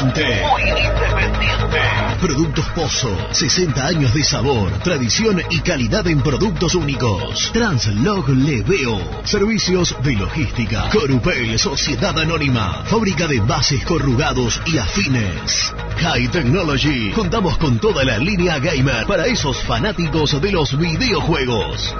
independiente. Muy independiente. Productos Pozo. 60 años de sabor, tradición y calidad en productos únicos. Translog Leveo. Servicios de logística. Corupel, Sociedad Anónima. Fábrica de bases corrugados y afines. High Technology. Contamos con toda la línea gamer para esos fanáticos de los videojuegos.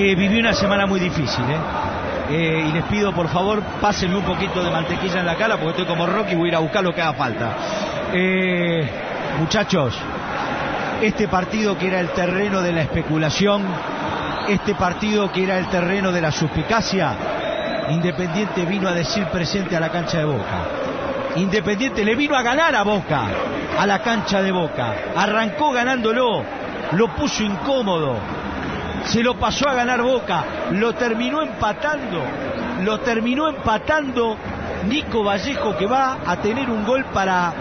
Porque viví una semana muy difícil, ¿eh? ¿eh? y les pido por favor pásenme un poquito de mantequilla en la cara porque estoy como Rocky y voy a ir a buscar lo que haga falta. Eh, muchachos, este partido que era el terreno de la especulación, este partido que era el terreno de la suspicacia, Independiente vino a decir presente a la cancha de Boca. Independiente le vino a ganar a Boca, a la cancha de Boca. Arrancó ganándolo, lo puso incómodo, se lo pasó a ganar Boca, lo terminó empatando, lo terminó empatando Nico Vallejo que va a tener un gol para,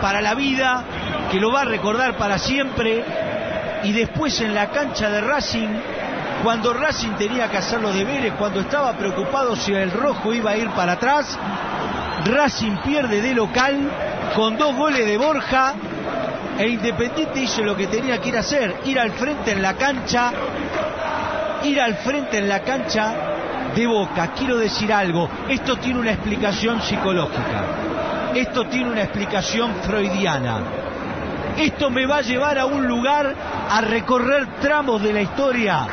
para la vida, que lo va a recordar para siempre, y después en la cancha de Racing, cuando Racing tenía que hacer los deberes, cuando estaba preocupado si el rojo iba a ir para atrás, Racing pierde de local con dos goles de Borja e Independiente hizo lo que tenía que ir a hacer, ir al frente en la cancha, ir al frente en la cancha de Boca. Quiero decir algo, esto tiene una explicación psicológica, esto tiene una explicación freudiana. Esto me va a llevar a un lugar a recorrer tramos de la historia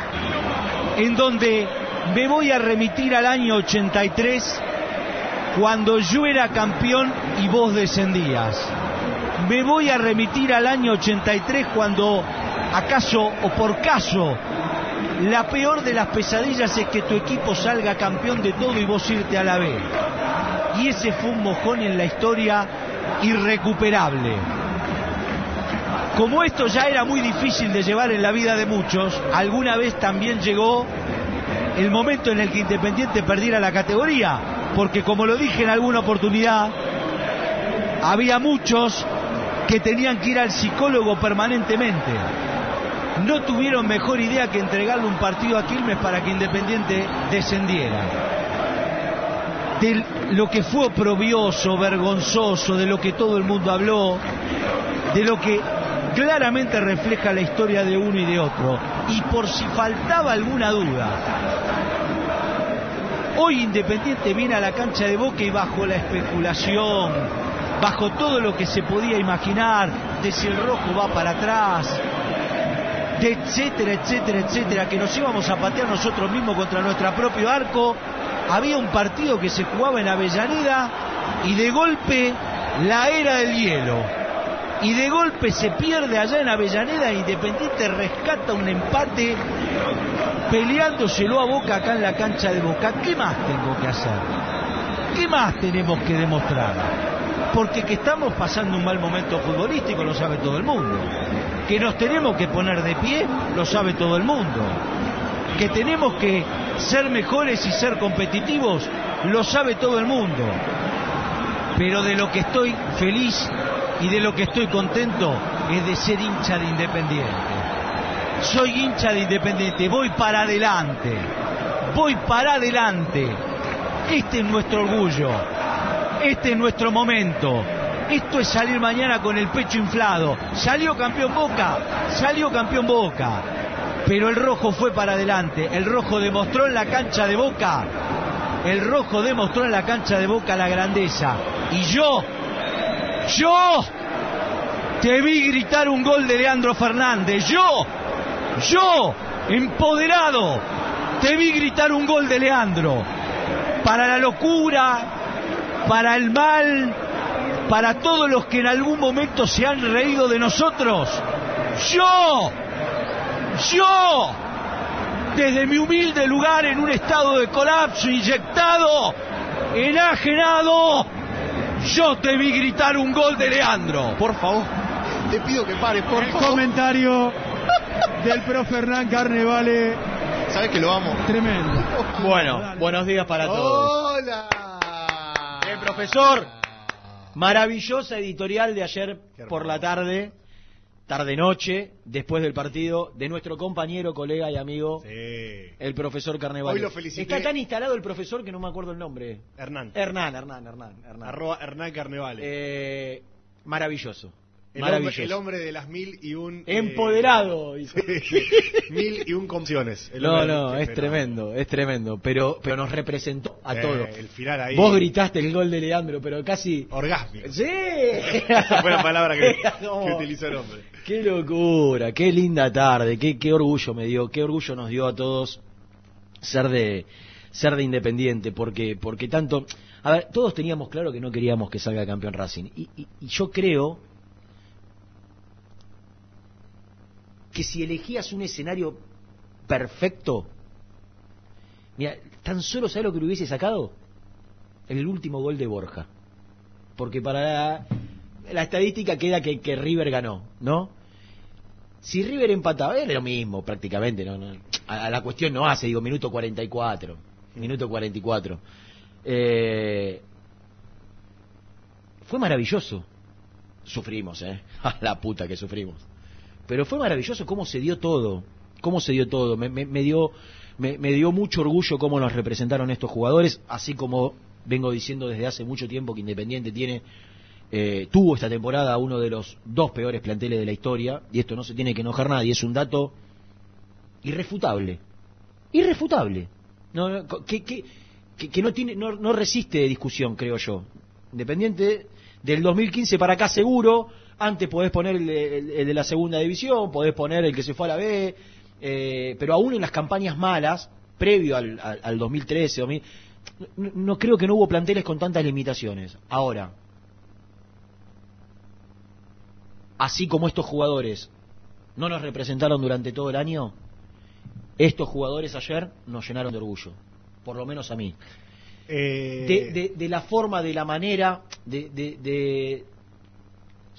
en donde me voy a remitir al año 83 cuando yo era campeón y vos descendías me voy a remitir al año 83 cuando, acaso o por caso, la peor de las pesadillas es que tu equipo salga campeón de todo y vos irte a la B. Y ese fue un mojón en la historia irrecuperable. Como esto ya era muy difícil de llevar en la vida de muchos, alguna vez también llegó el momento en el que Independiente perdiera la categoría, porque como lo dije en alguna oportunidad, había muchos que tenían que ir al psicólogo permanentemente. No tuvieron mejor idea que entregarle un partido a Quilmes para que Independiente descendiera. De lo que fue oprobioso, vergonzoso, de lo que todo el mundo habló, de lo que claramente refleja la historia de uno y de otro. Y por si faltaba alguna duda, hoy Independiente viene a la cancha de Boca y bajo la especulación, bajo todo lo que se podía imaginar, de si el rojo va para atrás, de etcétera, etcétera, etcétera, que nos íbamos a patear nosotros mismos contra nuestro propio arco. Había un partido que se jugaba en Avellaneda y de golpe la era del hielo. Y de golpe se pierde allá en Avellaneda Independiente rescata un empate peleándoselo a Boca acá en la cancha de Boca. ¿Qué más tengo que hacer? ¿Qué más tenemos que demostrar? porque que estamos pasando un mal momento futbolístico lo sabe todo el mundo. Que nos tenemos que poner de pie lo sabe todo el mundo. Que tenemos que ser mejores y ser competitivos lo sabe todo el mundo. Pero de lo que estoy feliz y de lo que estoy contento es de ser hincha de Independiente. Soy hincha de Independiente, voy para adelante, voy para adelante. Este es nuestro orgullo, este es nuestro momento. Esto es salir mañana con el pecho inflado. Salió campeón Boca, salió campeón Boca. Pero el rojo fue para adelante. El rojo demostró en la cancha de Boca. El rojo demostró en la cancha de Boca la grandeza. Y yo, yo, te vi gritar un gol de Leandro Fernández. Yo, yo, empoderado, te vi gritar un gol de Leandro. Para la locura, para el mal, para todos los que en algún momento se han reído de nosotros. Yo, yo, desde mi humilde lugar en un estado de colapso, inyectado, enajenado, yo te vi gritar un gol de Leandro. Por favor. Te pido que pares, por El favor. comentario del profe Hernán Carnevale. Sabes que lo amo. Tremendo. Bueno, buenos días para todos. Hola. Eh, profesor, maravillosa editorial de ayer por la tarde, tarde-noche, después del partido, de nuestro compañero, colega y amigo, Sí. el profesor Carnevale. Hoy lo felicité. Está tan instalado el profesor que no me acuerdo el nombre. Hernán. Hernán, Hernán, Hernán. Hernán. Arroba Hernán Carnevale. Eh, maravilloso. El, hombre, maravilloso. el hombre de las mil y un... eh, Empoderado. mil y un condiciones. El No, no, es tremendo, es tremendo, pero, pero nos representó a Eh, todos. El final ahí. Vos gritaste el gol de Leandro, pero casi... Orgásmico. ¡Sí! Esa fue la palabra que, No. que utilizó el hombre. Qué locura, qué linda tarde, qué, qué orgullo me dio, qué orgullo nos dio a todos ser de ser de Independiente, porque porque tanto, a ver, todos teníamos claro que no queríamos que salga campeón Racing y, y- y yo creo que si elegías un escenario perfecto, mira, tan solo sabes lo que le hubiese sacado el último gol de Borja, porque para la, estadística queda que, River ganó, ¿no? Si River empataba, era lo mismo prácticamente, ¿no? no a, a la cuestión no hace, digo, minuto 44. Minuto 44. Eh, fue maravilloso. Sufrimos, ¿eh? A la puta que sufrimos. Pero fue maravilloso cómo se dio todo. Cómo se dio todo. Me, me- dio, me, dio mucho orgullo cómo nos representaron estos jugadores, así como vengo diciendo desde hace mucho tiempo que Independiente tiene eh, tuvo esta temporada uno de los dos peores planteles de la historia, y esto no se tiene que enojar nadie, es un dato irrefutable. Irrefutable. No, no, que, que, que no, tiene, no, no resiste discusión, creo yo. Independiente del 2015 para acá seguro, antes podés poner el, de la segunda división, podés poner el que se fue a la B, eh, pero aún en las campañas malas, previo al, al, al 2013, 2000, no, no creo que no hubo planteles con tantas limitaciones. Ahora, así como estos jugadores no nos representaron durante todo el año, estos jugadores ayer nos llenaron de orgullo, por lo menos a mí. Eh, De, de- de la forma, de la manera, de, de- de-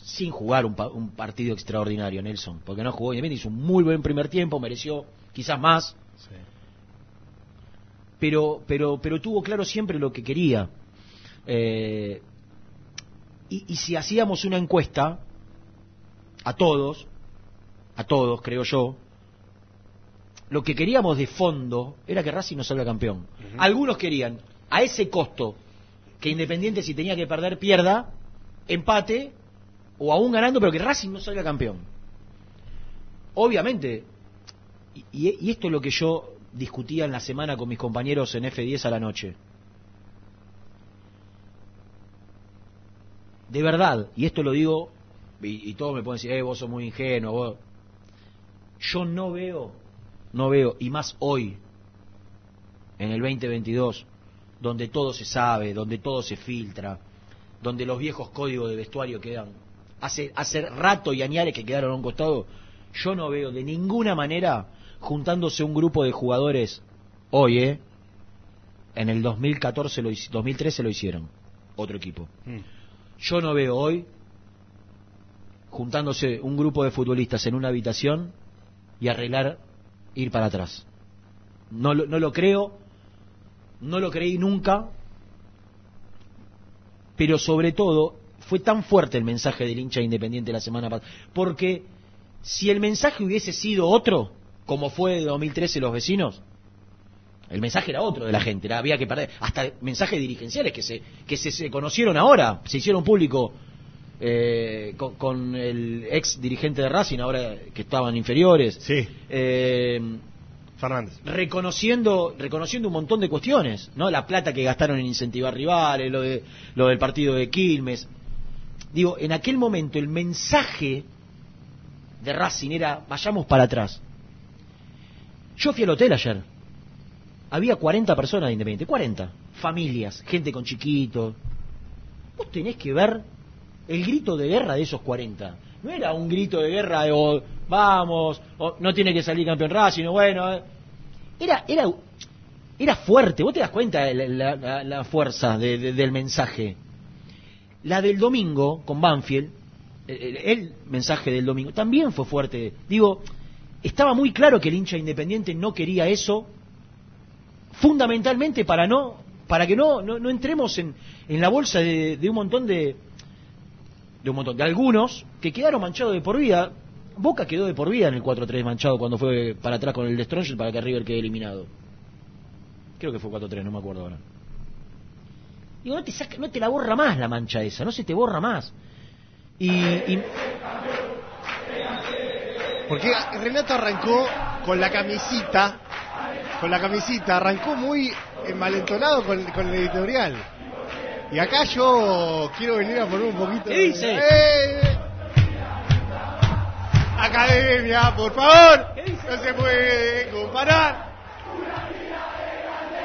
sin jugar un, pa- un partido extraordinario, Nelson, porque no jugó, Independiente, hizo un muy buen primer tiempo, mereció quizás más, sí. pero, pero, pero tuvo claro siempre lo que quería. Eh, y, y si hacíamos una encuesta a todos, a todos, creo yo, lo que queríamos de fondo era que Racing no salga campeón. Algunos querían, a ese costo, que Independiente si tenía que perder pierda, empate, o aún ganando, pero que Racing no salga campeón. Obviamente, y, esto es lo que yo discutía en la semana con mis compañeros en F10 a la noche. De verdad, y esto lo digo, y, y todos me pueden decir, eh, vos sos muy ingenuo, vos... Yo no veo, no veo, y más hoy, en el 2022, donde todo se sabe, donde todo se filtra, donde los viejos códigos de vestuario quedan, hace, hace rato y añares que quedaron a un costado, yo no veo de ninguna manera juntándose un grupo de jugadores hoy, ¿eh? En el 2014, lo, hic- 2013 lo hicieron, otro equipo. Mm. Yo no veo hoy juntándose un grupo de futbolistas en una habitación y arreglar ir para atrás. No lo, no lo creo, no lo creí nunca, pero sobre todo fue tan fuerte el mensaje del hincha independiente la semana pasada, porque Si el mensaje hubiese sido otro, como fue de 2013 los vecinos, el mensaje era otro de la gente, era- había que perder. Hasta mensajes dirigenciales que se, que se, se conocieron ahora, se hicieron público eh, con, con el ex dirigente de Racing, ahora que estaban inferiores. Sí, Eh, Fernández. reconociendo reconociendo un montón de cuestiones, ¿no? La plata que gastaron en incentivar rivales, lo de lo del partido de Quilmes. Digo, en aquel momento el mensaje de Racing era vayamos para atrás. Yo fui al hotel ayer. Había 40 personas de Independiente, 40 familias, gente con chiquitos. Vos tenés que ver el grito de guerra de esos 40. No era un grito de guerra de o, vamos, no tiene que salir campeón Racing, o bueno. eh. Era, era, era fuerte, vos te das cuenta la, fuerza de- del mensaje. La del domingo con Banfield, el, mensaje del domingo, también fue fuerte. Digo, estaba muy claro que el hincha independiente no quería eso, fundamentalmente para no para que no, no, no entremos en, en la bolsa de, de un montón de de un montón de algunos que quedaron manchados de por vida. Boca quedó de por vida en el 4-3 manchado cuando fue para atrás con el Destroyer para que River quede eliminado. Creo que fue 4-3 no me acuerdo ahora digo no te saca, no te la borra más la mancha esa no se te borra más y, y- Porque Renato arrancó con la camisita, con la camisita, arrancó muy envalentonado con, con el editorial. Y acá yo quiero venir a poner un poquito ¿Qué de- dice? ¡Eh! Academia, por favor. No se puede comparar.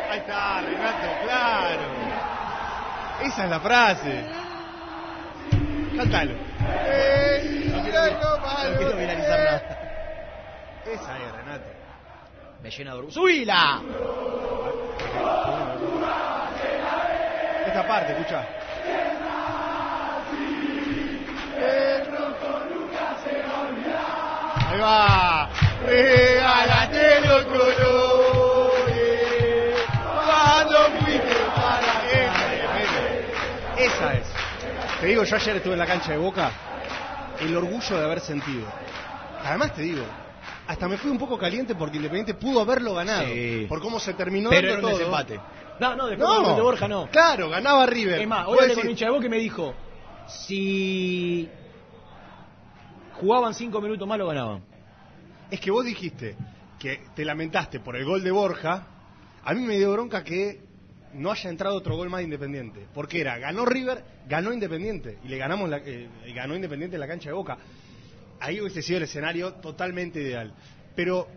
Ahí está, Renato, claro. Esa es la frase. Cántalo. Eh, No quiero- no quiero viralizar nada. Esa es, Renato. me llena de orgullo ¡Subila! Esta parte, escucha. Ahí va. Regálate los colores. Te digo, yo ayer estuve en la cancha de Boca. El orgullo de haber sentido. Además te digo, hasta me fui un poco caliente porque Independiente pudo haberlo ganado. Sí. Por cómo se terminó pero dando era un todo. desempate no, no, después el de Borja no Claro, ganaba River. Es más, hoy hablé con un hincha de Boca y me dijo, si jugaban cinco minutos más lo ganaban. Es que vos dijiste que te lamentaste por el gol de Borja. A mí me dio bronca que no haya entrado otro gol más de Independiente. Porque era, ganó River, ganó Independiente. Y le ganamos, la, eh, ganó Independiente en la cancha de Boca. Ahí hubiese sido el escenario totalmente ideal. Pero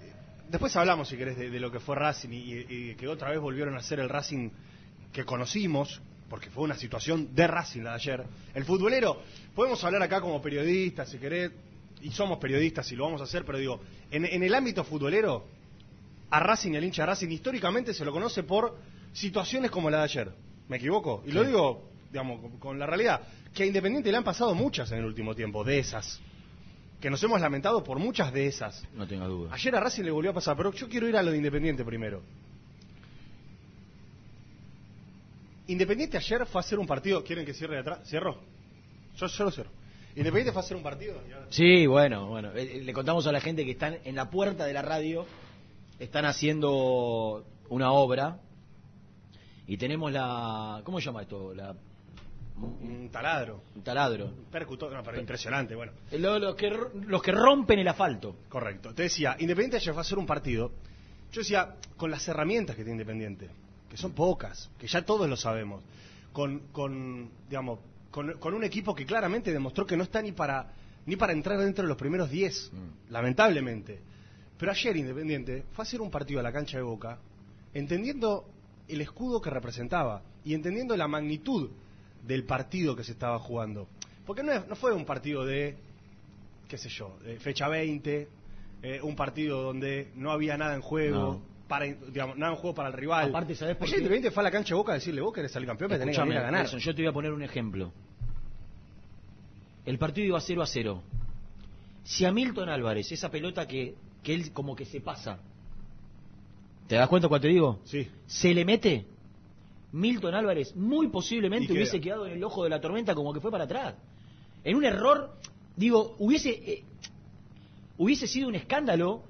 eh, después hablamos, si querés, de, lo que fue Racing y, que otra vez volvieron a ser el Racing que conocimos, porque fue una situación de Racing la de ayer. El futbolero, podemos hablar acá como periodistas, si querés, y somos periodistas y lo vamos a hacer, pero digo, en, el ámbito futbolero, a Racing y al hincha Racing históricamente se lo conoce por situaciones como la de ayer. ¿Me equivoco? Y lo digo, digamos, con, con la realidad, que a Independiente le han pasado muchas en el último tiempo, de esas. Que nos hemos lamentado por muchas de esas. No tenga duda. Ayer a Racing le volvió a pasar, pero yo quiero ir a lo de Independiente primero. Independiente ayer fue a hacer un partido. ¿Quieren que cierre de atrás? ¿Cierro? Yo, yo lo cierro. Independiente fue a hacer un partido. Sí, bueno, bueno. eh, eh, Le contamos a la gente que están en la puerta de la radio, están haciendo una obra y tenemos la... ¿Cómo se llama esto? La, Un taladro. un taladro. Un percutor. No, pero impresionante, bueno. Eh, lo- Los que, los que rompen el asfalto. Correcto. Te decía, Independiente ayer fue a hacer un partido. Yo decía, con las herramientas que tiene Independiente, que son pocas, que ya todos lo sabemos, con, con digamos, con, con un equipo que claramente demostró que no está ni para ni para entrar dentro de los primeros 10, Mm. lamentablemente. Pero ayer Independiente fue a hacer un partido a la cancha de Boca, entendiendo el escudo que representaba y entendiendo la magnitud del partido que se estaba jugando. Porque no, es- no fue un partido de qué sé yo, de fecha 20, eh, un partido donde no había nada en juego, No. para, digamos, nada en juego para el rival. Aparte, ¿sabés por Ayer qué? Fue a la cancha de Boca a decirle, vos querés salir campeón, pero tenés que venir a ganar. Nelson, yo te voy a poner un ejemplo. El partido iba 0 a 0. Si a Milton Álvarez, esa pelota que, que él como que se pasa, ¿te das cuenta cuando te digo? Sí, Se le mete, Milton Álvarez muy posiblemente queda. hubiese quedado en el ojo de la tormenta como que fue para atrás. En un error, digo, hubiese... eh, hubiese sido un escándalo,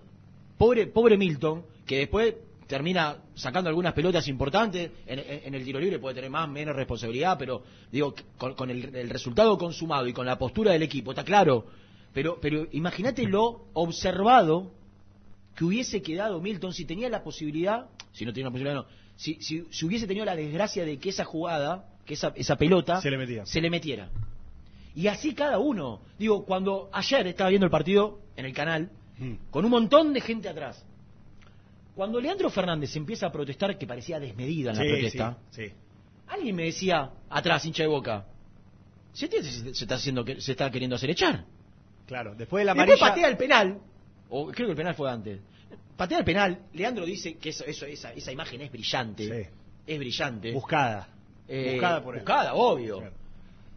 pobre, pobre Milton, que después termina sacando algunas pelotas importantes, en, en- en el tiro libre puede tener más, menos responsabilidad, pero digo, con, con el, el resultado consumado y con la postura del equipo, está claro, pero, pero imagínate lo observado que hubiese quedado Milton si tenía la posibilidad, si no tenía la posibilidad, no, si, si, si hubiese tenido la desgracia de que esa jugada, que esa, esa pelota, Se le metía. se le metiera. Y así cada uno. Digo, cuando ayer estaba viendo el partido en el canal, Mm. con un montón de gente atrás. Cuando Leandro Fernández empieza a protestar, que parecía desmedida en la protesta, sí, sí. alguien me decía, atrás, hincha de boca, se, te- se- se está haciendo se está queriendo hacer echar. Claro, después de la Después amarilla... patea el penal, o creo que el penal fue antes. Patea el penal, Leandro dice que eso, eso- esa, esa imagen es brillante. Sí. Es brillante. Buscada. Eh, buscada por él. buscada, obvio. Claro.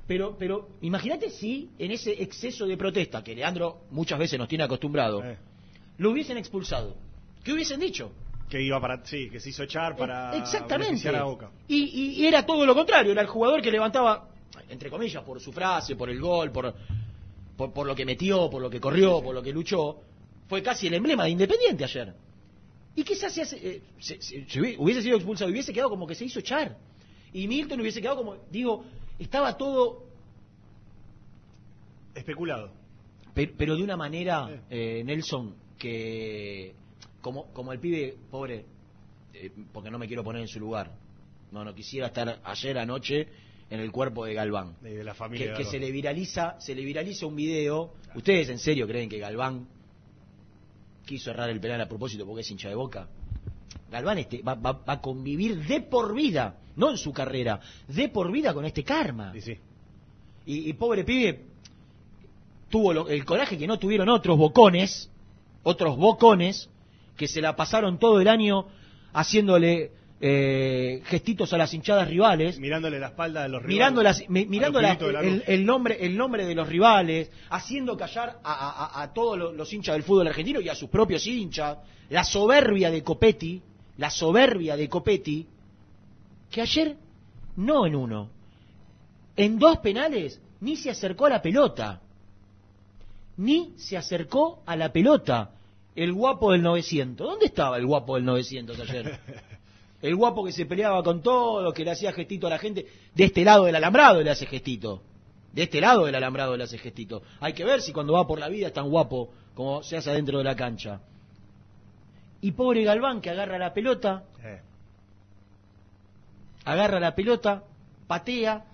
Pero, pero imagínate si en ese exceso de protesta que Leandro muchas veces nos tiene acostumbrado, Eh, lo hubiesen expulsado. ¿Qué hubiesen dicho? que iba para... Sí, que se hizo echar para... Eh, Exactamente. beneficiar a Boca. Y, y- y era todo lo contrario, era el jugador que levantaba, entre comillas, por su frase, por el gol, por, por, por lo que metió, por lo que corrió, por lo que luchó. Fue casi el emblema de Independiente ayer. ¿Y se hace? eh, se- se- se hubi- hubiese sido expulsado, hubiese quedado como que se hizo echar. Y Milton hubiese quedado como, digo, estaba todo Especulado. Pe- pero de una manera, eh, Nelson, que como, como el pibe pobre, eh, porque no me quiero poner en su lugar, no, no quisiera estar ayer anoche en el cuerpo de Galván. De, de la familia. Que, de que Galván. se le viraliza, se le viraliza un video. ¿Ustedes en serio creen que Galván quiso errar el penal a propósito porque es hincha de boca? Galván este, va, va- va a convivir de por vida, no en su carrera, de por vida con este karma. Sí, sí. Y, y pobre pibe tuvo lo- el coraje que no tuvieron otros bocones, otros bocones, que se la pasaron todo el año haciéndole eh, gestitos a las hinchadas rivales, Mirándole la espalda de los rivales. mirando, las, mi- A mirando los la- pibitos de la el, nombre, el nombre de los rivales, haciendo callar a, a- a- a todos los, los hinchas del fútbol argentino y a sus propios hinchas, la soberbia de Copetti, la soberbia de Copetti, que ayer, no en uno, en dos penales, ni se acercó a la pelota. Ni se acercó a la pelota. El guapo del 900. ¿Dónde estaba el guapo del 900 ayer? El guapo que se peleaba con todo, que le hacía gestito a la gente. De este lado del alambrado le hace gestito. De este lado del alambrado le hace gestito. Hay que ver si cuando va por la vida es tan guapo como se hace adentro de la cancha. Y pobre Galván que agarra la pelota, Eh, agarra la pelota, patea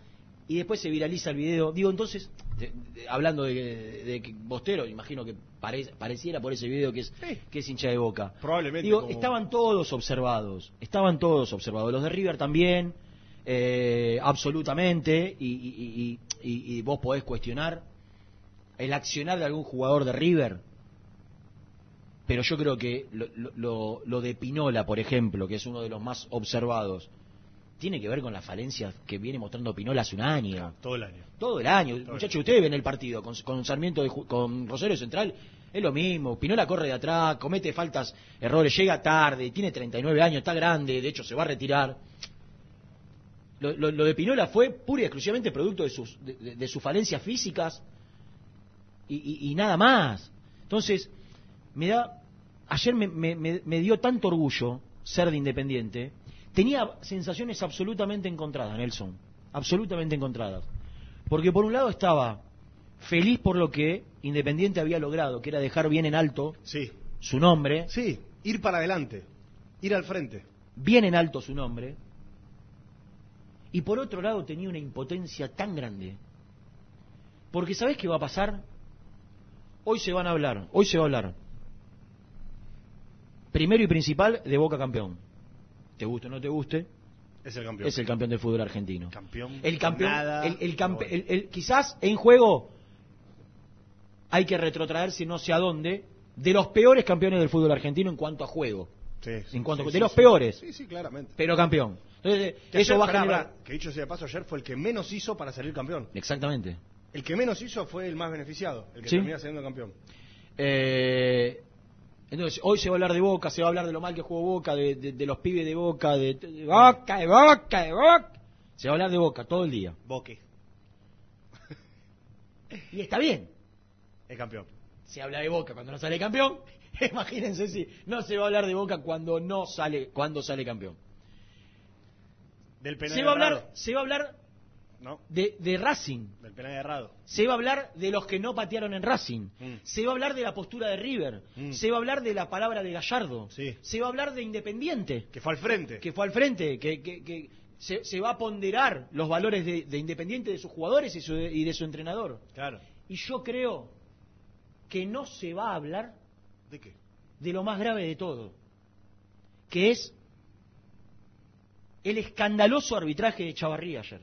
y después se viraliza el video. Digo, entonces, de- de- hablando de, de que Bostero, imagino que pare- pareciera por ese video que es, Sí. que es hincha de boca. Probablemente Digo, como- estaban todos observados, estaban todos observados. Los de River también, eh, absolutamente, y, y- y- y- y vos podés cuestionar el accionar de algún jugador de River. Pero yo creo que lo- lo- lo de Pinola, por ejemplo, que es uno de los más observados, tiene que ver con las falencias que viene mostrando Pinola hace un año. todo el año. Todo el año. el Muchachos, ustedes ven el partido con, con Sarmiento, de con Rosario Central, es lo mismo. Pinola corre de atrás, comete faltas, errores, llega tarde, tiene 39 años, está grande, de hecho se va a retirar. Lo, lo- lo de Pinola fue pura y exclusivamente producto de sus, de, de- de sus falencias físicas y, y- y nada más. Entonces, me da. Ayer me, me- me- me dio tanto orgullo ser de Independiente. Tenía sensaciones absolutamente encontradas, Nelson. Absolutamente encontradas. Porque por un lado estaba feliz por lo que Independiente había logrado, que era dejar bien en alto Sí, su nombre, sí, ir para adelante, ir al frente. bien en alto su nombre. Y por otro lado tenía una impotencia tan grande. Porque ¿sabés qué va a pasar? Hoy se van a hablar, hoy se va a hablar. Primero y principal de Boca campeón. Te guste o no te guste, Es el campeón. es el campeón del fútbol argentino. campeón. El campeón, Nada, el, el campe- el- quizás en juego hay que retrotraerse no sé a dónde, de los peores campeones del fútbol argentino en cuanto a juego, Sí, sí, en cuanto sí, de los peores. Sí, sí, claramente. pero campeón. Entonces, Que eso ayer, va a generar... que dicho sea de paso, ayer fue el que menos hizo para salir campeón. Exactamente. El que menos hizo fue el más beneficiado, el que termina saliendo campeón. Eh, entonces, hoy se va a hablar de Boca, se va a hablar de lo mal que jugó Boca, de, de- de los pibes de Boca, de, de Boca, de Boca, de Boca. Se va a hablar de Boca todo el día. Boque, Y está bien. el campeón. se habla de Boca cuando no sale campeón. Imagínense si no se va a hablar de Boca cuando no sale, cuando sale campeón. Del penal Se va a hablar, se va a hablar No, de, de Racing. del penal errado. Se va a hablar de los que no patearon en Racing. Mm. Se va a hablar de la postura de River. Mm. Se va a hablar de la palabra de Gallardo. Sí. Se va a hablar de Independiente, Que fue al frente. que fue al frente, que, que- que se, se va a ponderar los valores de, de Independiente de sus jugadores y, su- y de su entrenador. Claro. Y yo creo que no se va a hablar ¿De qué? de lo más grave de todo, que es el escandaloso arbitraje de Chavarría ayer.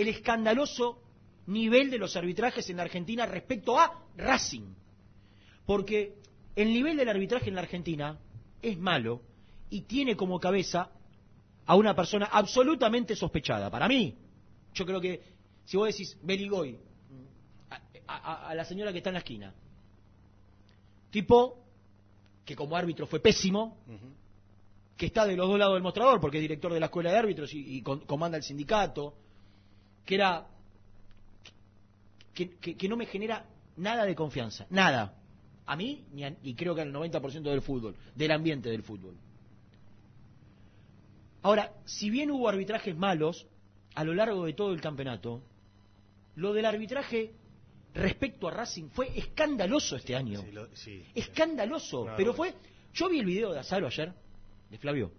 El escandaloso nivel de los arbitrajes en la Argentina respecto a Racing. Porque el nivel del arbitraje en la Argentina es malo y tiene como cabeza a una persona absolutamente sospechada. Para mí, yo creo que si vos decís Beligoy, a, a- a la señora que está en la esquina, tipo que como árbitro fue pésimo, que está de los dos lados del mostrador, porque es director de la escuela de árbitros y, y con- comanda el sindicato, que era. Que, que- que no me genera nada de confianza, nada. A mí, ni a- y creo que al 90% del fútbol, del ambiente del fútbol. Ahora, si bien hubo arbitrajes malos a lo largo de todo el campeonato, lo del arbitraje respecto a Racing fue escandaloso este año. Sí, lo- sí. Escandaloso. No, pero fue. Yo vi el video de Azaro ayer, de Flavio.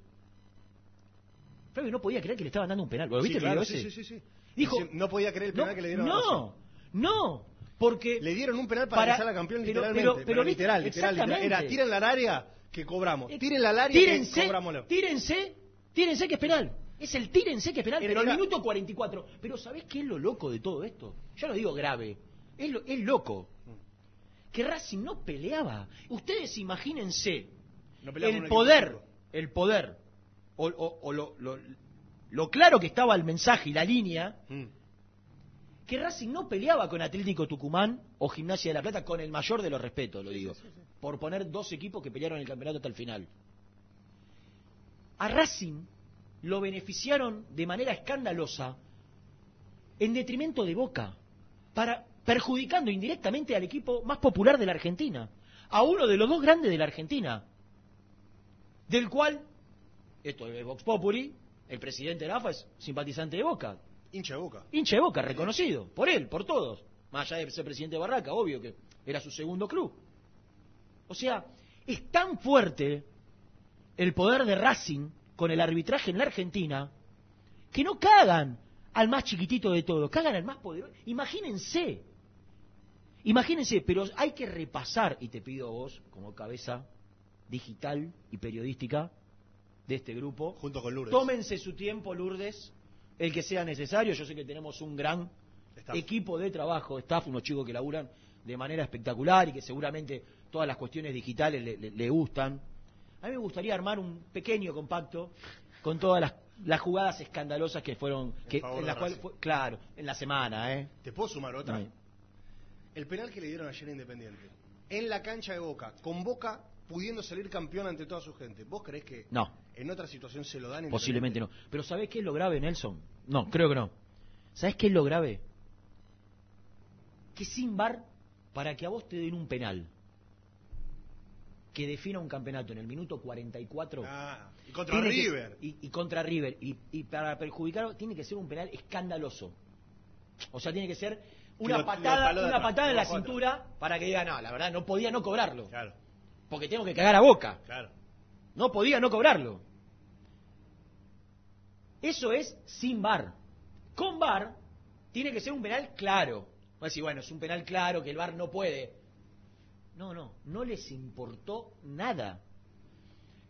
Flavio no podía creer que le estaban dando un penal. ¿Lo Sí, viste el claro, video ese? sí, sí, sí. Dijo. No podía creer el penal no, que le dieron a No, no, porque. Le dieron un penal para, Para- salga campeón pero- literalmente. pero- Pero, pero viste, literal, literal, literal. Era tírenla al área que cobramos. Eh, Tírenla al área tírense, que cobramos. tírense, tírense que es penal. Es el tírense que es penal, Era- pero al minuto 44. Pero ¿sabés qué es lo loco de todo esto? Yo no digo grave, es, lo- es loco. Que Racing no peleaba. Ustedes imagínense No el poder, el poder, o, o- o lo, lo- lo claro que estaba el mensaje y la línea, Mm. que Racing no peleaba con Atlético Tucumán o Gimnasia de la Plata con el mayor de los respetos, lo digo, por poner dos equipos que pelearon el campeonato hasta el final. A Racing lo beneficiaron de manera escandalosa en detrimento de Boca, para perjudicando indirectamente al equipo más popular de la Argentina, a uno de los dos grandes de la Argentina, del cual, esto es Vox Populi, el presidente de la AFA es simpatizante de Boca, Hincha de boca. hincha de Boca, reconocido, por él, por todos. Más allá de ser presidente de Barraca, obvio que era su segundo club. O sea, es tan fuerte el poder de Racing con el arbitraje en la Argentina que no cagan al más chiquitito de todos, cagan al más poderoso. Imagínense, imagínense, pero hay que repasar, y te pido a vos, como cabeza digital y periodística de este grupo, Junto con Lourdes. Tómense su tiempo, Lourdes, el que sea necesario. Yo sé que tenemos un gran Staff. equipo de trabajo, staff, unos chicos que laburan de manera espectacular y que seguramente todas las cuestiones digitales le, le- le gustan. A mí me gustaría armar un pequeño compacto con todas las, las jugadas escandalosas que fueron, que, en las cuales fue- claro, en la semana, ¿eh? ¿Te puedo sumar otra? El penal que le dieron ayer a Independiente. En la cancha de Boca. Con Boca pudiendo salir campeón ante toda su gente. ¿Vos creés que No. en otra situación se lo dan? a Posiblemente no. Pero ¿sabés qué es lo grave, Nelson? No, creo que no. ¿Sabés qué es lo grave? Que sin bar, para que a vos te den un penal que defina un campeonato en el minuto 44. Ah, y contra que- River. y, y contra River. Y, y para perjudicarlo, tiene que ser un penal escandaloso. O sea, tiene que ser una lo patada, una patada en la cintura para que diga, no, la verdad, no podía no cobrarlo. Claro, Porque tengo que cagar a boca. claro. No podía no cobrarlo. Eso es sin VAR. Con VAR tiene que ser un penal claro. Va a decir, bueno, es un penal claro que el VAR no puede. No, no, no les importó nada.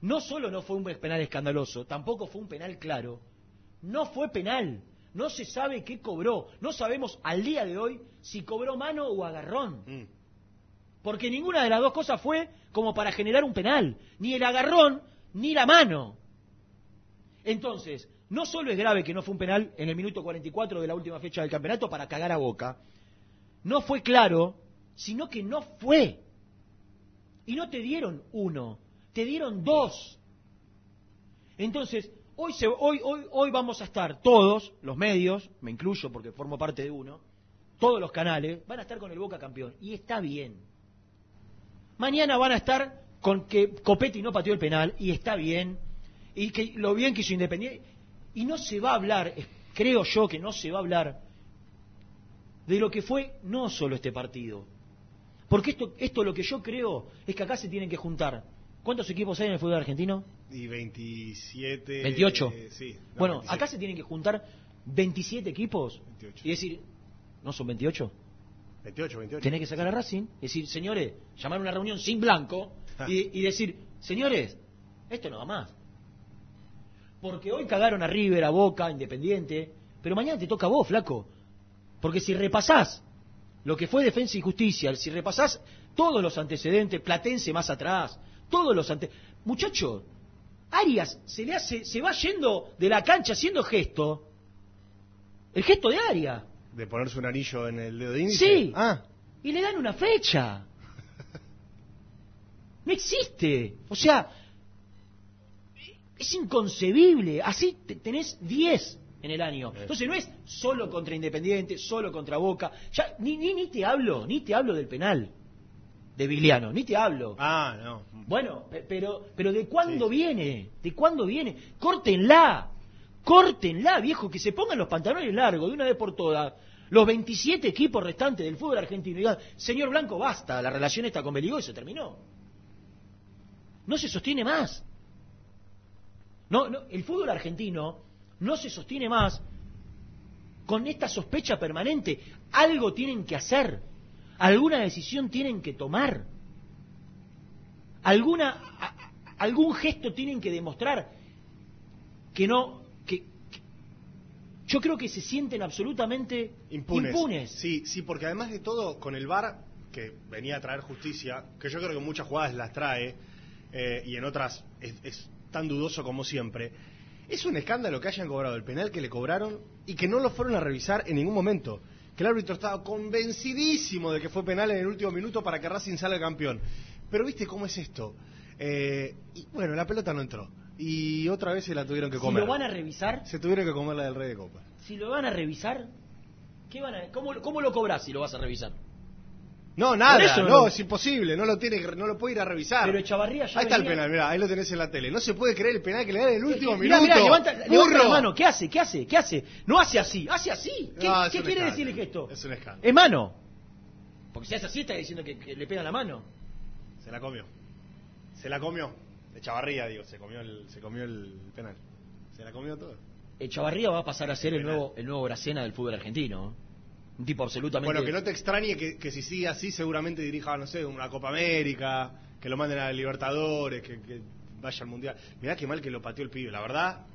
No solo no fue un penal escandaloso, tampoco fue un penal claro. No fue penal. No se sabe qué cobró. No sabemos al día de hoy si cobró mano o agarrón. Mm. Porque ninguna de las dos cosas fue como para generar un penal. Ni el agarrón, ni la mano. Entonces, no solo es grave que no fue un penal en el minuto 44 de la última fecha del campeonato para cagar a boca, no fue claro, sino que no fue. Y no te dieron uno, te dieron dos. Entonces, hoy, se, hoy, hoy, hoy vamos a estar todos, los medios, me incluyo porque formo parte de uno, todos los canales, van a estar con el Boca campeón. Y está bien. Mañana van a estar con que Copetti no pateó el penal y está bien, y que lo bien que hizo Independiente. Y no se va a hablar, creo yo que no se va a hablar de lo que fue no solo este partido. Porque esto, esto lo que yo creo es que acá se tienen que juntar. ¿Cuántos equipos hay en el fútbol argentino? Y 27. 28. eh, sí. no, bueno, 27. acá se tienen que juntar 27 equipos 28. y decir, ¿no son 28? 28, 28. Tenés que sacar a Racing y decir, señores, llamar a una reunión sin blanco y, y decir, señores, esto no va más. Porque hoy cagaron a River, a Boca, Independiente, pero mañana te toca a vos, flaco. Porque si repasás lo que fue Defensa y Justicia, si repasás todos los antecedentes, Platense más atrás, todos los ante... Muchacho, Arias se le hace, se va yendo de la cancha haciendo gesto. El gesto de Arias. De ponerse un anillo en el dedo de índice. Sí. Ah, Y le dan una fecha. No existe. O sea, es inconcebible. Así te- tenés 10 en el año. Entonces no es solo contra Independiente, solo contra Boca. Ya, ni, ni, ni te hablo, ni te hablo del penal de Vigliano, ni te hablo. ah, no. Bueno, pe- pero, pero ¿de cuándo Sí. viene? ¿De cuándo viene? Córtenla, córtenla, viejo, que se pongan los pantalones largos de una vez por todas. Los 27 equipos restantes del fútbol argentino digan, señor Blanco, basta, la relación está con Beligó y se terminó. No se sostiene más. No, el fútbol argentino no se sostiene más con esta sospecha permanente. Algo tienen que hacer, alguna decisión tienen que tomar alguna algún gesto tienen que demostrar que no yo creo que se sienten absolutamente Impunes. Sí, sí, porque además de todo, con el VAR, que venía a traer justicia, que yo creo que muchas jugadas las trae, eh, y en otras es, es tan dudoso como siempre, es un escándalo que hayan cobrado el penal que le cobraron y que no lo fueron a revisar en ningún momento. Que el árbitro estaba convencidísimo de que fue penal en el último minuto para que Racing salga campeón. Pero viste cómo es esto. Eh, y bueno, la pelota no entró. Y otra vez se la tuvieron que si comer. lo van a revisar Se tuvieron que comer la del Rey de Copa. si lo van a revisar ¿qué van a, cómo, cómo lo cobras si lo vas a revisar? No, nada, eso no, no- es imposible, no lo tiene, no lo puede ir a revisar. Pero Echavarría ya Ahí está el penal, mirá, ahí lo tenés en la tele. No se puede creer el penal que le dan en el último Mirá, minuto. mirá, levanta, levanta la mano, ¿qué hace? ¿Qué hace? ¿Qué hace? No hace así, hace así. ¿Qué, No, qué quiere decir el gesto? Es un escándalo. Es mano. Porque si hace así está diciendo que, que le pega la mano. Se la comió. Se la comió. De Chavarría, digo, se comió el, se comió el penal. Se la comió todo. Echavarría va a pasar a ser el nuevo, el nuevo Bracena del fútbol argentino. Un tipo absolutamente. Bueno, que no te extrañe que, que si sigue así, seguramente dirija, no sé, una Copa América, que lo manden a Libertadores, que, que vaya al Mundial. Mirá qué mal que lo pateó el pibe. La verdad,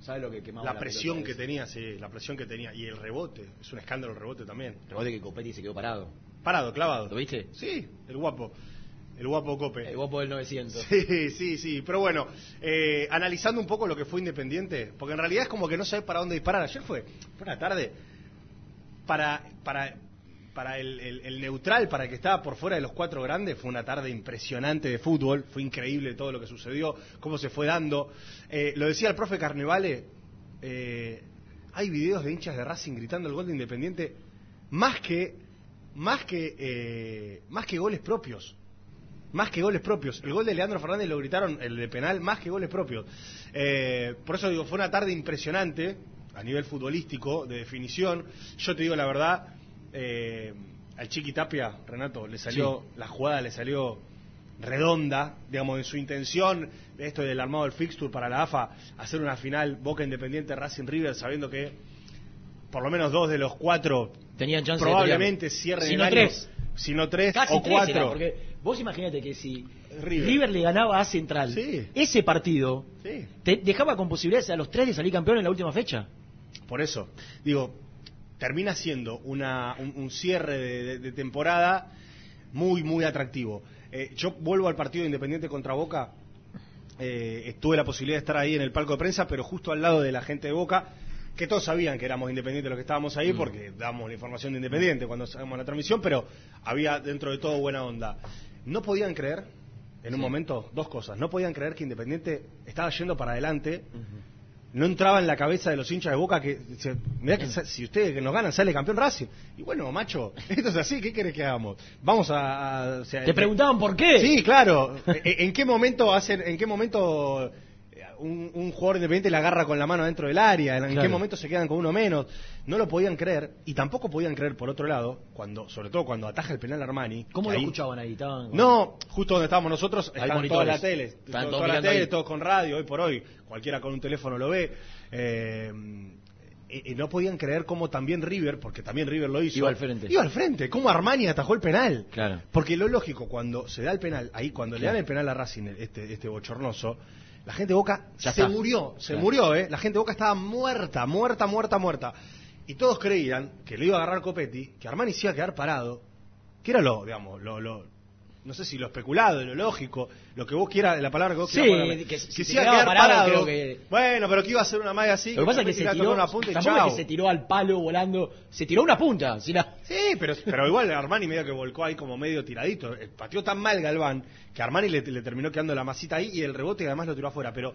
¿Sabe lo que quemaba la presión que tenía, sí, la presión que tenía. Y el rebote, es un escándalo el rebote también. Rebote que Copetti se quedó parado. Parado, clavado. ¿Lo viste? Sí, el guapo. El guapo Cope. El guapo del 900. Sí, sí, sí. Pero bueno, eh, analizando un poco lo que fue Independiente, porque en realidad es como que no sabes para dónde disparar. Ayer fue, fue una tarde para, para, para el, el- el neutral, para el que estaba por fuera de los cuatro grandes, fue una tarde impresionante de fútbol. Fue increíble todo lo que sucedió, cómo se fue dando. Eh, lo decía el profe Carnevale, eh, hay videos de hinchas de Racing gritando el gol de Independiente más que, más que, más que goles propios más que goles propios. El gol de Leandro Fernández lo gritaron, el de penal, más que goles propios. Eh, por eso digo, fue una tarde impresionante a nivel futbolístico, de definición. Yo te digo la verdad, eh, al Chiqui Tapia, Renato, le salió, la jugada le salió redonda, digamos, en su intención, de esto del armado del fixture para la AFA, hacer una final Boca Independiente Racing River, sabiendo que por lo menos dos de los cuatro Tenían chance de probablemente pelear. cierren Si el no año, tres. si no tres Casi o tres cuatro. era, porque vos imagínate que si River. River, le ganaba a Central, Sí. ese partido Sí. te dejaba con posibilidades a los tres de salir campeón en la última fecha. Por eso, digo, termina siendo una, un, un cierre de, de- de temporada muy, muy atractivo. Eh, yo vuelvo al partido de Independiente contra Boca. Eh, tuve la posibilidad de estar ahí en el palco de prensa, pero justo al lado de la gente de Boca, que todos sabían que éramos independientes los que estábamos ahí, porque dábamos la información de Independiente cuando hacíamos la transmisión, pero había dentro de todo buena onda. No podían creer, en un momento, dos cosas. No podían creer que Independiente estaba yendo para adelante no entraba en la cabeza de los hinchas de Boca que se- mirá que si ustedes que nos ganan sale campeón Racing. Y bueno, macho, esto es así, ¿qué querés que hagamos? Vamos a, a- o sea, Te preguntaban por qué. Sí, claro. ¿En en qué momento hacen, en qué momento un, un jugador independiente la agarra con la mano dentro del área? ¿En Claro. qué momento se quedan con uno menos? No lo podían creer y tampoco podían creer por otro lado, cuando, sobre todo cuando ataja el penal Armani. ¿Cómo lo ahí- escuchaban ahí? Estaban- No, justo donde estábamos nosotros, están monitores. toda la tele, Están to- todos toda la mirando tele, ahí. todos con radio, hoy por hoy, cualquiera con un teléfono lo ve. Eh, y- y no podían creer cómo también River, porque también River lo hizo. Iba al frente. Iba al frente, cómo Armani atajó el penal. Claro. Porque lo lógico, cuando se da el penal, ahí cuando le dan el penal a Racing, este, este bochornoso, la gente de Boca Ya se está. murió, se Claro. murió, ¿eh? La gente de Boca estaba muerta, muerta, muerta, muerta. Y todos creían que le iba a agarrar Copetti, que Armani se iba a quedar parado, que era lo, digamos, lo, lo- no sé si lo especulado, lo lógico, lo que vos quieras, la palabra que vos Sí, quieras ponerle. que si se quedaba parado, parado. creo que- Bueno, pero que iba a hacer una magia así. Lo que pasa es que se tiró, una punta y tampoco chau. es que se tiró al palo volando, se tiró una punta. Si la- Sí, pero, pero igual Armani medio que volcó ahí como medio tiradito. Eh, Pateó tan mal Galván que Armani le, le terminó quedando la masita ahí y el rebote además lo tiró afuera. Pero,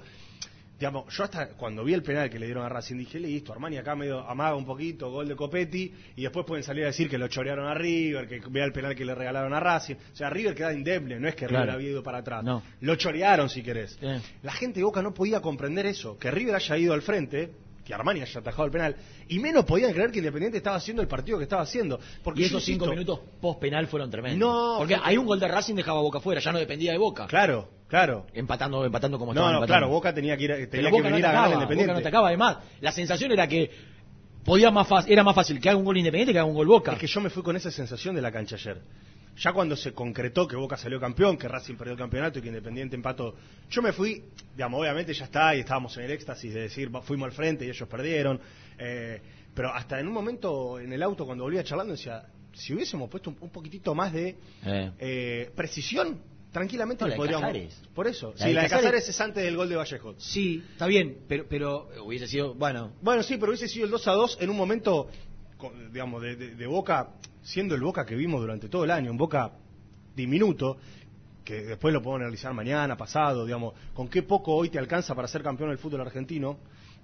digamos, yo hasta cuando vi el penal que le dieron a Racing dije, listo, Armani acá medio amaga un poquito, gol de Copetti, y después pueden salir a decir que lo chorearon a River, que vea el penal que le regalaron a Racing. O sea, River queda indemne, no es que Claro. River había ido para atrás. No. Lo chorearon si querés. La gente de Boca no podía comprender eso, que River haya ido al frente, que Armani haya atajado el penal, y menos podían creer que Independiente estaba haciendo el partido que estaba haciendo. Porque Y esos cinco insisto, minutos post penal fueron tremendos. No, porque hay un gol de Racing dejaba Boca fuera, ya no dependía de Boca. Claro, claro. Empatando, empatando como No, estaban no, empatando. claro, Boca tenía que ir, Pero tenía que Boca no venir a ganar Independiente. Boca no atacaba. Además, la sensación era que podía más era más fácil que haga un gol Independiente que haga un gol Boca. Es que yo me fui con esa sensación de la cancha ayer. Ya cuando se concretó que Boca salió campeón, que Racing perdió el campeonato y que Independiente empató, yo me fui, digamos, obviamente ya está, y estábamos en el éxtasis de decir, fuimos al frente y ellos perdieron. eh, pero hasta en un momento en el auto, cuando volvía charlando, decía, si hubiésemos puesto un, un poquitito más de Eh. eh, precisión, tranquilamente No, le la de podríamos. Casares. Por eso. La sí, de la de Casares es antes del gol de Vallejo. Sí, está bien, pero, pero hubiese sido, bueno, Bueno, sí, pero hubiese sido el 2 a 2 en un momento, con- digamos, de, de- de Boca, siendo el Boca que vimos durante todo el año, un Boca diminuto, que después lo podemos analizar mañana, pasado, digamos, con qué poco hoy te alcanza para ser campeón del fútbol argentino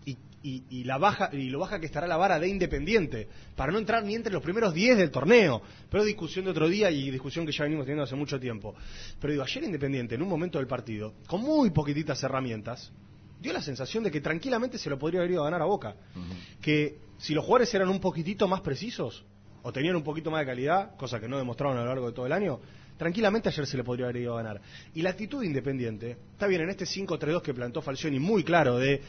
y, y- y la baja y lo baja que estará la vara de Independiente para no entrar ni entre los primeros 10 del torneo. Pero discusión de otro día y discusión que ya venimos teniendo hace mucho tiempo. Pero digo, ayer Independiente, en un momento del partido, con muy poquititas herramientas, dio la sensación de que tranquilamente se lo podría haber ido a ganar a Boca. Que si los jugadores eran un poquitito más precisos o tenían un poquito más de calidad, cosa que no demostraron a lo largo de todo el año, tranquilamente ayer se le podría haber ido a ganar. Y la actitud de Independiente, está bien, en este 5-3-2 que plantó Falcioni, muy claro de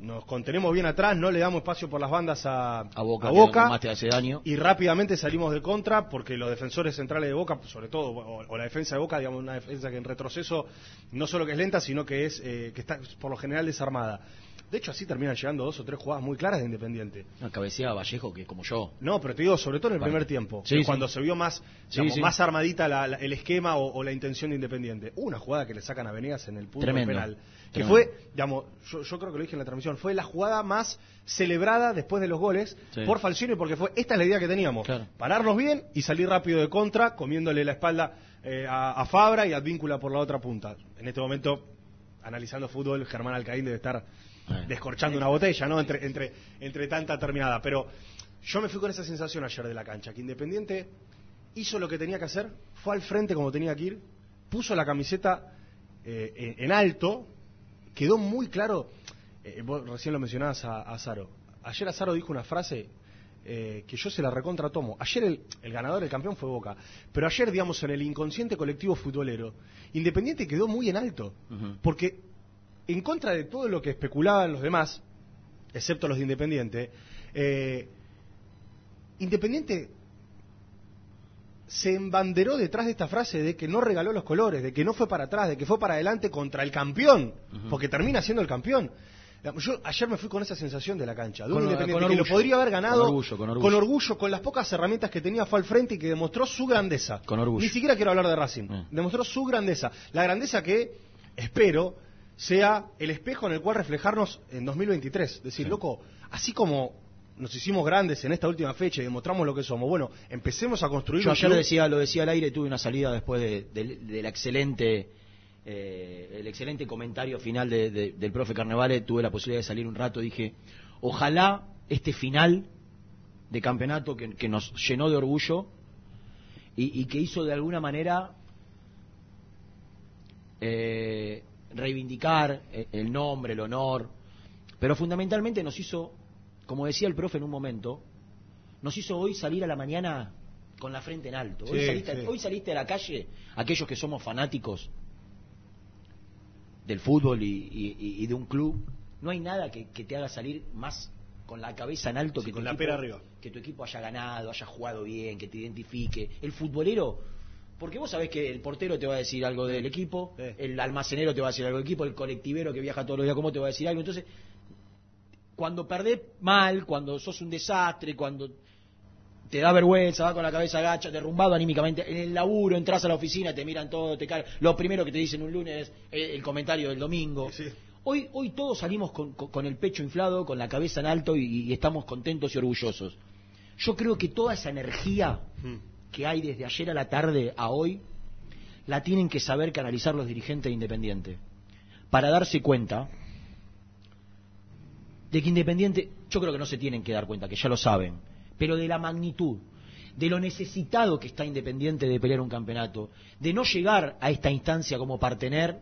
nos contenemos bien atrás, no le damos espacio por las bandas a, a Boca, a hace daño. y rápidamente salimos de contra porque los defensores centrales de Boca, sobre todo, o, o la defensa de Boca, digamos, una defensa que en retroceso no solo que es lenta, sino que es eh, que está por lo general desarmada. De hecho, así terminan llegando dos o tres jugadas muy claras de Independiente. Una cabecea a Vallejo que como yo. No, pero te digo, sobre todo en el Vale. primer tiempo, Sí, cuando se vio más, digamos, sí. más armadita la- la- el esquema o, o la intención de Independiente. Una jugada que le sacan a Venegas en el punto Tremendo. penal, que Tremendo. fue, digamos, yo, yo creo que lo dije en la transmisión, fue la jugada más celebrada después de los goles por Falcioni, porque fue esta es la idea que teníamos, Claro. pararnos bien y salir rápido de contra, comiéndole la espalda eh, a, a Fabra y a Víncula por la otra punta. En este momento, analizando fútbol, Germán Alcaín debe estar. Descorchando una botella, ¿no? Entre, entre, entre tanta terminada. Pero yo me fui con esa sensación ayer de la cancha, que Independiente hizo lo que tenía que hacer, fue al frente como tenía que ir, puso la camiseta eh, en, en alto, quedó muy claro, eh, vos recién lo mencionabas a, a ayer Azaro dijo una frase eh, que yo se la recontra tomo. Ayer el, el ganador, el campeón fue Boca, pero ayer, digamos, en el inconsciente colectivo futbolero, Independiente quedó muy en alto, porque en contra de todo lo que especulaban los demás, excepto los de Independiente, eh, Independiente se embanderó detrás de esta frase de que no regaló los colores, de que no fue para atrás, de que fue para adelante contra el campeón, porque termina siendo el campeón. Yo ayer me fui con esa sensación de la cancha, de un Con- Independiente con que lo orgullo. podría haber ganado Con orgullo, con orgullo. orgullo, con las pocas herramientas que tenía fue al frente y que demostró su grandeza. Con orgullo. Ni siquiera quiero hablar de Racing. Mm. Demostró su grandeza. La grandeza que espero sea el espejo en el cual reflejarnos en 2023. Decir, Sí. loco, así como nos hicimos grandes en esta última fecha y demostramos lo que somos, bueno, empecemos a construir Yo ayer club- decía, lo decía al aire, tuve una salida después de, de- de la excelente eh, el excelente comentario final de- de- del profe Carnevale, tuve la posibilidad de salir un rato, dije, ojalá este final de campeonato que, que nos llenó de orgullo y, y que hizo de alguna manera eh, reivindicar eh, el nombre, el honor, pero fundamentalmente nos hizo, como decía el profe en un momento, nos hizo hoy salir a la mañana con la frente en alto. Hoy, Sí, saliste, sí. hoy saliste a la calle, aquellos que somos fanáticos del fútbol y, y- y de un club, no hay nada que, que te haga salir más con la cabeza en alto Sí, que, con tu la equipo, pera arriba. que tu equipo haya ganado, haya jugado bien, que te identifique. El futbolero, porque vos sabés que el portero te va a decir algo del equipo, Sí. el almacenero te va a decir algo del equipo, el colectivero que viaja todos los días, ¿cómo te va a decir algo? Entonces, cuando perdés mal, cuando sos un desastre, cuando te da vergüenza, va con la cabeza agacha, derrumbado anímicamente, en el laburo, entras a la oficina, te miran todo, te caen. Lo primero que te dicen un lunes es el comentario del domingo. Sí. Hoy, hoy todos salimos con, con- con el pecho inflado, con la cabeza en alto y, y estamos contentos y orgullosos. Yo creo que toda esa energía Mm. Que hay desde ayer a la tarde a hoy, la tienen que saber canalizar los dirigentes de Independiente. Para darse cuenta de que Independiente, yo creo que no se tienen que dar cuenta, que ya lo saben, pero de la magnitud, de lo necesitado que está Independiente de pelear un campeonato, de no llegar a esta instancia como partener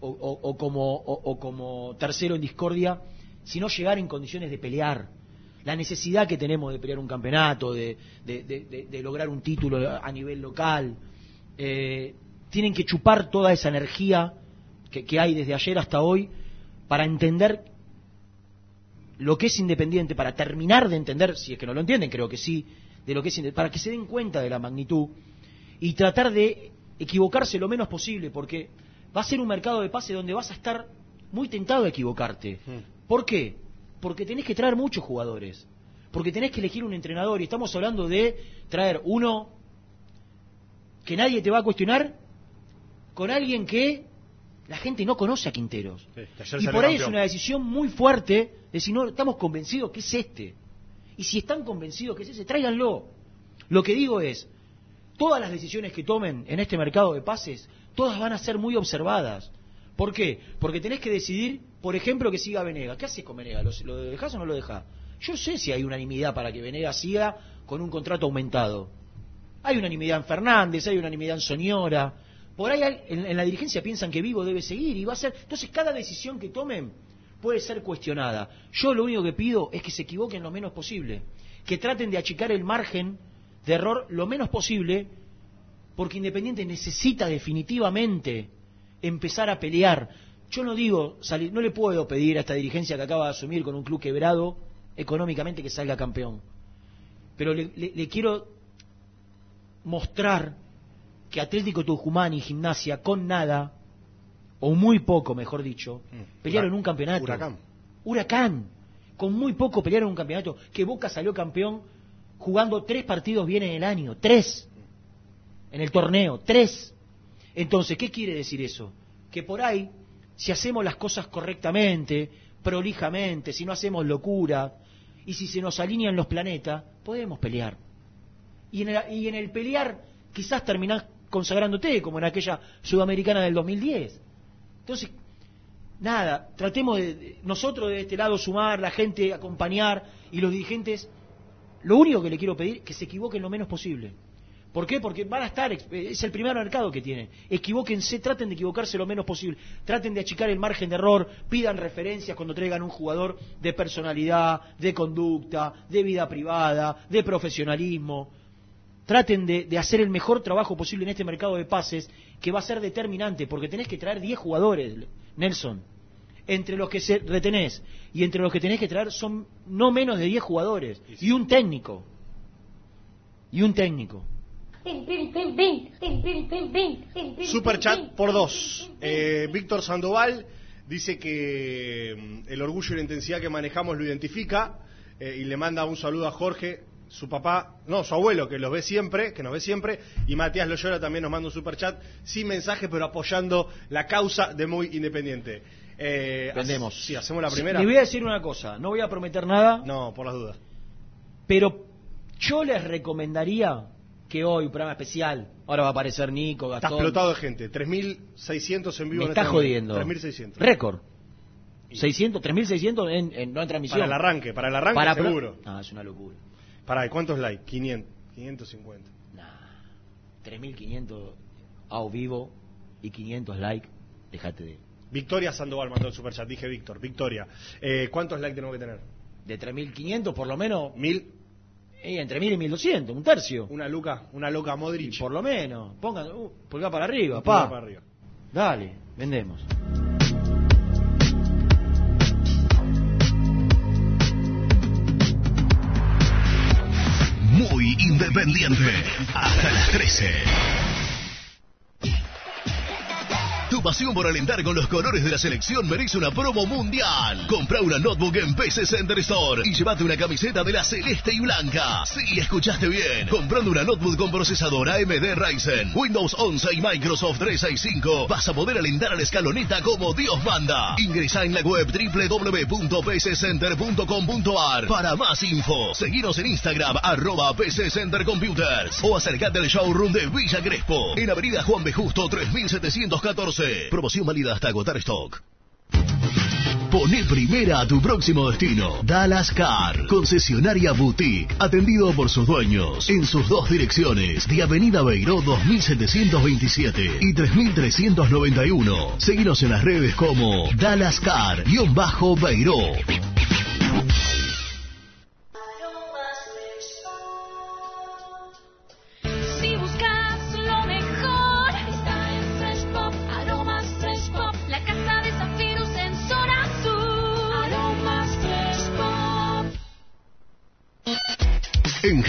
o, o- como tercero en discordia, sino llegar en condiciones de pelear. La necesidad que tenemos de pelear un campeonato, de, de- de- de- de lograr un título a nivel local. Eh, tienen que chupar toda esa energía que, que hay desde ayer hasta hoy para entender lo que es independiente, para terminar de entender, si es que no lo entienden, creo que sí, de lo que es para que se den cuenta de la magnitud y tratar de equivocarse lo menos posible, porque va a ser un mercado de pase donde vas a estar muy tentado a equivocarte. ¿Por qué? Porque tenés que traer muchos jugadores, porque tenés que elegir un entrenador y estamos hablando de traer uno que nadie te va a cuestionar con alguien que la gente no conoce a Quinteros. Sí, y por ahí es una decisión muy fuerte de decir, no, estamos convencidos que es este. Y si están convencidos que es ese, tráiganlo. Lo que digo es, todas las decisiones que tomen en este mercado de pases, todas van a ser muy observadas. ¿Por qué? Porque tenés que decidir, por ejemplo, que siga Venega. ¿Qué haces con Venega? ¿Lo, lo dejás o no lo dejás? Yo sé si hay unanimidad para que Venega siga con un contrato aumentado. Hay unanimidad en Fernández, hay unanimidad en Soñora. Por ahí hay- en, en la dirigencia piensan que Vigo debe seguir y va a ser. Entonces, cada decisión que tomen puede ser cuestionada. Yo lo único que pido es que se equivoquen lo menos posible. Que traten de achicar el margen de error lo menos posible, porque Independiente necesita definitivamente empezar a pelear. Yo no digo, salir, no le puedo pedir a esta dirigencia que acaba de asumir con un club quebrado económicamente que salga campeón. Pero le, le- le quiero mostrar que Atlético Tucumán y Gimnasia con nada, o muy poco mejor dicho, Mm. pelearon un campeonato. Huracán. Huracán. Con muy poco pelearon un campeonato. Que Boca salió campeón jugando tres partidos bien en el año. Tres. En el torneo. Tres. Entonces, ¿qué quiere decir eso? Que por ahí, si hacemos las cosas correctamente, prolijamente, si no hacemos locura, y si se nos alinean los planetas, podemos pelear. Y en el, y en el pelear quizás terminás consagrándote, como en aquella sudamericana del 2010. Entonces, nada, tratemos de, nosotros de este lado sumar, la gente acompañar y los dirigentes, lo único que le quiero pedir que se equivoquen lo menos posible. ¿Por qué? Porque van a estar, ex- es el primer mercado que tienen. Equivóquense, traten de equivocarse lo menos posible. Traten de achicar el margen de error, pidan referencias cuando traigan un jugador de personalidad, de conducta, de vida privada, de profesionalismo. Traten de, de hacer el mejor trabajo posible en este mercado de pases, que va a ser determinante, porque tenés que traer 10 jugadores, Nelson. Entre los que se retenés y entre los que tenés que traer son no menos de 10 jugadores. Y un técnico. Y un técnico. Super chat por dos. Eh, Víctor Sandoval dice que mm, el orgullo y la intensidad que manejamos lo identifica eh, y le manda un saludo a Jorge, su papá, no, su abuelo, que los ve siempre, que nos ve siempre, y Matías Loyola también nos manda un super chat sin mensaje, pero apoyando la causa de Muy Independiente. Eh, Vendemos. hace- Sí, hacemos la primera. Le voy a decir una cosa, no voy a prometer nada, No, por las dudas. pero yo les recomendaría que hoy, un programa especial. Ahora va a aparecer Nico, Gastón. Está explotado de gente. 3.600 en vivo. Me en está este jodiendo. 3.600. Récord. 600, 3.600 en, en, no en transmisión. Para el arranque, para el arranque para seguro. No, es una locura. ¿Para cuántos likes? 500, 550. Nah, 3.500 a vivo y 500 likes, dejate de... Victoria Sandoval mandó el superchat, dije Víctor, Victoria. Eh, ¿Cuántos likes tenemos que tener? De 3.500 por lo menos. 1.000. Entre 1000 y 1200, un tercio. Una Luca, una Luca Modric. Por lo menos. Pongan, uh, pulgar para arriba, pa. para arriba. Dale, vendemos. Muy independiente. Hasta las 13. Tu pasión por alentar con los colores de la selección merece una promo mundial. Compra una notebook en PC Center Store y llévate una camiseta de la celeste y blanca. Sí, escuchaste bien. Comprando una notebook con procesador AMD Ryzen, Windows 11 y Microsoft 365, vas a poder alentar a la escaloneta como Dios manda. Ingresa en la web www.pccenter.com.ar para más info. Seguinos en Instagram, arroba PC Center Computers. O acercate al showroom de Villa Crespo, en Avenida Juan B. Justo 3714. Promoción válida hasta agotar stock. Pone primera a tu próximo destino. Dallas Car, concesionaria boutique, atendido por sus dueños en sus dos direcciones, de Avenida Beiró 2727 y 3391. Seguinos en las redes como Dallas Car-Beiró.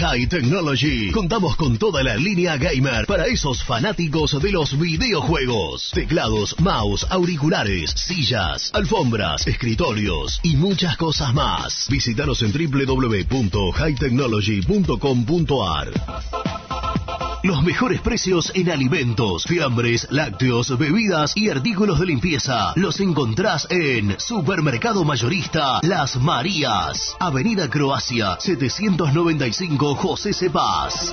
High Technology contamos con toda la línea gamer para esos fanáticos de los videojuegos. Teclados, mouse, auriculares, sillas, alfombras, escritorios y muchas cosas más. Visítanos en www.hightechnology.com.ar. Los mejores precios en alimentos, fiambres, lácteos, bebidas y artículos de limpieza los encontrás en Supermercado Mayorista Las Marías, Avenida Croacia 795 José Cepaz.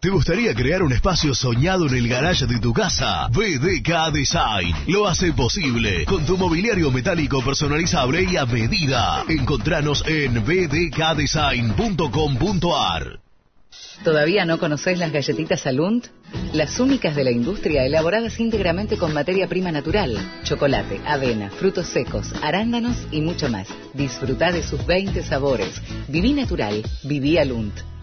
¿Te gustaría crear un espacio soñado en el garage de tu casa? BDK Design lo hace posible con tu mobiliario metálico personalizable y a medida. Encontranos en bdkdesign.com.ar. ¿Todavía no conocés las galletitas Alunt? Las únicas de la industria elaboradas íntegramente con materia prima natural, chocolate, avena, frutos secos, arándanos y mucho más. Disfrutá de sus 20 sabores. Viví natural, viví Alunt.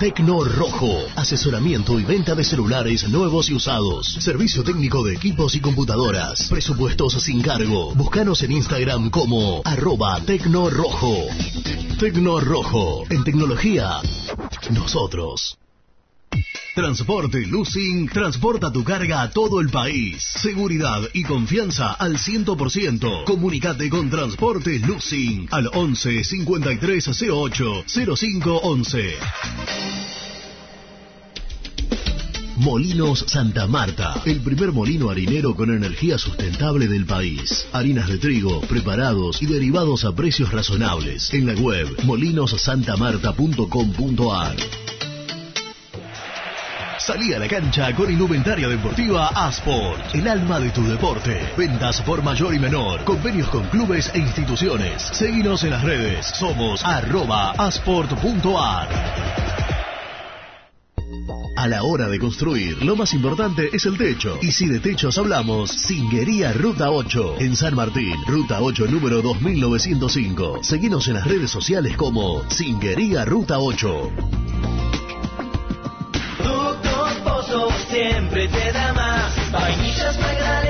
Tecno Rojo, asesoramiento y venta de celulares nuevos y usados. Servicio técnico de equipos y computadoras. Presupuestos sin cargo. Búscanos en Instagram como arroba Tecno Rojo. Rojo, en tecnología, nosotros. Transporte Lucing transporta tu carga a todo el país. Seguridad y confianza al 100%. Comunicate con Transporte Lucing al 11 53 08 05 11. Molinos Santa Marta, el primer molino harinero con energía sustentable del país. Harinas de trigo, preparados y derivados a precios razonables. En la web molinosantamarta.com.ar. Salí a la cancha con indumentaria deportiva Asport, el alma de tu deporte. Ventas por mayor y menor, convenios con clubes e instituciones. Seguinos en las redes, somos arroba asport.ar. A la hora de construir, lo más importante es el techo. Y si de techos hablamos, Singuería Ruta 8, en San Martín, Ruta 8 número 2905. Seguinos en las redes sociales como Singuería Ruta 8. Siempre te da más. Vainillas, magdalenas,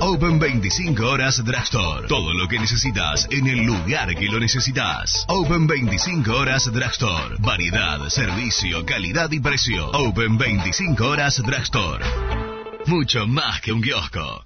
Open 25 horas Drugstore. Todo lo que necesitas en el lugar que lo necesitas. Open 25 horas Drugstore. Variedad, servicio, calidad y precio. Open 25 horas Drugstore. Mucho más que un kiosco.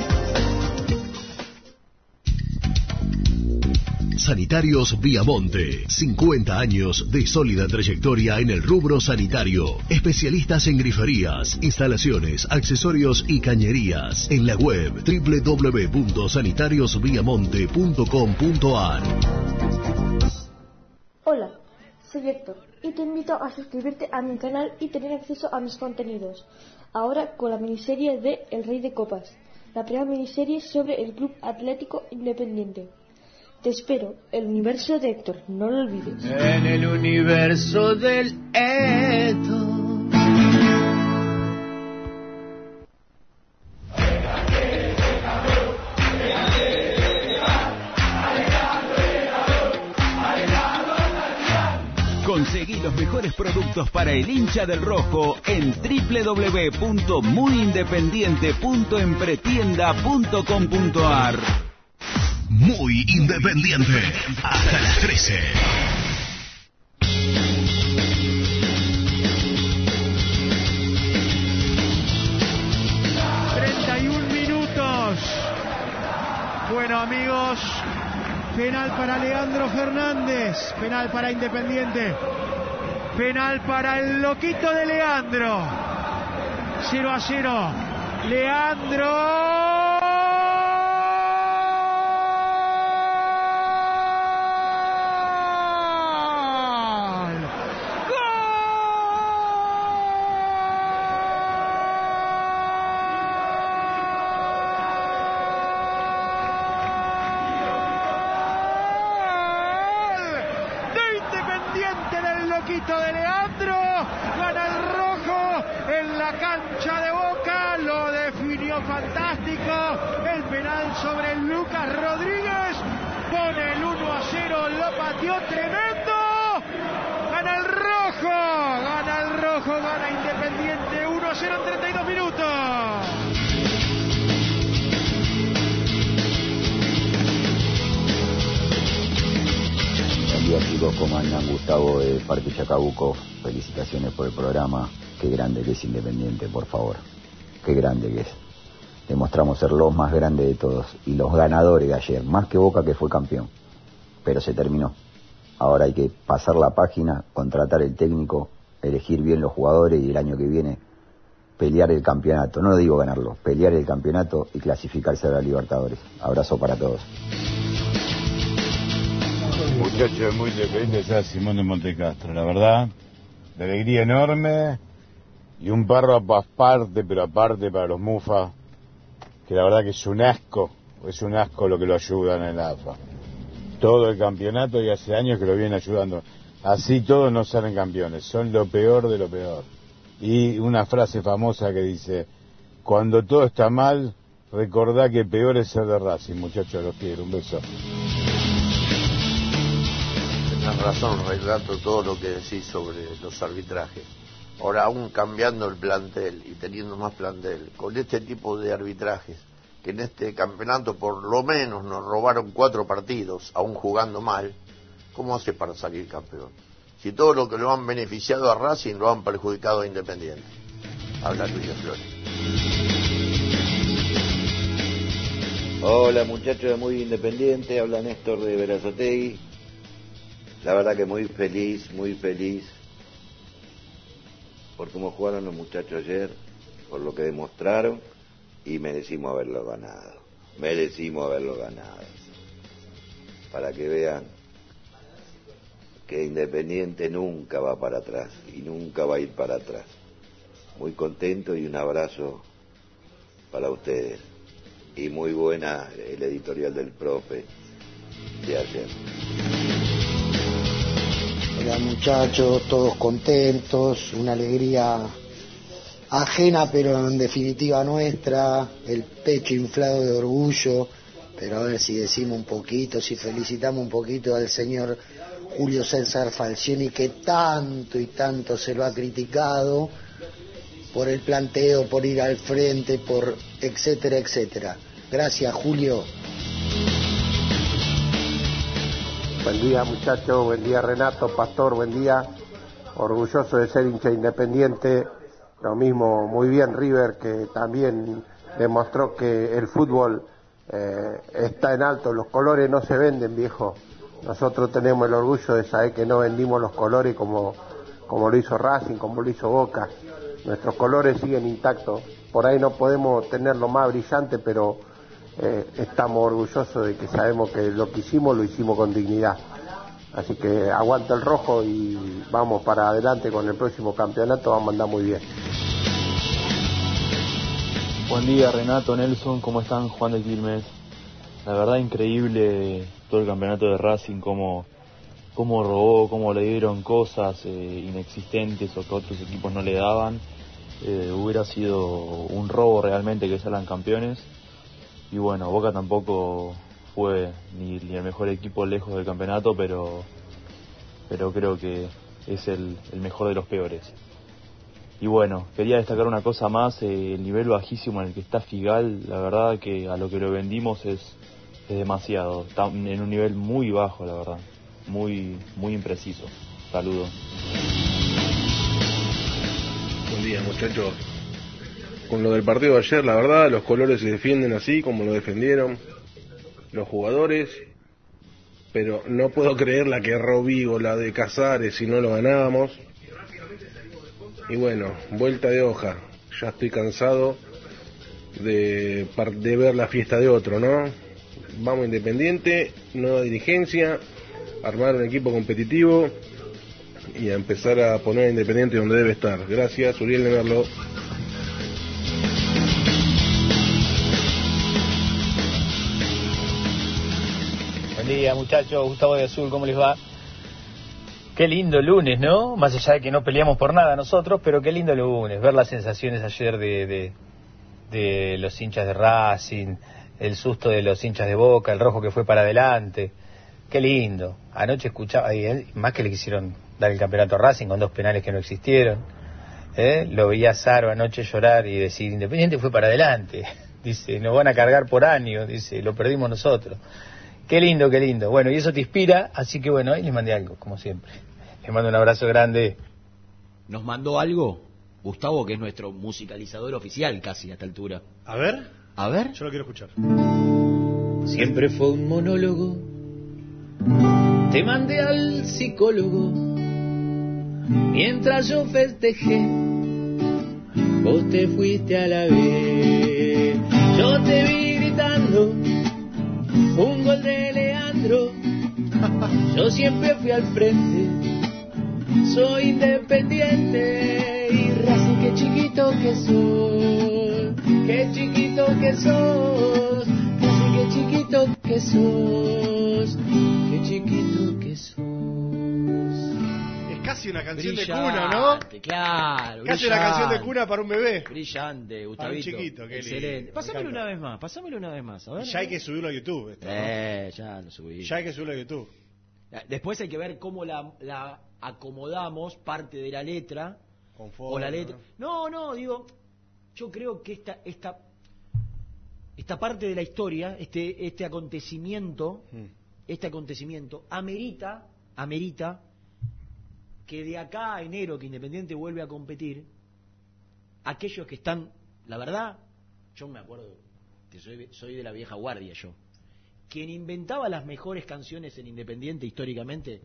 Sanitarios Viamonte. 50 años de sólida trayectoria en el rubro sanitario. Especialistas en griferías, instalaciones, accesorios y cañerías. En la web www.sanitariosviamonte.com.ar. Hola, soy Héctor y te invito a suscribirte a mi canal y tener acceso a mis contenidos. Ahora con la miniserie de El Rey de Copas, la primera miniserie sobre el Club Atlético Independiente. Te espero, el universo de Héctor, no lo olvides. En el universo del Eto. Conseguí los mejores productos para el hincha del rojo en www.muyindependiente.empretienda.com.ar. Muy independiente. Hasta las 13. minutos. Bueno, amigos, penal para Leandro Fernández, penal para Independiente, penal para el loquito de Leandro. 0 a 0. Leandro. de Independiente del loquito de Leandro. Gana el rojo la cancha de Boca, lo definió fantástico. El penal sobre Lucas Rodríguez. Pone el 1 a 0, lo pateó tremendo. Gana el rojo, gana el rojo, gana Independiente 1 a 0 en 32 minutos. Buen día chicos, ¿cómo andan? Gustavo de Parque Chacabuco, felicitaciones por el programa. Qué grande que es Independiente, por favor. Qué grande que es. Demostramos ser los más grandes de todos y los ganadores de ayer, más que Boca que fue campeón. Pero se terminó. Ahora hay que pasar la página, contratar el técnico, elegir bien los jugadores y el año que viene pelear el campeonato. No digo ganarlo, pelear el campeonato y clasificarse a la Libertadores. Abrazo para todos. Muchachos muy independientes, ya Simón de Montecastro, la verdad, de alegría enorme y un párrafo aparte, pero aparte para los mufas, que la verdad que es un asco, es un asco lo que lo ayudan en la AFA. Todo el campeonato y hace años que lo vienen ayudando. Así todos no salen campeones, son lo peor de lo peor. Y una frase famosa que dice, cuando todo está mal, recordá que peor es ser de Racing, muchachos, los quiero, un beso. Tienes razón, relato todo lo que decís sobre los arbitrajes. Ahora, aún cambiando el plantel y teniendo más plantel, con este tipo de arbitrajes, que en este campeonato por lo menos nos robaron cuatro partidos, aún jugando mal, ¿cómo hace para salir campeón? Si todo lo que lo han beneficiado a Racing lo han perjudicado a Independiente. Habla Luis Flores. Hola muchachos de Muy Independiente, habla Néstor de Verazotegui. La verdad que muy feliz, muy feliz por cómo jugaron los muchachos ayer, por lo que demostraron y merecimos haberlo ganado. Merecimos haberlo ganado. Para que vean que Independiente nunca va para atrás y nunca va a ir para atrás. Muy contento y un abrazo para ustedes. Y muy buena el editorial del profe de ayer. Muchachos, todos contentos, una alegría ajena pero en definitiva nuestra, el pecho inflado de orgullo, pero a ver si decimos un poquito, si felicitamos un poquito al señor Julio César Falcioni que tanto y tanto se lo ha criticado por el planteo, por ir al frente, por etcétera, etcétera. Gracias Julio. Buen día muchachos, buen día Renato, Pastor, buen día. Orgulloso de ser hincha independiente. Lo mismo, muy bien River, que también demostró que el fútbol eh, está en alto. Los colores no se venden, viejo. Nosotros tenemos el orgullo de saber que no vendimos los colores como, como lo hizo Racing, como lo hizo Boca. Nuestros colores siguen intactos. Por ahí no podemos tenerlo más brillante, pero eh, estamos orgullosos de que sabemos que lo que hicimos lo hicimos con dignidad. Así que aguanta el rojo y vamos para adelante con el próximo campeonato, vamos a andar muy bien. Buen día Renato, Nelson, ¿cómo están? Juan de Quilmes. La verdad increíble todo el campeonato de Racing, cómo, cómo robó, cómo le dieron cosas eh, inexistentes o que otros equipos no le daban. Eh, hubiera sido un robo realmente que salgan campeones. Y bueno, Boca tampoco fue ni, el mejor equipo lejos del campeonato, pero, pero creo que es el, el mejor de los peores. Y bueno, quería destacar una cosa más, eh, el nivel bajísimo en el que está Figal, la verdad que a lo que lo vendimos es, es demasiado, está en un nivel muy bajo, la verdad, muy, muy impreciso. Saludos. Buen día, muchachos. Con lo del partido de ayer, la verdad, los colores se defienden así como lo defendieron los jugadores, pero no puedo creer la que erró Vigo, la de Casares, si no lo ganábamos. Y bueno, vuelta de hoja. Ya estoy cansado de, de ver la fiesta de otro, ¿no? Vamos Independiente, nueva dirigencia, armar un equipo competitivo y a empezar a poner a Independiente donde debe estar. Gracias, Uriel de Merlo. Día muchachos, Gustavo de Azul, ¿cómo les va? Qué lindo lunes, ¿no? Más allá de que no peleamos por nada nosotros, pero qué lindo lunes. Ver las sensaciones ayer de, de, los hinchas de Racing, el susto de los hinchas de Boca, el rojo que fue para adelante. Qué lindo. Anoche escuchaba, más que le quisieron dar el campeonato a Racing con dos penales que no existieron. ¿eh? Lo veía Saro anoche llorar y decir, Independiente fue para adelante. Dice, nos van a cargar por años, dice, lo perdimos nosotros. Qué lindo, qué lindo. Bueno, y eso te inspira, así que bueno, ahí les mandé algo, como siempre. Les mando un abrazo grande. Nos mandó algo Gustavo, que es nuestro musicalizador oficial casi a esta altura. A ver. A ver. Yo lo quiero escuchar. Siempre fue un monólogo. Te mandé al psicólogo. Mientras yo festejé, vos te fuiste a la vez. Yo te vi gritando un gol de Yo siempre fui al frente. Soy independiente y Racing, qué chiquito que sos, qué chiquito que sos, Racing, qué chiquito que sos, qué chiquito que sos. Casi una canción de cuna, ¿no? Claro. Casi una canción de cuna para un bebé. Brillante, Para un Gustavito. chiquito, qué. Excelente. Me Pásamelo una vez más, pásamelo una vez más. A ver. Ya hay que subirlo a YouTube. esto, ¿no? Eh, ya lo subí. Ya hay que subirlo a YouTube. Después hay que ver cómo la, la acomodamos parte de la letra. Con o la letra. No, no, digo, yo creo que esta, esta, esta parte de la historia, este, este acontecimiento, Mm. este acontecimiento, amerita, amerita que de acá a enero que Independiente vuelve a competir, aquellos que están, la verdad, yo me acuerdo que soy, soy de la vieja guardia yo, quien inventaba las mejores canciones en Independiente históricamente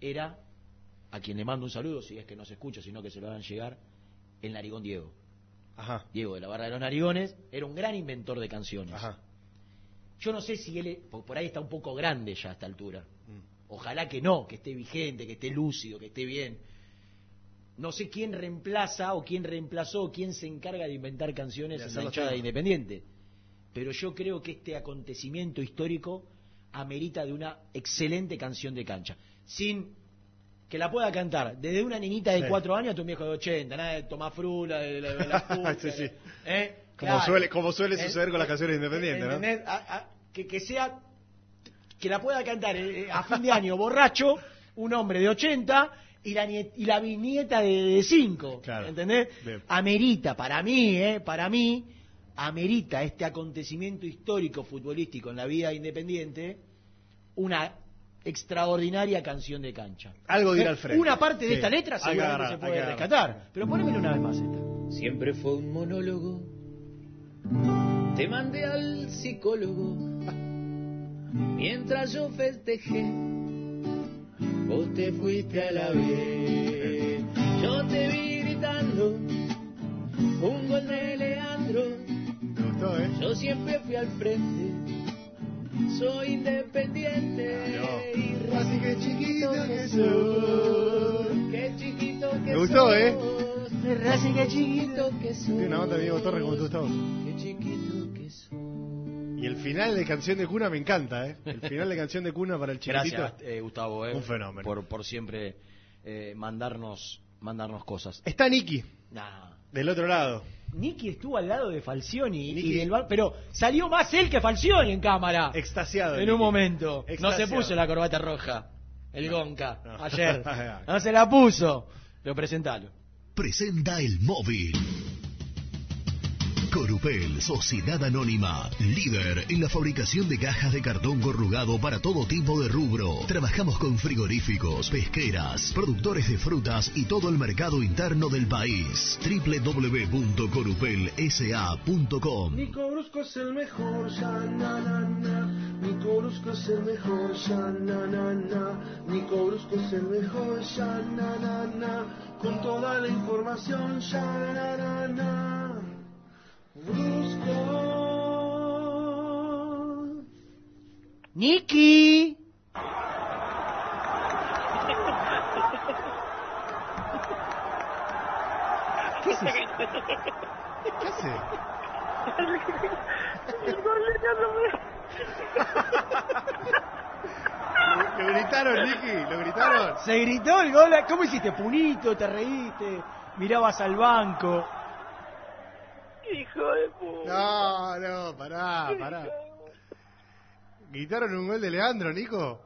era, a quien le mando un saludo, si es que no se escucha, sino que se lo hagan llegar, el narigón Diego. Ajá. Diego de la Barra de los Narigones era un gran inventor de canciones. Ajá. Yo no sé si él, por por ahí está un poco grande ya a esta altura. Ojalá que no, que esté vigente, que esté lúcido, que esté bien. No sé quién reemplaza o quién reemplazó o quién se encarga de inventar canciones De en la hinchada de. Independiente. Pero yo creo que este acontecimiento histórico amerita de una excelente canción de cancha. Sin que la pueda cantar desde una niñita de Sí. cuatro años hasta un viejo de 80, nada de Tomás Frula, de, la- de la Fuca, Sí, sí. ¿eh? Como Claro. suele, como suele Eh, suceder con las canciones independientes, ¿no? ¿Entendés? A- a- que, que sea que la pueda cantar eh, a fin de año borracho un hombre de 80 y la y la bisnieta de 5 ¿entendés? Bien. amerita para mí eh, para mí amerita este acontecimiento histórico futbolístico en la vida independiente una extraordinaria canción de cancha Algo dirá Eh, Alfredo. una parte de Sí. esta letra seguramente agarrar, se puede agarrar. rescatar pero ponémelo una vez más esta Siempre fue un monólogo. Te mandé al psicólogo. Mientras yo festejé, vos te fuiste a la vez. Yo te vi gritando un gol de Leandro. Me gustó, ¿eh? Yo siempre fui al frente. Soy independiente. Y Racing, qué chiquito que sos. Qué chiquito que Me gustó, sos. ¿eh? Racing, qué chiquito que sos. Tiene una banda de Diego Torres como tú, Gustavo. Qué chiquito que sos. Y el final de Canción de Cuna me encanta, ¿eh? El final de Canción de Cuna para el chiquitito. Gracias, eh, Gustavo, eh, Un fenómeno. Por, por siempre eh, mandarnos, mandarnos cosas. Está Nicky, Nah. del otro lado. Nicky estuvo al lado de Falcioni y Nicky- del bar- pero salió más él que Falcioni en cámara. Extasiado. en Nicky. un momento. No se puso la corbata roja, el Gonca, no. ayer. No se la puso. Pero presentalo. Presenta el móvil. Corupel, Sociedad Anónima, líder en la fabricación de cajas de cartón corrugado para todo tipo de rubro. Trabajamos con frigoríficos, pesqueras, productores de frutas y todo el mercado interno del país. www.corupelsa.com Nico Brusco es el mejor, ya. Nico Brusco es el mejor, ya. Nico Brusco es el mejor, ya. Con toda la información, ya. Brusco. Nicky. ¿Qué haces? ¿Qué hace? Lo gritaron, Nicky, lo gritaron. Se gritó el gol. ¿Cómo hiciste? Punito, te reíste, mirabas al banco. Hijo de puta. No, no, pará, pará. ¿Gritaron un gol de Leandro, Nico?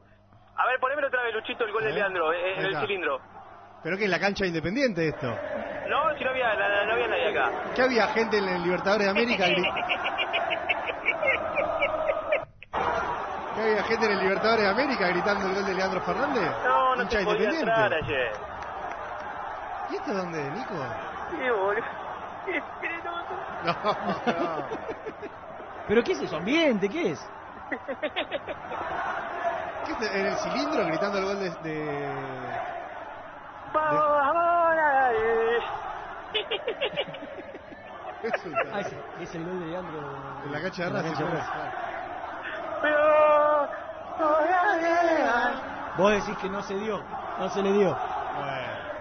A ver, ponémelo otra vez, Luchito, el gol de. Leandro, eh, en el cilindro. ¿Pero que en la cancha independiente esto? No, si no había, la- no había nadie acá. ¿Qué había gente en el Libertadores de América? ¿Qué había gente en el Libertadores de América gritando el gol de Leandro Fernández? No, no te podía entrar ayer. ¿Y esto dónde, Nico? Sí, boludo. No, no. ¿Pero qué es eso? ¿Ambiente? ¿Qué es? ¿Qué es en el cilindro gritando el gol de... de- eh. un- Ah, es, es el gol de Leandro. En la cancha de Racing, de. Pero, Vos decís que no se dio, no se le dio.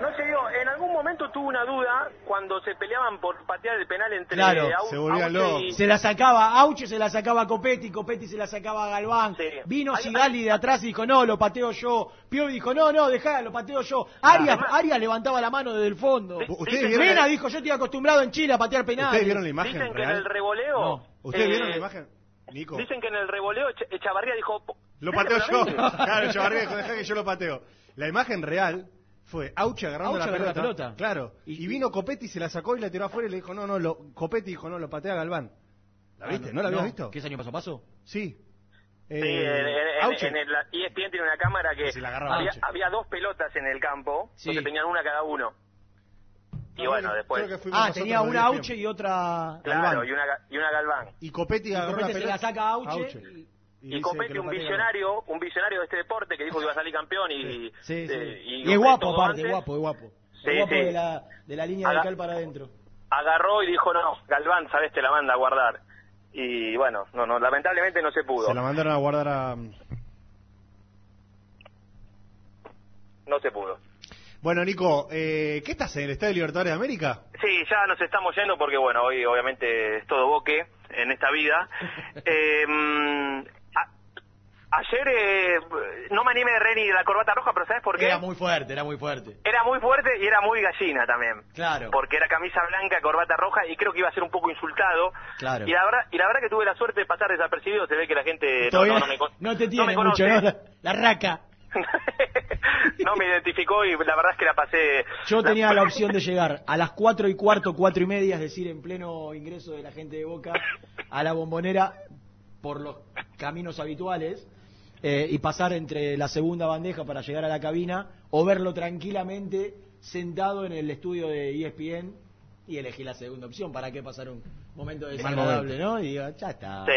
No sé, yo, en algún momento tuve una duda cuando se peleaban por patear el penal entre Claro, Au- se volvían Auche locos. y... Se la sacaba Auche, se la sacaba a Copetti, Copetti se la sacaba a Galván. Vino Sigali de atrás y dijo, no, lo pateo yo. Piovi dijo, no, no, dejá, lo pateo yo. Arias, Arias levantaba la mano desde el fondo. ¿Ustedes vieron Mena la- dijo, yo estoy acostumbrado en Chile a patear penales. ¿Ustedes vieron la imagen Dicen que en el revoleo... ¿Ustedes eh, vieron la imagen? Nico. Dicen que en el revoleo Echa- Echavarría dijo... Lo "Dale pateo yo. mí". Claro, Chavarría dijo, dejá que yo lo pateo. La imagen real fue Auche agarrando Auche la, pelota. Claro. Y, vino Copetti, se la sacó y la tiró afuera y le dijo, no, no, lo, Copetti dijo, no, lo patea Galván. ¿La Ah, viste? no, ¿No, la habías no. visto? ¿Qué es año paso a paso? Sí. Sí, Eh, en, en- Auche. en el E ESPN tiene una cámara que Se la agarraba había, dos pelotas en el campo, Sí. entonces tenían una cada uno. Y Ah, bueno, bueno, después... Ah, tenía una. Auche y otra Claro, Galván. y una, ga- y una Galván. Y Copetti Y Copetti la se la saca a Auche. Y, Y, Copetti, lo un visionario, un visionario de este deporte que dijo que iba a salir campeón y... Sí, sí. eh, Y, es guapo aparte, antes. guapo, es guapo. Es guapo de la, de la línea de cal para adentro. Agarró y dijo, no, Galván, sabes, te la manda a guardar. Y bueno, no, no, lamentablemente no se pudo. Se la mandaron a guardar a... No se pudo. Bueno, Nico, eh, ¿qué estás en el Estadio Libertadores de América? Sí, ya nos estamos yendo porque, bueno, hoy obviamente es todo boque en esta vida. Eh, mm, ayer eh, no me animé de Reni de la corbata roja, pero ¿sabes por qué? Era muy fuerte, era muy fuerte. Era muy fuerte y era muy gallina también. Claro. Porque era camisa blanca, corbata roja y creo que iba a ser un poco insultado. Claro. Y la verdad, y la verdad que tuve la suerte de pasar desapercibido. Se ve que la gente no, Todavía no, no me, no te no tiene me mucho. La, la raca. no me identificó y la verdad es que la pasé. Yo la- tenía la opción de llegar a las cuatro y cuarto, cuatro y media, es decir, en pleno ingreso de la gente de Boca a la bombonera por los caminos habituales eh, y pasar entre la segunda bandeja para llegar a la cabina o verlo tranquilamente sentado en el estudio de ESPN y elegí la segunda opción. ¿Para qué pasar un momento desagradable, no? Y digo, ya está. Sí.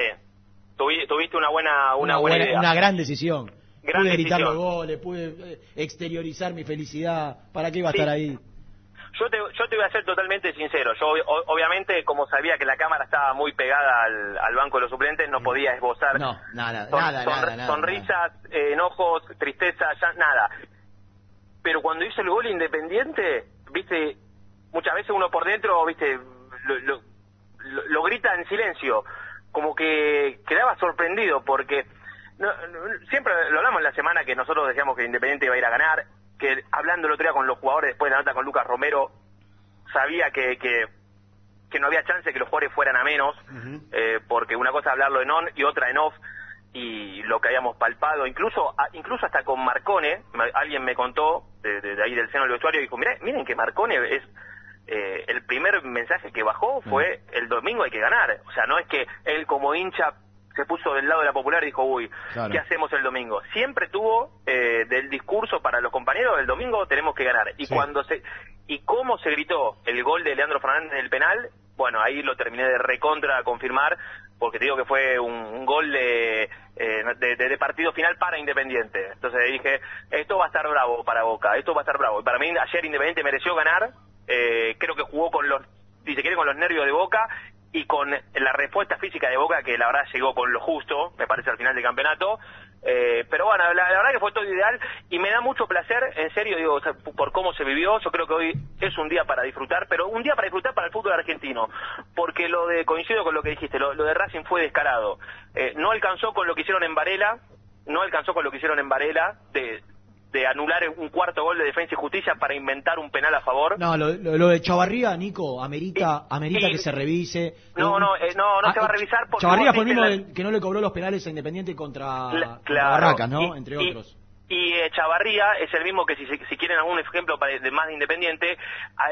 Tuvi- tuviste una buena, una, buena, idea. una gran decisión. Gran pude gritar decisión. los goles, pude eh, exteriorizar mi felicidad. ¿Para qué iba a Sí. estar ahí? Yo te, yo te voy a ser totalmente sincero. Yo, o- obviamente, como sabía que la cámara estaba muy pegada al, al banco de los suplentes, no podía esbozar No, nada, son- nada, son- nada, nada, sonrisas, eh, enojos, tristeza, ya nada. Pero cuando hizo el gol independiente, viste, muchas veces uno por dentro, viste, lo, lo- lo- lo grita en silencio. Como que quedaba sorprendido porque no, no, siempre lo hablamos en la semana que nosotros decíamos que Independiente iba a ir a ganar, que hablando el otro día con los jugadores después de la nota con Lucas Romero, sabía que, que, que no había chance que los jugadores fueran a menos, eh, porque una cosa es hablarlo en on y otra en off, y lo que habíamos palpado, incluso a- incluso hasta con Marcone, alguien me contó de, de- de ahí del seno del vestuario, y dijo, miren, miren que Marcone es eh, el primer mensaje que bajó fue el domingo hay que ganar, o sea, no es que él como hincha se puso del lado de la popular y dijo, uy, Claro. ¿qué hacemos el domingo? Siempre tuvo eh, del discurso para los compañeros, el domingo tenemos que ganar. Y Sí. cuando se y cómo se gritó el gol de Leandro Fernández en el penal, bueno, ahí lo terminé de recontra confirmar, porque te digo que fue un, un gol de, eh, de, de- de partido final para Independiente. Entonces dije, esto va a estar bravo para Boca, esto va a estar bravo. Y para mí ayer Independiente mereció ganar, eh, creo que jugó con los, si se quiere, con los nervios de Boca y con la respuesta física de Boca, que la verdad llegó con lo justo, me parece, al final del campeonato. Eh, pero bueno, la, verdad que fue todo ideal y me da mucho placer, en serio, digo, por cómo se vivió. Yo creo que hoy es un día para disfrutar, pero un día para disfrutar para el fútbol argentino, porque lo de, coincido con lo que dijiste, lo, lo de Racing fue descarado. Eh, no alcanzó con lo que hicieron en Varela, no alcanzó con lo que hicieron en Varela de, de anular un cuarto gol de defensa y justicia para inventar un penal a favor. No, lo, lo- lo de Chavarría, Nico, amerita, amerita y- que se revise. No, no, eh, no, no Ah, se va a revisar porque Chavarría fue el mismo la- que no le cobró los penales a Independiente contra, La- contra claro. Barracas, ¿no? Y- Entre otros. Y eh, Chavarría es el mismo que, si, si quieren algún ejemplo para- de más de Independiente,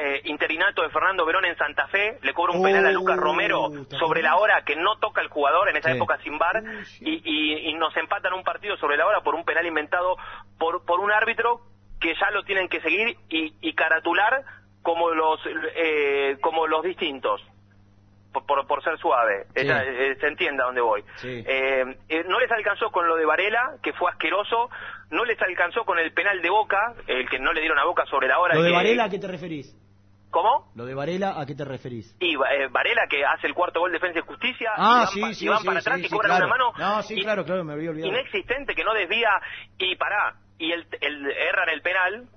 eh, interinato de Fernando Verón en Santa Fe, le cobra un penal a Lucas Romero sobre la hora que no toca el jugador, en esa Sí. época sin bar, y, y- y nos empatan un partido sobre la hora por un penal inventado por, por un árbitro que ya lo tienen que seguir y, y caratular como los, eh, como los distintos. Por, por, por ser suave, Sí. Ella, eh, se entienda dónde voy. Sí. Eh, eh, no les alcanzó con lo de Varela, que fue asqueroso, no les alcanzó con el penal de Boca, el que no le dieron a Boca sobre la hora. Lo de que- Varela, ¿a qué te referís? ¿Cómo? Lo de Varela, ¿a qué te referís? Y eh, Varela que hace el cuarto gol de defensa y justicia, y Ah, van, sí, sí, y van sí, para atrás y cobran claro. una mano No, sí, y- claro, claro, me había olvidado. inexistente que no desvía y pará, y el, el, erran el penal,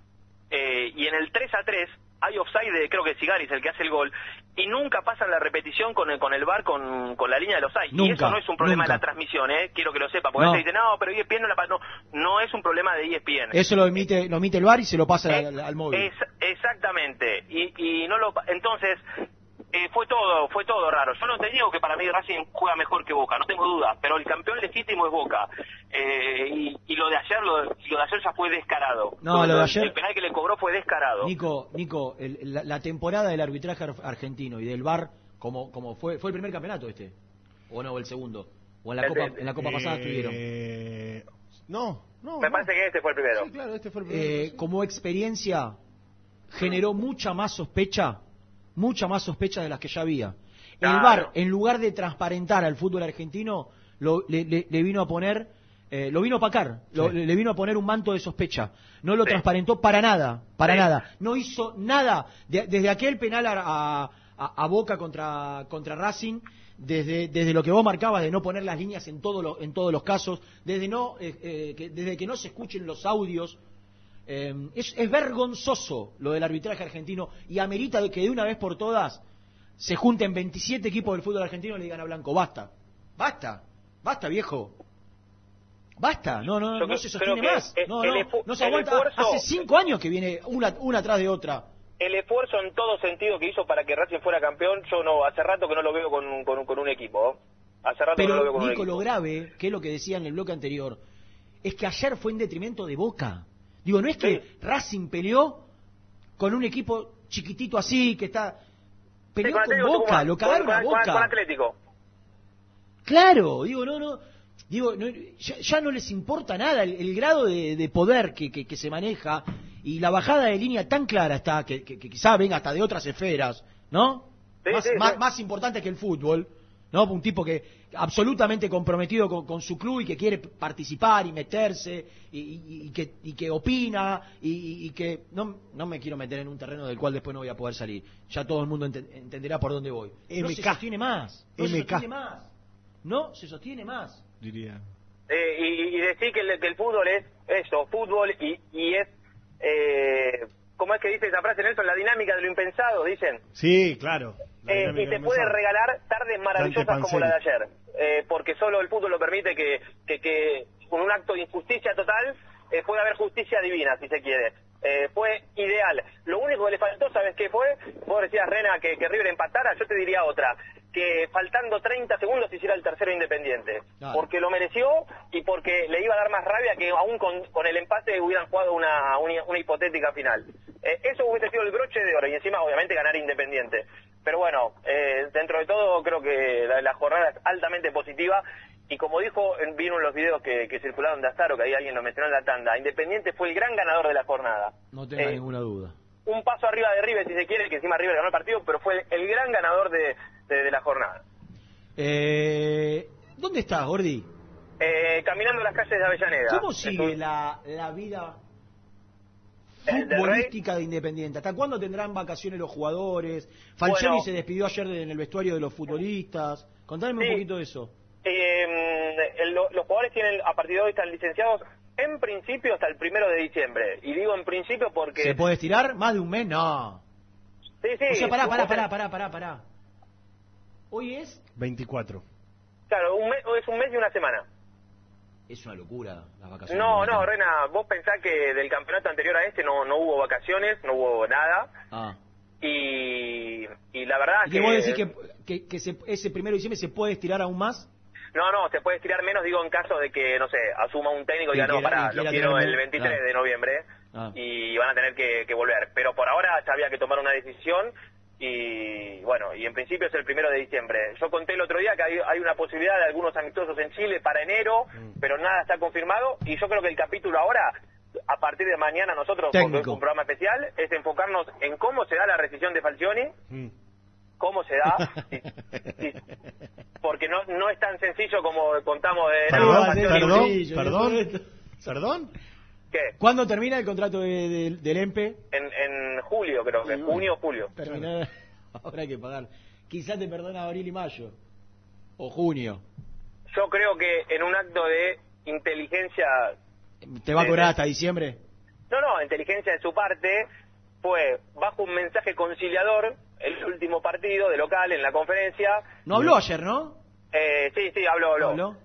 eh, y en el 3 a 3 hay offside de creo que Sigaris el que hace el gol y nunca pasan la repetición con el, con el bar con, con la línea del offside y eso no es un problema nunca. de la transmisión eh quiero que lo sepa porque No. a veces dicen no pero ESPN no la pa-". no no es un problema de ESPN Eso lo emite, lo emite el bar y se lo pasa al, al móvil. es, exactamente. Y, y no lo, entonces, eh, fue todo, fue todo raro. Yo no te digo que para mí Racing juega mejor que Boca, no tengo duda, pero el campeón legítimo es Boca. Eh, y, y lo de ayer, lo, de- lo de ayer ya fue descarado. No, lo de ayer- El penal que le cobró fue descarado. Nico, Nico, el- la, la temporada del arbitraje ar- argentino y del VAR, como, como fue, fue el primer campeonato este, o no, o el segundo, o en la El copa, en la copa pasada estuvieron. Eh, no, no. Me no. parece que este fue el primero. Sí, claro, este fue el primero. Eh, como experiencia generó mucha más sospecha, mucha más sospecha de las que ya había. El. VAR, en lugar de transparentar al fútbol argentino, lo- le, le- le vino a poner, eh, lo vino a opacar, lo- Sí. le, le vino a poner un manto de sospecha. No lo transparentó para nada, para Sí. nada. No hizo nada. De- desde aquel penal a, a- a Boca contra, contra Racing, desde, desde lo que vos marcabas de no poner las líneas en, todo lo- en todos los casos, desde, no, eh, eh, que, desde que no se escuchen los audios, eh, es, es vergonzoso lo del arbitraje argentino y amerita que de una vez por todas se junten 27 equipos del fútbol argentino y le digan a Blanco, basta, basta, basta viejo. Basta, no, no, no se sostiene más. el- No, no, no se aguanta. esfuerzo- Hace cinco años que viene una, una atrás de otra. El esfuerzo en todo sentido que hizo para que Racing fuera campeón, yo no, hace rato que no lo veo con, un- con, un- con un equipo. Hace rato que no lo veo con Nico, un lo grave, que es lo que decía en el bloque anterior, es que ayer fue en detrimento de Boca. Digo, no es que Racing peleó con un equipo chiquitito así, que está... Peleó Sí, con Boca, Tucumán, lo cagaron con- a con- Boca. con Atlético. Claro, digo, no, no, digo, no, ya, ya no les importa nada el, el grado de, de poder que, que- que se maneja y la bajada de línea tan clara está, que, que- que quizá venga hasta de otras esferas, ¿no? Sí, más, sí, más, sí. más importante que el fútbol, ¿no? Un tipo que absolutamente comprometido con, con su club y que quiere participar y meterse y, y- y que, y que opina y, y que no, no me quiero meter en un terreno del cual después no voy a poder salir. Ya todo el mundo enten- entenderá por dónde voy. No se MK. sostiene más. No se MK. sostiene más. No se sostiene más. Diría. Eh, y, y decir que el, que el fútbol es eso, fútbol y, y es, eh, ¿cómo es que dice esa frase Nelson? La dinámica de lo impensado, dicen. Sí, claro. La Eh, y te puede regalar tardes maravillosas como la de ayer, eh, porque solo el fútbol lo permite que, que, que con un acto de injusticia total eh, puede haber justicia divina, si se quiere. Eh, fue ideal. Lo único que le faltó, ¿sabes qué fue? Vos decías, Rena, que, que River empatara, yo te diría otra, que faltando 30 segundos hiciera el tercero independiente, Claro. porque lo mereció y porque le iba a dar más rabia que aún con, con el empate hubieran jugado una, una, una hipotética final. Eh, eso hubiese sido el broche de oro y encima obviamente ganar Independiente. Pero bueno, eh, dentro de todo creo que la, la jornada es altamente positiva y como dijo, en- vieron los videos que, que circularon de Astaro, que ahí alguien lo mencionó en la tanda, Independiente fue el gran ganador de la jornada. No tenga Eh, ninguna duda. Un paso arriba de River si se quiere, que encima River ganó el partido, pero fue el gran ganador de, de- de la jornada. Eh, ¿Dónde estás, Gordi? Eh, caminando las calles de Avellaneda. ¿Cómo sigue la, la vida ¿El del futbolística de Independiente? ¿Hasta cuándo tendrán vacaciones los jugadores? Falcioni Bueno. se despidió ayer de- en el vestuario de los futbolistas. Contame un poquito de eso. Eh, el- lo- los jugadores tienen, a partir de hoy están licenciados en principio hasta el primero de diciembre. Y digo en principio porque... ¿Se puede estirar? ¿Más de un mes? No. Sí, sí. o sea, pará, pará, pará, pará, pará, pará. Hoy es 24. Claro, un mes, es un mes y una semana. Es una locura las vacaciones. No, no, Rena, vos pensás que del campeonato anterior a este no, no hubo vacaciones, no hubo nada. Ah. Y, y la verdad ¿Y que vos decís que, que, que se- ese primero de diciembre se puede estirar aún más? No, no, se puede estirar menos, digo, en caso de que, no sé, asuma un técnico y diga, no, pará, lo quiero tener- el 23 claro. de noviembre Ah. y van a tener que, que volver. Pero por ahora ya había que tomar una decisión y, bueno, y en principio es el primero de diciembre. Yo conté el otro día que hay, hay una posibilidad de algunos amistosos en Chile para enero, Mm. pero nada está confirmado y yo creo que el capítulo ahora, a partir de mañana nosotros, es un programa especial, es enfocarnos en cómo se da la rescisión de Falcioni, cómo se da, y- y- porque no, no es tan sencillo como contamos de... Perdón, no, perdón. ¿Perdón? ¿Qué? ¿Cuándo termina el contrato de- de- del EMPE? En, en julio creo que, junio o julio. Termina, ahora hay que pagar. Quizás te perdona abril y mayo. O junio. Yo creo que en un acto de inteligencia, ¿Te va a cobrar hasta diciembre? no, no, inteligencia de su parte, fue bajo un mensaje conciliador el último partido de local en la conferencia. No habló ayer, ¿no? Eh, sí, sí, habló, habló. ¿Habló?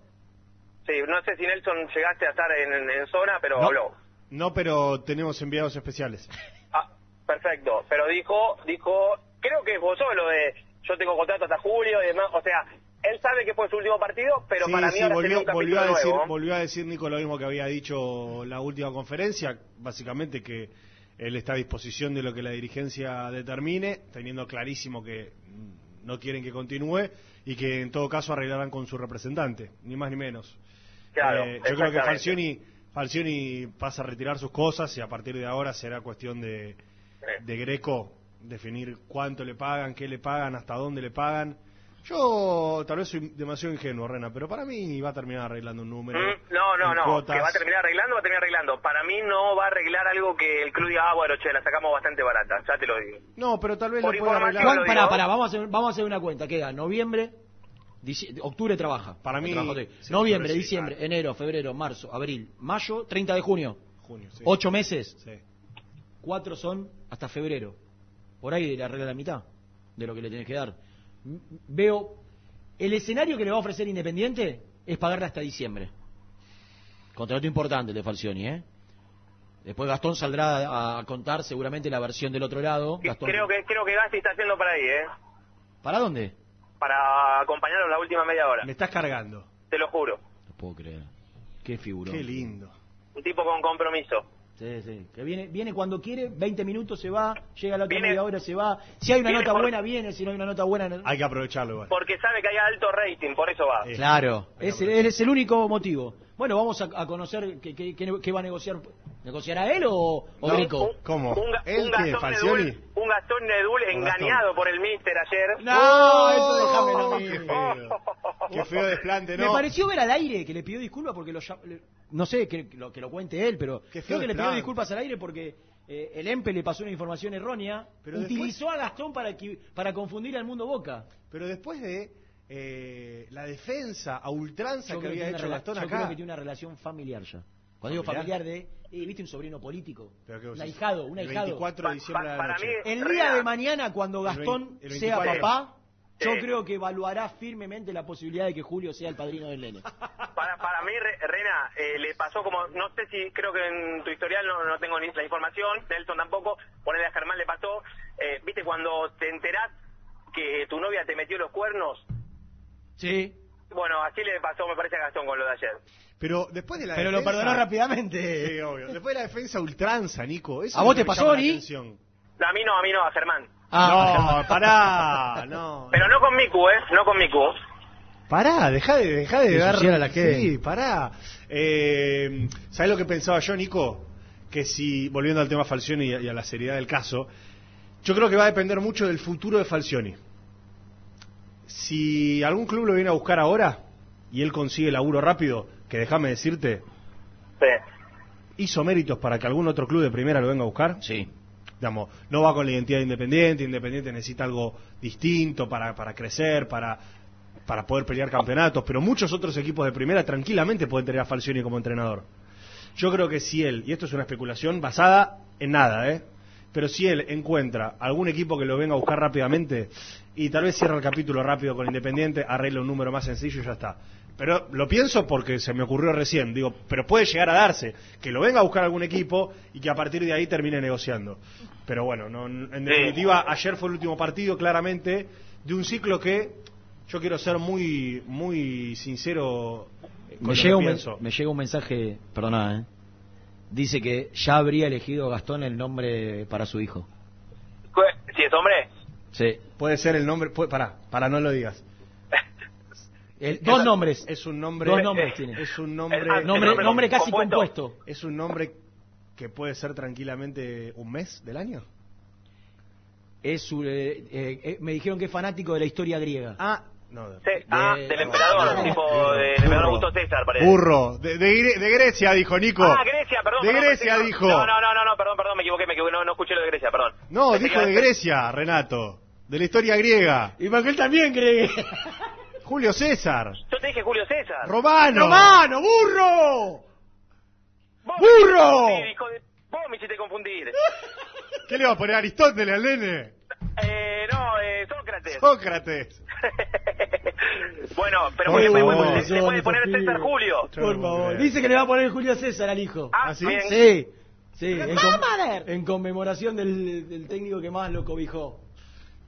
Sí, no sé si Nelson llegaste a estar en, zona, pero No. habló. No, pero tenemos enviados especiales. Ah, perfecto. Pero dijo, dijo, creo que esbozó lo de yo tengo contrato hasta julio y demás. O sea, él sabe que fue su último partido, pero Sí, para mí sí, ahora volvió, un volvió a decir, nuevo. volvió a decir Nico lo mismo que había dicho la última conferencia, básicamente que él está a disposición de lo que la dirigencia determine, teniendo clarísimo que no quieren que continúe y que en todo caso arreglarán con su representante, ni más ni menos. Claro, Eh, yo creo que. Falcioni, Falcioni pasa a retirar sus cosas y a partir de ahora será cuestión de, de Greco definir cuánto le pagan, qué le pagan, hasta dónde le pagan. Yo tal vez soy demasiado ingenuo, Rena, pero para mí va a terminar arreglando un número. Mm, No, no, no. cuotas. Que va a terminar arreglando, va a terminar arreglando. Para mí no va a arreglar algo que el club diga, ah, bueno, che, la sacamos bastante barata, ya te lo digo. No, pero tal vez Por lo pueda arreglar. Pará, pará, vamos a hacer, vamos a hacer una cuenta. Queda noviembre, octubre trabaja. Para mí- sí, noviembre, sí, diciembre, enero, febrero, marzo, abril, mayo, 30 de junio. Junio, sí. Ocho meses. Sí. Cuatro son hasta febrero. Por ahí le arregla la mitad de lo que le tenés que dar. Veo, el escenario que le va a ofrecer Independiente es pagarle hasta diciembre. Contrato importante el de Falcioni, ¿eh? Después Gastón saldrá a, a contar seguramente la versión del otro lado. Gastón, Creo que creo que Gasti está haciendo para ahí, ¿eh? ¿Para dónde? Para acompañarlo la última media hora. Me estás cargando. Te lo juro. No puedo creer. Qué figura. Qué lindo. Un tipo con compromiso. Sí, sí. Que viene, viene cuando quiere, 20 minutos se va, llega la otra Viene- media hora se va. Si hay una nota por- buena, viene, si no hay una nota buena, no. Hay que aprovecharlo igual. Porque sabe que hay alto rating, por eso va. Claro, es, el- es el único motivo. Bueno, vamos a, a conocer qué, qué- qué- qué va a negociar. ¿Negociará él o, o No, Greco? ¿Cómo? Un, ga- ¿Él un qué? Gastón ¿Falcioni? Nedul, un Gastón Nedul engañado por el Mister ayer. No, eso déjame Oh, lo qué feo. Qué feo desplante, Me ¿no? pareció ver al aire que le pidió disculpas porque lo no sé que lo, que lo cuente él, pero Qué creo que le pidió disculpas al aire porque eh, el EMPE le pasó una información errónea, Pero utilizó a Gastón para para confundir al mundo Boca. Pero después de eh, la defensa a ultranza Yo que creo había hecho Gastón yo acá. creo que tiene una relación familiar ya. Cuando digo ¿Familiar? de, eh, viste un sobrino político, Pero qué un decís, ahijado, un el ahijado. 24 de diciembre a la para noche. mí- El día de mañana, cuando El Gastón vein- el sea 24. papá, yo Sí. creo que evaluará firmemente la posibilidad de que Julio sea el padrino del nene. Para, para mí, Re- Rena, eh, le pasó como, no sé si, creo que en tu historial no, no tengo ni la información, Nelson tampoco, ponele a Germán le pasó, eh, viste, cuando te enterás que tu novia te metió los cuernos, Sí. bueno, así le pasó, me parece, a Gastón con lo de ayer. Pero después de la Pero lo defensa- perdonó rápidamente. Sí, obvio. Después de la defensa ultranza, Nico. Eso ¿A vos lo te que pasó, atención. A mí no, a mí no, a Germán. Ah, no, pará, no. Pero no con Miku, ¿eh? No con Miku. Pará, dejá de, dejá de dar... a la gente. Sí, pará. Eh, ¿Sabés lo que pensaba yo, Nico? Que si, volviendo al tema Falcioni y a, y a la seriedad del caso, yo creo que va a depender mucho del futuro de Falcioni. Si algún club lo viene a buscar ahora y él consigue laburo rápido, que déjame decirte, Sí. hizo méritos para que algún otro club de primera lo venga a buscar. Sí. Digamos, no va con la identidad de Independiente, Independiente necesita algo distinto para, para crecer, para, para poder pelear campeonatos, pero muchos otros equipos de primera tranquilamente pueden tener a Falcioni como entrenador. Yo creo que si él, y esto es una especulación basada en nada, ¿eh? pero si él encuentra algún equipo que lo venga a buscar rápidamente y tal vez cierra el capítulo rápido con Independiente, arregla un número más sencillo y ya está. Pero lo pienso porque se me ocurrió recién, digo, pero puede llegar a darse que lo venga a buscar algún equipo y que a partir de ahí termine negociando. Pero bueno, no, en definitiva, ayer fue el último partido, claramente, de un ciclo que yo quiero ser muy, muy sincero con Me lo llega, que un, me llega un mensaje, perdona, ¿eh? dice que ya habría elegido Gastón el nombre para su hijo. Si es hombre, Sí. Puede ser el nombre, puede, para, para no lo digas. El- dos nombres. Es un nombre. Dos nombres tiene. Es un nombre. Ah, nombre- nombre nombre casi compuesto. Es un nombre que puede ser tranquilamente un mes del año. Es un, eh, eh, eh, me dijeron que es fanático de la historia griega. Ah, no. sí, ah, del emperador, tipo del emperador Augusto César, parece. Burro. De, de Gre- de Grecia, dijo Nico. Ah, Grecia, perdón. De perdón, Grecia dijo. No, no, no, no, no, perdón, perdón, me equivoqué, me equivoqué, no, no escuché lo de Grecia, perdón. No, dijo de Grecia, Renato. De la historia griega. Y Manuel también cree. Julio César. Yo te dije Julio César. Romano. ¡Romano, burro! Vos ¡Burro! me hijo de- Vos me hiciste confundir. ¿Qué le va a poner Aristóteles al nene? eh, no, eh, Sócrates. Sócrates. bueno, pero Por le, le- puede poner César. Julio. Por favor. Dice que le va a poner Julio César al hijo. Ah, ¿sí? bien. Sí. Sí, en, con- en conmemoración del, del técnico que más lo cobijó.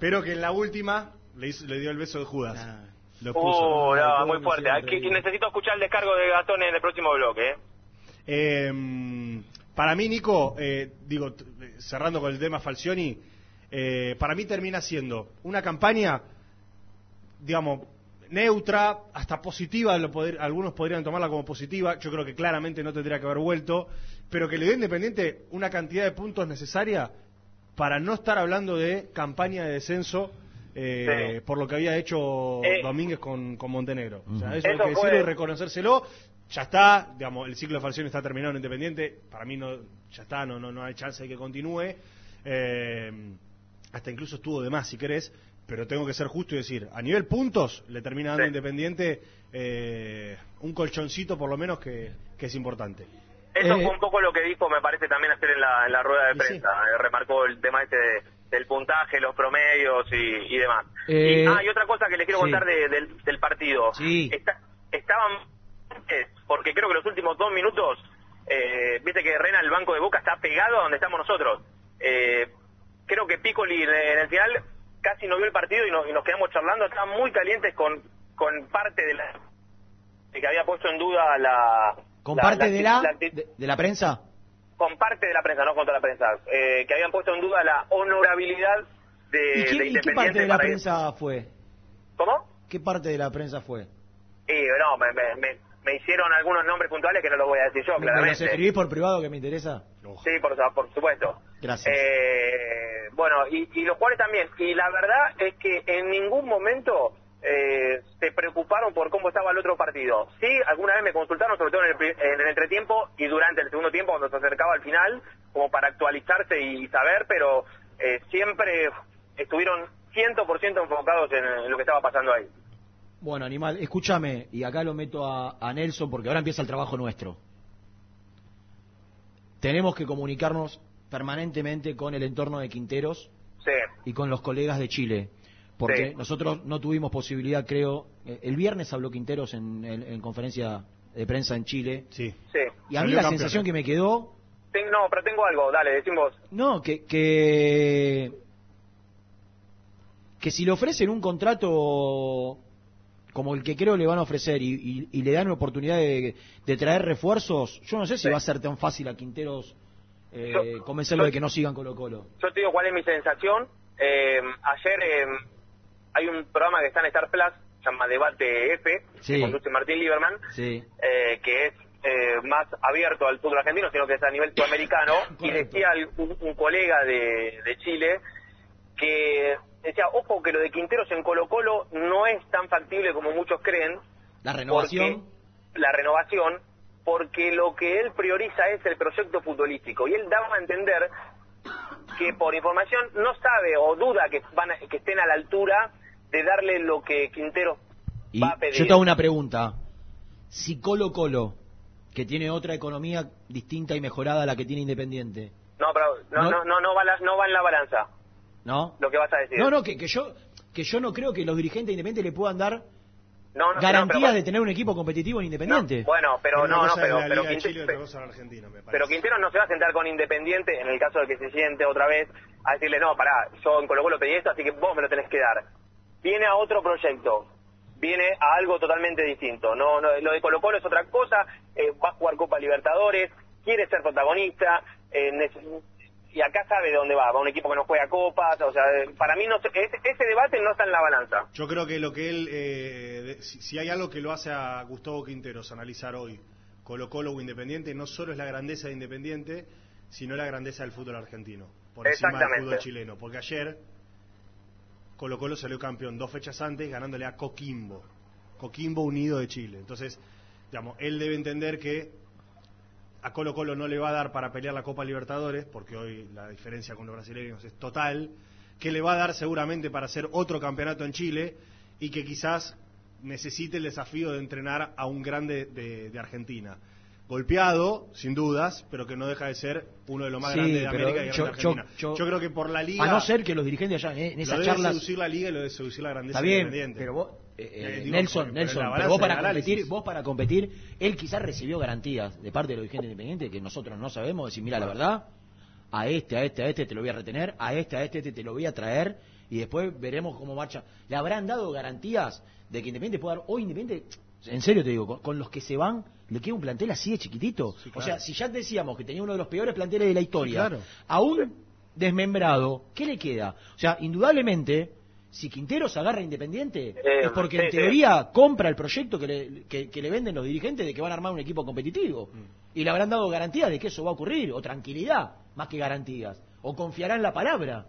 Pero que en la última le, hizo- le dio el beso de Judas. Ah. Lo puso. Uh, no, muy fuerte. necesito escuchar el descargo de Gastón en el próximo bloque, ¿eh? Eh, para mí, Nico, eh, digo, cerrando con el tema Falcioni, eh, para mí termina siendo una campaña, digamos, neutra, hasta positiva, lo poder- algunos podrían tomarla como positiva, yo creo que claramente no tendría que haber vuelto, pero que le a Independiente una cantidad de puntos necesaria para no estar hablando de campaña de descenso eh, Sí. por lo que había hecho Eh. Domínguez con, con Montenegro. O sea, Ujú. eso hay Eso que decirlo fue- y reconocérselo. Ya está, digamos, el ciclo de Falcioni está terminado en Independiente. Para mí no, ya está, no, no, no hay chance de que continúe. Eh, hasta incluso estuvo de más, si querés. Pero tengo que ser justo y decir, a nivel puntos, le termina dando a Independiente eh, un colchoncito por lo menos que, que es importante. Eso Eh. fue un poco lo que dijo, me parece, también hacer en la, en la rueda de prensa. Eh, remarcó el tema este de- del puntaje, los promedios y, y demás. Eh, y, ah, y otra cosa que les quiero sí. contar de- del, del partido. Sí. Está- estaban, eh, porque creo que los últimos dos minutos, eh, viste que Rena, el banco de Boca, está pegado a donde estamos nosotros. Eh, creo que Piccoli en el final casi no vio el partido y, nos- y nos quedamos charlando. Estaban muy calientes con, con parte de la de que había puesto en duda la... ¿Con la- parte la- de la, la- de, de la prensa? Con parte de la prensa, no con toda la prensa, eh, que habían puesto en duda la honorabilidad de, ¿Y, quién- de y qué Independiente parte de la ir- prensa fue? ¿Cómo? ¿Qué parte de la prensa fue? Y no, me, me, me- me hicieron algunos nombres puntuales que no los voy a decir yo, ¿Me, me los claramente. escribís por privado que me interesa? Sí, por, por supuesto. Gracias. Eh, bueno, y, y los jugadores también. Y la verdad es que en ningún momento eh, se preocuparon por cómo estaba el otro partido. Sí, alguna vez me consultaron, sobre todo en el, en el entretiempo y durante el segundo tiempo, cuando se acercaba al final, como para actualizarse y saber, pero eh, siempre estuvieron 100% enfocados en, en lo que estaba pasando ahí. Bueno, animal, escúchame, y acá lo meto a, a Nelson porque ahora empieza el trabajo nuestro. Tenemos que comunicarnos permanentemente con el entorno de Quinteros Sí. y con los colegas de Chile, porque Sí. nosotros no tuvimos posibilidad, creo, eh, el viernes habló Quinteros en, en- en conferencia de prensa en Chile, Sí. Sí. y a mí Salió la campeón. sensación que me quedó, Ten- no, pero tengo algo, dale, decimos. no, que, que, que si le ofrecen un contrato como el que creo le van a ofrecer y, y- y le dan la oportunidad de, de traer refuerzos, yo no sé si Sí. va a ser tan fácil a Quinteros eh, Yo- convencerlo yo- de que no sigan Colo Colo. Yo te digo cuál es mi sensación. Eh, ayer eh, hay un programa que está en Star Plus, se llama Debate F, Sí. que conduce Martín Lieberman, Sí. eh, que es eh, más abierto al fútbol argentino, sino que es a nivel sudamericano. y decía un, un colega de, de Chile que decía, ojo que lo de Quinteros en Colo Colo no es tan factible como muchos creen. La renovación. porque- la renovación, porque lo que él prioriza es el proyecto futbolístico. Y él daba a entender que por información no sabe o duda que, van a- que estén a la altura de darle lo que Quintero Y va a pedir. yo te hago una pregunta. Si Colo Colo, que tiene otra economía distinta y mejorada a la que tiene Independiente, No, pero no, No. no, no, no, va, la- no va en la balanza ¿No? lo que vas a decir. No, no, que, que yo que yo no creo que los dirigentes independientes le puedan dar No, no, garantías no, pero- de tener un equipo competitivo en Independiente. Bueno, pero no, no, pero, pero, Liga de Quinte- Chile y otra cosa es la Argentina, me parece. pero Quintero no se va a sentar con Independiente en el caso de que se siente otra vez a decirle, no, pará, yo en Colo Colo pedí esto, así que vos me lo tenés que dar. Viene a otro proyecto, viene a algo totalmente distinto. No, no lo de Colo Colo es otra cosa, eh, va a jugar Copa Libertadores, quiere ser protagonista, eh, y acá sabe de dónde va, va a un equipo que no juega copas, o sea, para mí no se- ese, ese debate no está en la balanza. Yo creo que lo que él, eh, de- si, si hay algo que lo hace a Gustavo Quinteros analizar hoy, Colo Colo o Independiente, no solo es la grandeza de Independiente, sino la grandeza del fútbol argentino, por encima del fútbol chileno. Porque ayer Colo Colo salió campeón dos fechas antes ganándole a Coquimbo, Coquimbo Unido de Chile. Entonces, digamos, él debe entender que a Colo Colo no le va a dar para pelear la Copa Libertadores, porque hoy la diferencia con los brasileños es total, que le va a dar seguramente para hacer otro campeonato en Chile y que quizás necesite el desafío de entrenar a un grande de, de Argentina. Golpeado, sin dudas, pero que no deja de ser uno de los más Sí, grandes de América y yo- de Argentina. yo- Yo, creo que por la liga... A no ser que los dirigentes allá eh, en lo esas debe charlas seducir la liga y lo debe seducir la grandeza bien, independiente. pero vos, eh, eh, digo, Nelson, pero- Nelson, pero vos para análisis. competir, vos para competir, él quizás recibió garantías de parte de los dirigentes independientes que nosotros no sabemos, decir, mira, la verdad, a este, a este, a este te lo voy a retener, a este, a este, a este te lo voy a traer y después veremos cómo marcha. ¿Le habrán dado garantías de que Independiente pueda dar, hoy Independiente, en serio te digo, con, con los que se van, le queda un plantel así de chiquitito? O sea, si ya decíamos que tenía uno de los peores planteles de la historia, claro. aún desmembrado, ¿qué le queda? O sea, indudablemente, si Quintero se agarra Independiente, Eh, es porque sí, en sí. teoría compra el proyecto que le, que, que le venden los dirigentes de que van a armar un equipo competitivo. Mm. Y le habrán dado garantías de que eso va a ocurrir, o tranquilidad, más que garantías. O confiarán la palabra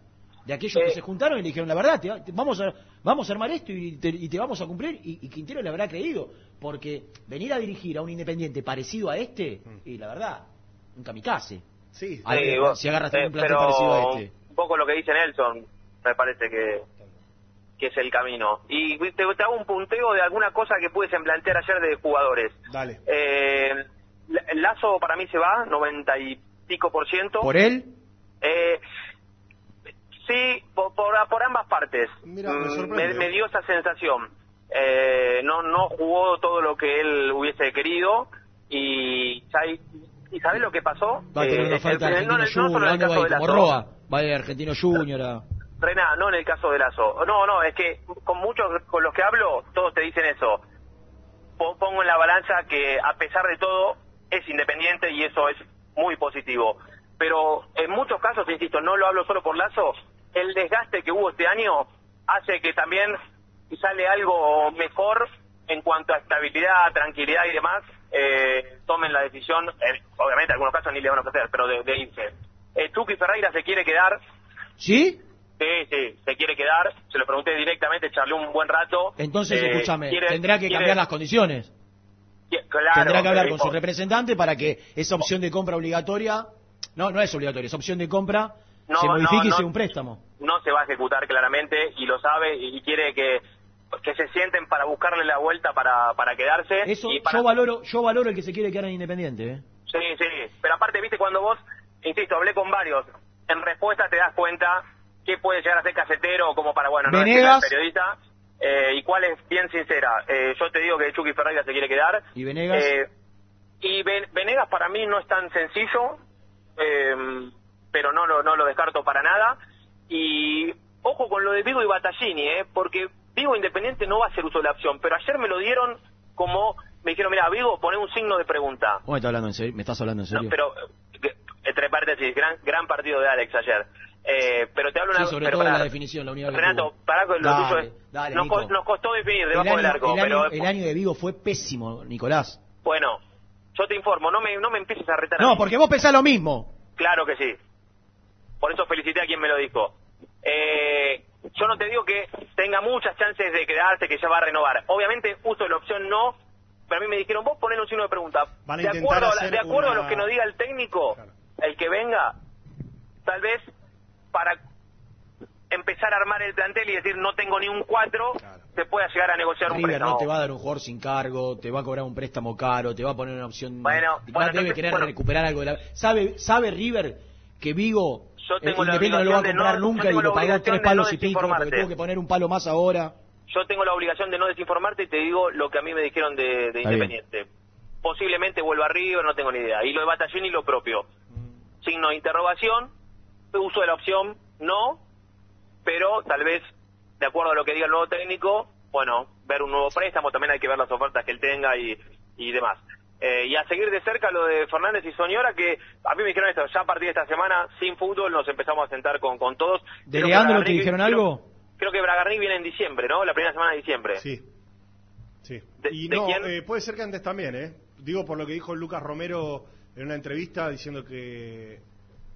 de aquellos Eh. que se juntaron y le dijeron, la verdad, te, te- vamos, a, vamos a armar esto y te, y te vamos a cumplir. Y, y Quintero le habrá creído. Porque venir a dirigir a un Independiente parecido a este, y la verdad, un kamikaze. Mm. Sí, A vos- si agarras eh, un plantel parecido a este. Un poco lo que dice Nelson, me parece que, que es el camino. Y te, te hago un punteo de alguna cosa que pudiesen plantear ayer de jugadores. Dale. Eh, La- Lazo para mí se va, 90 y pico por ciento. ¿Por él? Eh, sí, por, por, por ambas partes. Mira, me Mm, me dio esa sensación. Eh, no no jugó todo lo que él hubiese querido y ¿sabes ¿y sabés lo que pasó? Va Eh, falta el- no, no solo en el ¿dónde va caso de Lazo. Roa, va de Argentino Junior a... Rená, no en el caso de Lazo. No, no, es que con muchos con los que hablo, todos te dicen eso. Po- Pongo en la balanza que a pesar de todo es independiente y eso es muy positivo. Pero en muchos casos, insisto, no lo hablo solo por Lazo, el desgaste que hubo este año hace que también si sale algo mejor en cuanto a estabilidad, tranquilidad y demás, eh, tomen la decisión, eh, obviamente en algunos casos ni le van a ofrecer, pero de, de irse. Eh, Tuki Ferreira se quiere quedar, ¿Sí? Sí, sí, se quiere quedar. Se lo pregunté directamente, charlé un buen rato. Entonces, Eh, escúchame, quiere- tendrá que quiere- cambiar las condiciones. claro, tendrá que hablar con su representante para que esa opción de compra obligatoria, no, no es obligatoria, esa opción de compra No, se no, modifique y no. sea un préstamo. No se va a ejecutar claramente y lo sabe y quiere que, que se sienten para buscarle la vuelta para, para quedarse. Eso y para, yo valoro, yo valoro el que se quiere quedar en Independiente, ¿eh? Sí, sí. Pero aparte, viste, cuando vos, insisto, hablé con varios, en respuesta te das cuenta que puede llegar a ser casetero como para, bueno, no Venegas. periodista. eh, y cuál es bien sincera. Eh, yo te digo que Chucky Ferreira se quiere quedar. ¿Y Venegas? Eh, y Ven- Venegas para mí no es tan sencillo, eh, pero no lo, no lo descarto para nada. Y ojo con lo de Vigo y Battaglini, ¿eh? porque Vigo Independiente no va a hacer uso de la opción, pero ayer me lo dieron como, me dijeron, mira, Vigo, poné un signo de pregunta. ¿Cómo me estás hablando en serio? ¿Me estás hablando en serio? Pero, eh, entre paréntesis, gran, gran partido de Alex ayer. Eh, pero te hablo Sí, una sobre pero todo pará. la definición, la unidad Renato, pará con lo Dale, tuyo es- dale, nos, co- nos costó definir debajo año, del arco, el año- pero el año de Vigo fue pésimo, Nicolás. bueno, yo te informo, no me, no me empieces a retar No, porque vos pensás lo mismo. Claro que sí. Por eso felicité a quien me lo dijo. Eh, yo no te digo que tenga muchas chances de quedarse, que ya va a renovar. Obviamente uso la opción no, pero a mí me dijeron, vos ponle un signo de pregunta. Van a de acuerdo, a, la- de acuerdo a lo que nos diga el técnico, el que venga, tal vez para empezar a armar el plantel y decir no tengo ni un 4, se pueda llegar a negociar un River préstamo. no te va a dar un jugador sin cargo, te va a cobrar un préstamo caro, te va a poner una opción. Bueno, debe entonces, querer bueno. recuperar algo de la. ¿Sabe, sabe River que Vigo Yo eh, tengo la Independiente no lo va a obligación de comprar no- nunca y lo pagó tres no palos y pico porque tuvo que poner un palo más ahora. Yo tengo la obligación de no desinformarte y te digo lo que a mí me dijeron de. Independiente. Posiblemente vuelva a River, no tengo ni idea. Y lo de Batallini lo propio. Signo de interrogación, uso de la opción no, pero tal vez, de acuerdo a lo que diga el nuevo técnico, bueno, ver un nuevo préstamo, también hay que ver las ofertas que él tenga y, y demás. Eh, y a seguir de cerca lo de Fernández y Soñora, que a mí me dijeron esto, ya a partir de esta semana, sin fútbol, nos empezamos a sentar con, con todos. ¿De Leandro te dijeron creo- algo? Creo que Bragarnik viene en diciembre, ¿no? La primera semana de diciembre. Sí. Sí. ¿De- y de no, quién? eh, puede ser que antes también, ¿eh? Digo por lo que dijo Lucas Romero en una entrevista diciendo que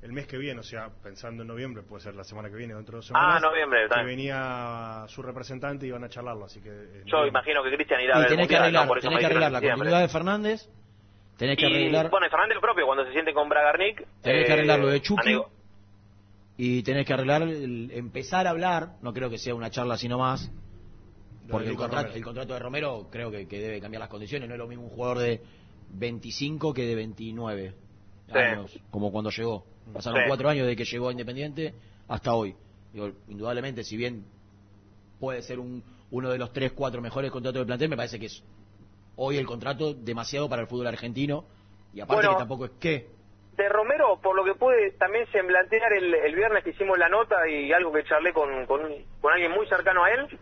el mes que viene, o sea, pensando en noviembre, puede ser la semana que viene, dentro de dos Ah, semanas. noviembre, está Que venía su representante y iban a charlarlo, así que. eh, Yo noviembre. imagino que Cristian irá a ver tenés que arreglar, que arreglar la continuidad de Fernández, tenés que Y, arreglar, bueno, Fernández lo propio, cuando se siente con Bragarnik. tenés que eh, arreglar lo de Chucky amigo, y tenés que arreglar, el- empezar a hablar, no creo que sea una charla sino más, porque el contrato, el contrato de Romero creo que, que debe cambiar las condiciones, no es lo mismo un jugador de 25 que de 29 Sí. años, como cuando llegó. Pasaron Sí. cuatro años de que llegó a Independiente hasta hoy. Digo, indudablemente, si bien puede ser un, uno de los tres, cuatro mejores contratos del plantel, me parece que es hoy el contrato demasiado para el fútbol argentino y aparte Bueno. que tampoco es que de Romero, por lo que pude también semblantear el, el viernes que hicimos la nota y algo que charlé con, con, con alguien muy cercano a él,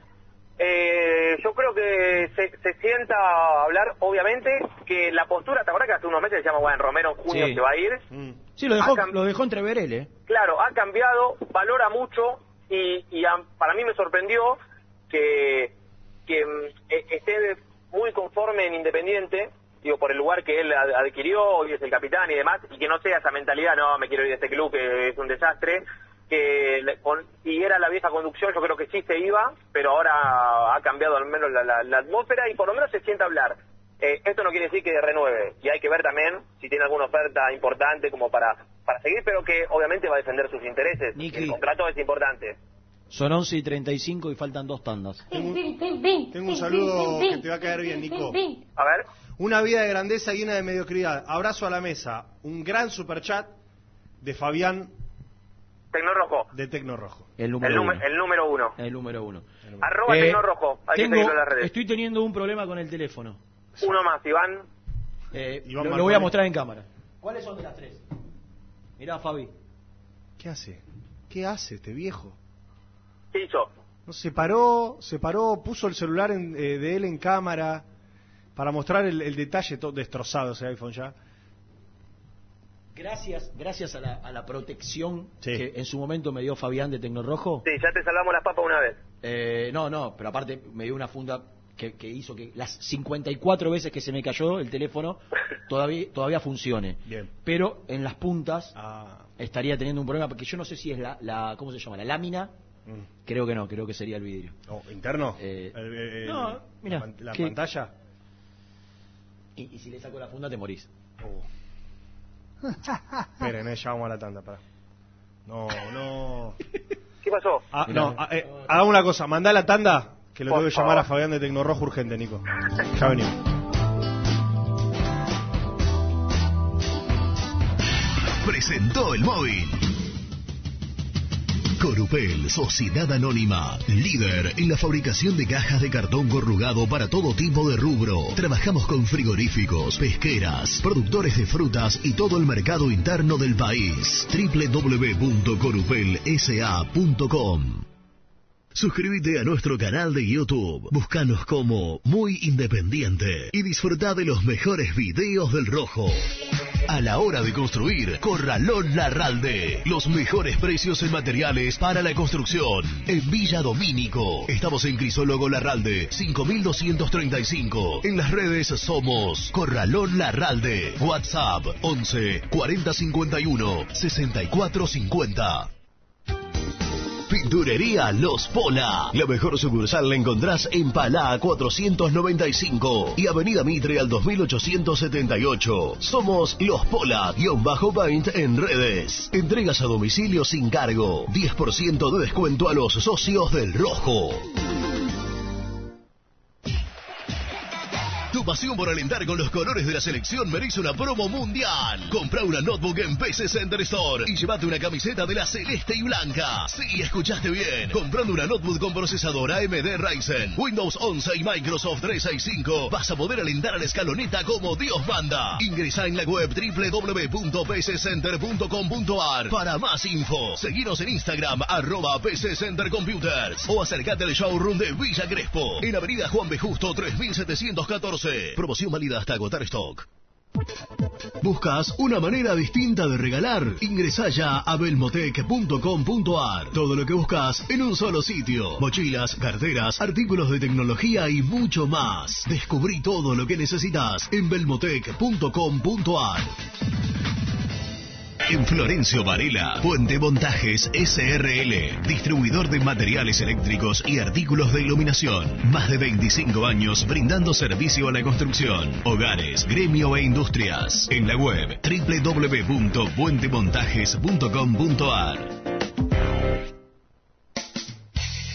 eh, yo creo que se, se sienta a hablar, obviamente, que la postura, ¿te acuerdas que hace unos meses decíamos, bueno, Romero en junio Sí. se va a ir? Sí, lo dejó, lo dejó entrever él, ¿eh? Claro, ha cambiado, valora mucho y, y a- para mí me sorprendió que, que mm, e- esté muy conforme en Independiente, digo, por el lugar que él ad- adquirió, hoy es el capitán y demás, y que no sea esa mentalidad, no, me quiero ir de este club que es un desastre, que le- con- si era la vieja conducción yo creo que sí se iba, pero ahora ha cambiado al menos la, la- la atmósfera y por lo menos se sienta hablar. Eh, esto no quiere decir que renueve y hay que ver también si tiene alguna oferta importante como para, para seguir, pero que obviamente va a defender sus intereses. Niki. El contrato es importante. Son 11 y 35 y faltan dos tandas. Tengo un saludo que te va a caer bien, Nico. A ver. Una vida de grandeza y una de mediocridad. Abrazo a la mesa. Un gran superchat de Fabián Tecno Rojo, de Tecno Rojo. El el, número nume- uno. el número uno. El número uno. Arroba Eh, Tecno Rojo, hay tengo- en las redes. Estoy teniendo un problema con el teléfono. Uno más, Iván. Eh, Iván lo, voy a mostrar en cámara. ¿Cuáles son de las tres? Mirá, Fabi. ¿Qué hace? ¿Qué hace este viejo? ¿Qué hizo? No, se paró, se paró, puso el celular en- eh, de él en cámara para mostrar el, el detalle todo destrozado ese iPhone ya. Gracias, gracias a la, a la protección Sí. que en su momento me dio Fabián de Tecnorrojo. Sí, ya te salvamos las papas una vez. Eh, no, no, pero aparte me dio una funda que, que hizo que las 54 veces que se me cayó el teléfono todavía, todavía funcione. Bien. Pero en las puntas Ah, estaría teniendo un problema porque yo no sé si es la, la ¿cómo se llama? La lámina. mm. Creo que no, creo que sería el vidrio. Oh, ¿Interno? Eh, El- el- no, mira, La, pan- la que- pantalla. Y, y si le saco la funda te morís. Oh. Esperen, eh, ya vamos a la tanda, pará. No, no. ¿Qué pasó? Ah, no, ah, eh, hagamos una cosa, mandá la tanda, que lo Por tengo que llamar favor. a Fabián de Tecnorrojo urgente, Nico. Ya venimos. presentó el móvil. Corupel, Sociedad Anónima, líder en la fabricación de cajas de cartón corrugado para todo tipo de rubro. Trabajamos con frigoríficos, pesqueras, productores de frutas y todo el mercado interno del país. www.corupelsa.com Suscríbete a nuestro canal de YouTube. Búscanos como Muy Independiente y disfruta de los mejores videos del Rojo. A la hora de construir, Corralón Larralde. Los mejores precios en materiales para la construcción. En Villa Domínico. Estamos en Crisólogo Larralde, 5235. En las redes somos Corralón Larralde. WhatsApp 11 4051 6450. Pinturería Los Pola. La mejor sucursal la encontrás en Palá 495 y Avenida Mitre al 2878. Somos Los Pola, guion bajo paint en redes. Entregas a domicilio sin cargo. 10% de descuento a los socios del Rojo. Tu pasión por alentar con los colores de la selección merece una promo mundial. Compra una notebook en PC Center Store y llévate una camiseta de la celeste y blanca. Sí, escuchaste bien. Comprando una notebook con procesador AMD Ryzen, Windows 11 y Microsoft 365, vas a poder alentar a la escaloneta como Dios manda. Ingresa en la web www.pccenter.com.ar para más info. Seguinos en Instagram, arroba PC Center Computers o acércate al showroom de Villa Crespo en Avenida Juan B. Justo 3714. Promoción válida hasta agotar stock. ¿Buscas una manera distinta de regalar? Ingresa ya a belmotec.com.ar. Todo lo que buscas en un solo sitio. Mochilas, carteras, artículos de tecnología y mucho más. Descubrí todo lo que necesitas en belmotec.com.ar. En Florencio Varela, Puente Montajes SRL, distribuidor de materiales eléctricos y artículos de iluminación. Más de 25 años brindando servicio a la construcción, hogares, gremio e industrias. En la web www.puentemontajes.com.ar.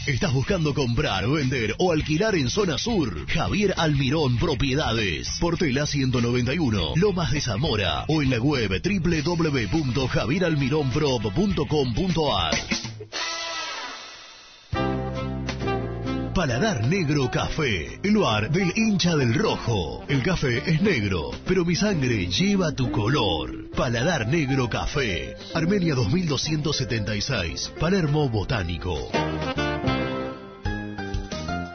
¿Estás buscando comprar, vender o alquilar en zona sur? Javier Almirón Propiedades. Portela 191, Lomas de Zamora o en la web www.javieralmironprop.com.ar. Paladar Negro Café, el bar del hincha del rojo. El café es negro, pero mi sangre lleva tu color. Paladar Negro Café, Armenia 2276, Palermo Botánico.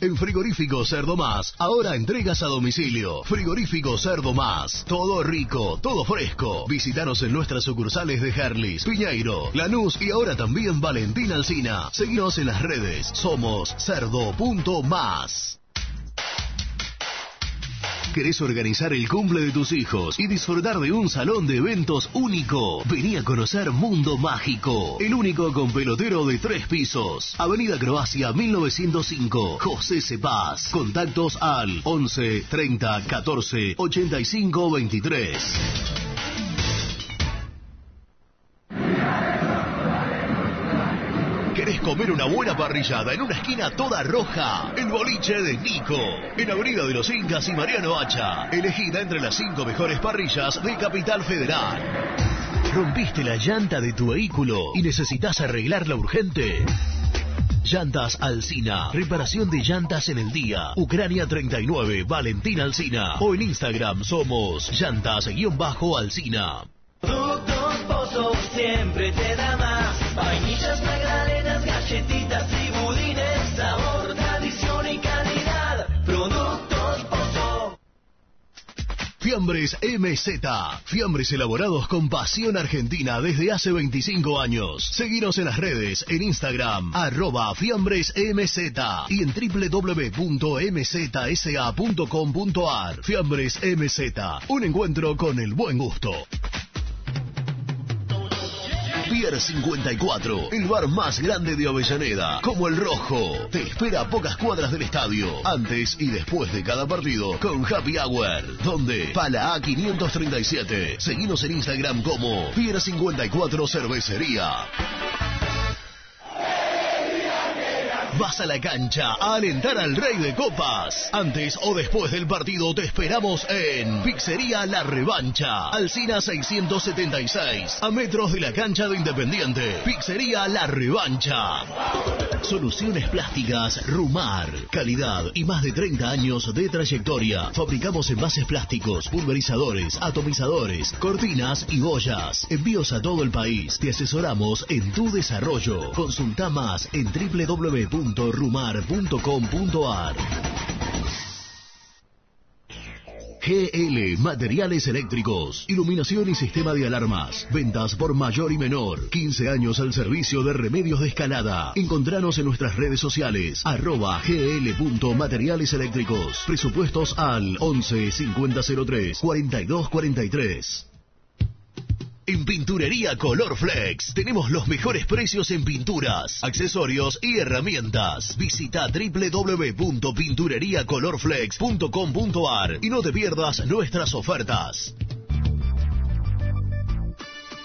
En Frigorífico Cerdo Más, ahora entregas a domicilio. Frigorífico Cerdo Más, todo rico, todo fresco. Visítanos en nuestras sucursales de Herlis, Piñeiro, Lanús y ahora también Valentín Alcina. Seguinos en las redes, somos cerdo.más. ¿Querés organizar el cumple de tus hijos y disfrutar de un salón de eventos único? Vení a conocer Mundo Mágico, el único con pelotero de tres pisos. Avenida Croacia 1905, José Cepaz. Contactos al 11 30 14 85 23. Comer una buena parrillada en una esquina toda roja? El boliche de Nico. En Avenida de los Incas y Mariano Hacha. Elegida entre las cinco mejores parrillas de Capital Federal. ¿Rompiste la llanta de tu vehículo y necesitas arreglarla urgente? Llantas Alcina. Reparación de llantas en el día. Ucrania 39, Valentín Alcina. O en Instagram somos llantas-alcina. Productos siempre te da más. Vainillas, Fiambres MZ. Fiambres elaborados con pasión argentina desde hace 25 años. Seguinos en las redes, en Instagram, arroba Fiambres MZ y en www.mzsa.com.ar. Fiambres MZ. Un encuentro con el buen gusto. Pier 54, el bar más grande de Avellaneda, como el Rojo. Te espera a pocas cuadras del estadio, antes y después de cada partido, con Happy Hour, donde Pala A 537. Seguimos en Instagram como Pier 54 Cervecería. Vas a la cancha a alentar al Rey de Copas. Antes o después del partido te esperamos en Pizzería La Revancha, Alcina 676, a metros de la cancha de Independiente. Pizzería La Revancha. Soluciones plásticas Rumar, calidad y más de 30 años de trayectoria. Fabricamos envases plásticos, pulverizadores, atomizadores, cortinas y boyas. Envíos a todo el país. Te asesoramos en tu desarrollo. Consulta más en www.rumar.com.ar. GL Materiales Eléctricos, Iluminación y Sistema de Alarmas. Ventas por mayor y menor. 15 años al servicio de remedios de escalada. Encontranos en nuestras redes sociales. Arroba gl.materiales eléctricos. Presupuestos al 11 5003 4243. En Pinturería Color Flex tenemos los mejores precios en pinturas, accesorios y herramientas. Visita www.pintureriacolorflex.com.ar y no te pierdas nuestras ofertas.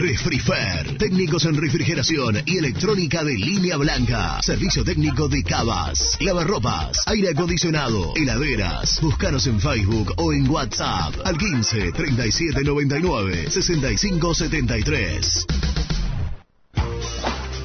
Refrifer, técnicos en refrigeración y electrónica de línea blanca. Servicio técnico de cavas, lavarropas, aire acondicionado, heladeras. Búscanos en Facebook o en WhatsApp al 15 37 99 65 73.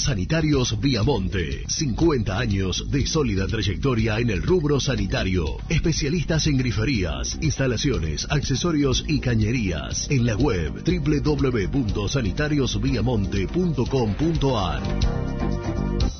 Sanitarios Viamonte. 50 años de sólida trayectoria en el rubro sanitario. Especialistas en griferías, instalaciones, accesorios y cañerías. En la web www.sanitariosviamonte.com.ar.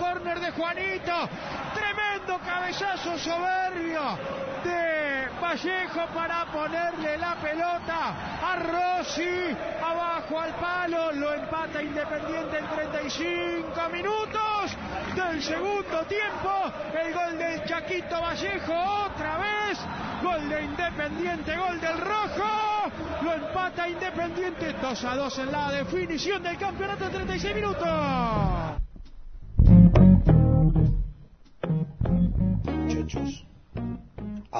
córner de Juanito. Tremendo cabezazo soberbio de Vallejo para ponerle la pelota a Rossi. Abajo al palo, lo empata Independiente en 35 minutos del segundo tiempo. El gol del Chaquito Vallejo otra vez. Gol de Independiente, gol del Rojo. Lo empata Independiente 2 a 2 en la definición del campeonato en 36 minutos.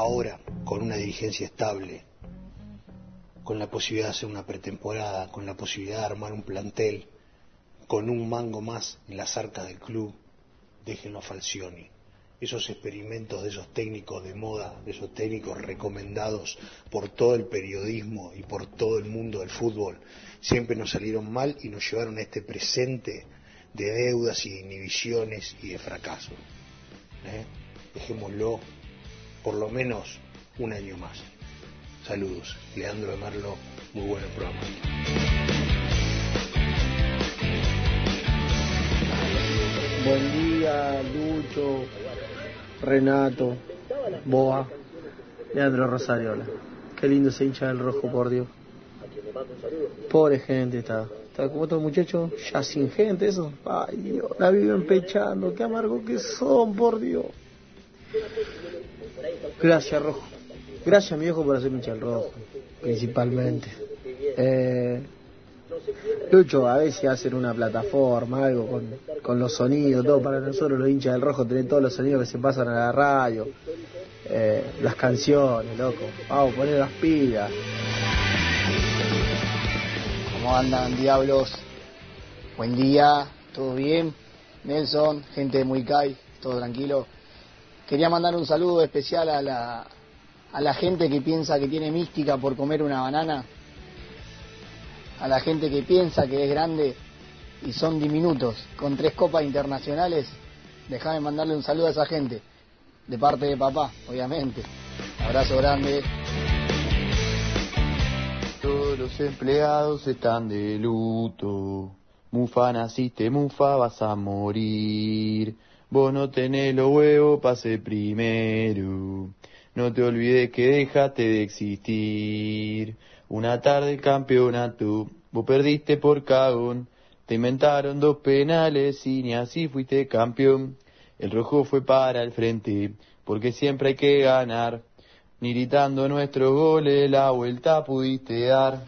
Ahora con una dirigencia estable, con la posibilidad de hacer una pretemporada, con la posibilidad de armar un plantel, con un mango más en las arcas del club, déjenlo a Falcioni. Esos experimentos de esos técnicos de moda, de esos técnicos recomendados por todo el periodismo y por todo el mundo del fútbol, siempre nos salieron mal y nos llevaron a este presente de deudas y de inhibiciones y de fracaso. ¿eh? Dejémoslo por lo menos un año más. Saludos. Leandro de Marlo, muy buen programa. Buen día, Lucho, Renato, Boa, Leandro Rosariola. Qué lindo ese hincha del rojo, por Dios. Pobre gente está. Está como otros muchachos, ya sin gente, eso. Ay, Dios, la viven pechando. Qué amargo que son, por Dios. Gracias, Rojo. Gracias, mi viejo, por hacerme hincha rojo, principalmente. Eh, Lucho, a si hacen una plataforma, algo con, con los sonidos, todo para nosotros los hinchas del rojo, tener todos los sonidos que se pasan a la radio, eh, las canciones, loco. Vamos, poner las pilas. ¿Cómo andan, diablos? Buen día, ¿todo bien? Nelson, gente de Muicay, todo tranquilo. Quería mandar un saludo especial a la, a la gente que piensa que tiene mística por comer una banana, a la gente que piensa que es grande y son diminutos, con tres copas internacionales. Déjame mandarle un saludo a esa gente, de parte de papá, obviamente. Abrazo grande. Todos los empleados están de luto. Mufa naciste, Mufa vas a morir. Vos no tenés los huevos, pase primero. No te olvides que dejaste de existir. Una tarde el campeonato, vos perdiste por cagón. Te inventaron dos penales y ni así fuiste campeón. El rojo fue para el frente, porque siempre hay que ganar. Ni gritando nuestros goles la vuelta pudiste dar.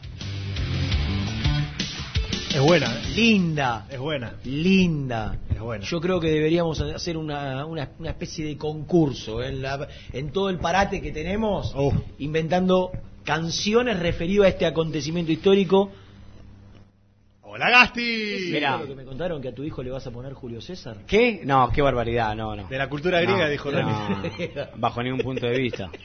Es buena, ¿eh? Linda. Es buena. Linda. Es buena. Yo creo que deberíamos hacer una, una, una especie de concurso ¿eh? en, la- en todo el parate que tenemos, Oh. inventando canciones referidas a este acontecimiento histórico. ¡Hola, Gasti! Mira, lo que me contaron que a tu hijo le vas a poner Julio César. ¿Qué? No, qué barbaridad, no, no. De la cultura griega, No, dijo no, bajo ningún punto de vista.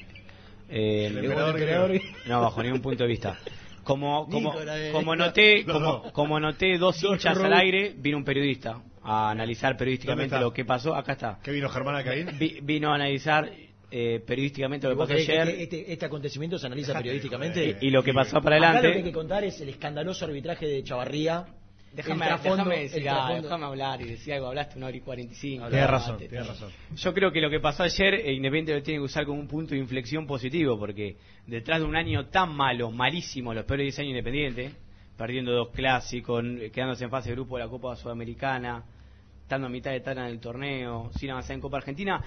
Eh, El emperador griego. no, bajo ningún punto de vista. Como, como, de- como noté, No, como, como noté dos hinchas al aire, vino un periodista a analizar periodísticamente lo que pasó. Acá está. ¿Qué vino Germán Alcaín? Vi- vino a analizar eh, periodísticamente lo ¿Y que pasó que ayer. este, este- este acontecimiento se analiza periodísticamente? Y- y lo que pasó para Acá adelante- lo que hay que contar es el escandaloso arbitraje de Chavarría. Déjame, déjame decir déjame hablar y decir algo. Hablaste una hora y cuarenta y cinco. Tienes hablate. razón, tienes razón. Yo creo que lo que pasó ayer, eh, Independiente lo tiene que usar como un punto de inflexión positivo, porque detrás de un año tan malo, malísimo, los peores 10 años de Independiente, perdiendo dos clásicos, quedándose en fase de grupo de la Copa Sudamericana, estando a mitad de tabla en el torneo, sin avanzar en Copa Argentina,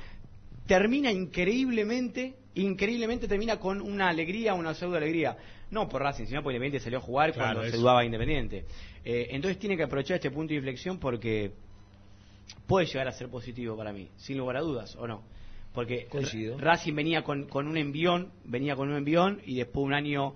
termina increíblemente, increíblemente termina con una alegría, una pseudo alegría. No por Racing, sino porque Independiente salió a jugar Claro, cuando se dudaba de Independiente. Eh, entonces tiene que aprovechar este punto de inflexión porque puede llegar a ser positivo para mí, sin lugar a dudas, ¿o no? Porque Coincido. Racing venía con, con un envión, venía con un envión y después un año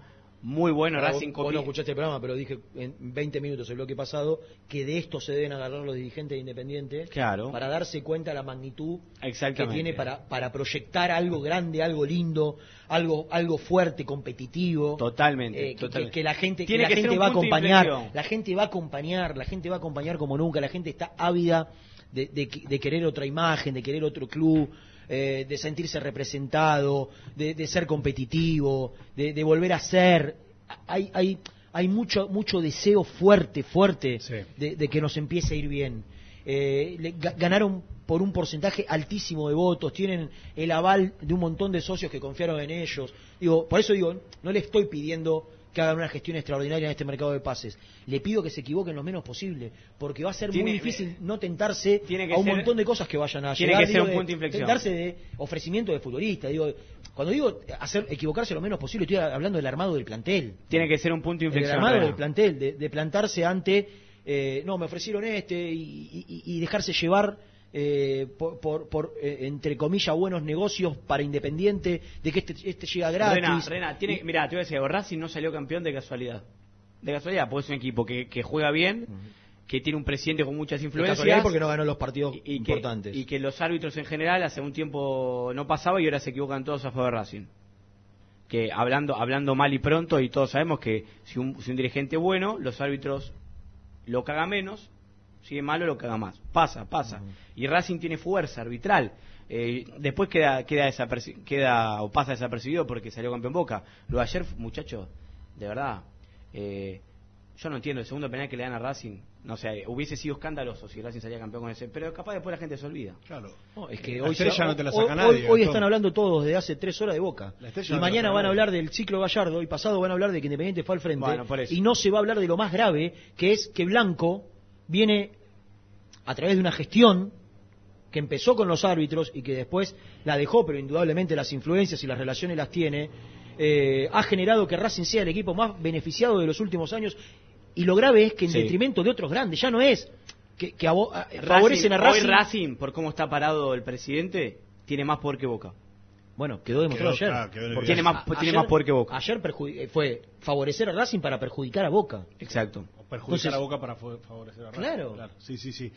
muy bueno, Ahora, Racing vos, vos copi- no escuchaste el programa, pero dije en 20 minutos el bloque pasado que de esto se deben agarrar los dirigentes de Independiente Claro. para darse cuenta de la magnitud que tiene para, para proyectar algo grande, algo lindo, algo algo fuerte, competitivo. Totalmente, Eh, que, totalmente. que- que la gente, Tiene la que ser gente va a acompañar, la gente va a acompañar, la gente va a acompañar como nunca, la gente está ávida de, de- de querer otra imagen, de querer otro club, eh, de sentirse representado, de, de ser competitivo, de, de volver a ser. Hay, hay, hay mucho, mucho deseo fuerte, fuerte de, de que nos empiece a ir bien. Eh, le- ga- ganaron por un porcentaje altísimo de votos, tienen el aval de un montón de socios que confiaron en ellos. Digo, por eso digo, no le estoy pidiendo que hagan una gestión extraordinaria en este mercado de pases. Le pido que se equivoquen lo menos posible, porque va a ser Tiene- muy difícil no tentarse Tiene que a un ser- montón de cosas que vayan a tiene llegar. que ser un de- punto de inflexión. Tentarse de ofrecimiento de futbolista. Digo, cuando digo hacer equivocarse lo menos posible, estoy hablando del armado del plantel. Tiene que ser un punto de El inflexión. armado Rena. del plantel, de, de plantarse ante, eh, no, me ofrecieron este y, y- y dejarse llevar eh, por, por- por, eh, entre comillas, buenos negocios para Independiente, de que este, este llega gratis. Rena, Rena, tiene, mira, te voy a decir Racing no salió campeón de casualidad. De casualidad, porque es un equipo que, que juega bien, que tiene un presidente con muchas influencias. porque no ganó los partidos y importantes. y que los árbitros en general hace un tiempo no pasaba y ahora se equivocan todos a favor de Racing. Que hablando, hablando mal y pronto, y todos sabemos que si un, si un dirigente bueno, los árbitros lo caga menos, si es malo lo caga más. Pasa, pasa. Y Racing tiene fuerza arbitral. Eh, después queda, queda, queda o pasa desapercibido porque salió campeón Boca. Lo de ayer, muchachos, de verdad, eh, yo no entiendo el segundo penal que le dan a Racing. No sé, hubiese sido escandaloso si Racing salía campeón con ese, pero capaz después la gente se olvida. Claro. No, es que La hoy, estrella se- no te la saca hoy- nadie, hoy están hablando todos desde hace tres horas de Boca. Y no mañana van a hablar del ciclo Gallardo y pasado van a hablar de que Independiente fue al frente. Bueno, por eso. Y no se va a hablar de lo más grave, que es que Blanco viene a través de una gestión que empezó con los árbitros y que después la dejó, pero indudablemente las influencias y las relaciones las tiene, eh, ha generado que Racing sea el equipo más beneficiado de los últimos años Y lo grave es que en Sí. detrimento de otros grandes, ya no es que, que abo- a- favorecen a Racing. Hoy Racing, por cómo está parado el presidente, tiene más poder que Boca. Bueno, quedó demostrado Quedó, ayer. claro, Porque Tiene más- a- tiene más poder que Boca. Ayer eh, fue favorecer a Racing para perjudicar a Boca. Exacto. Perjudicar Entonces- a Boca para fa- favorecer a Racing. Claro. Sí, sí, sí.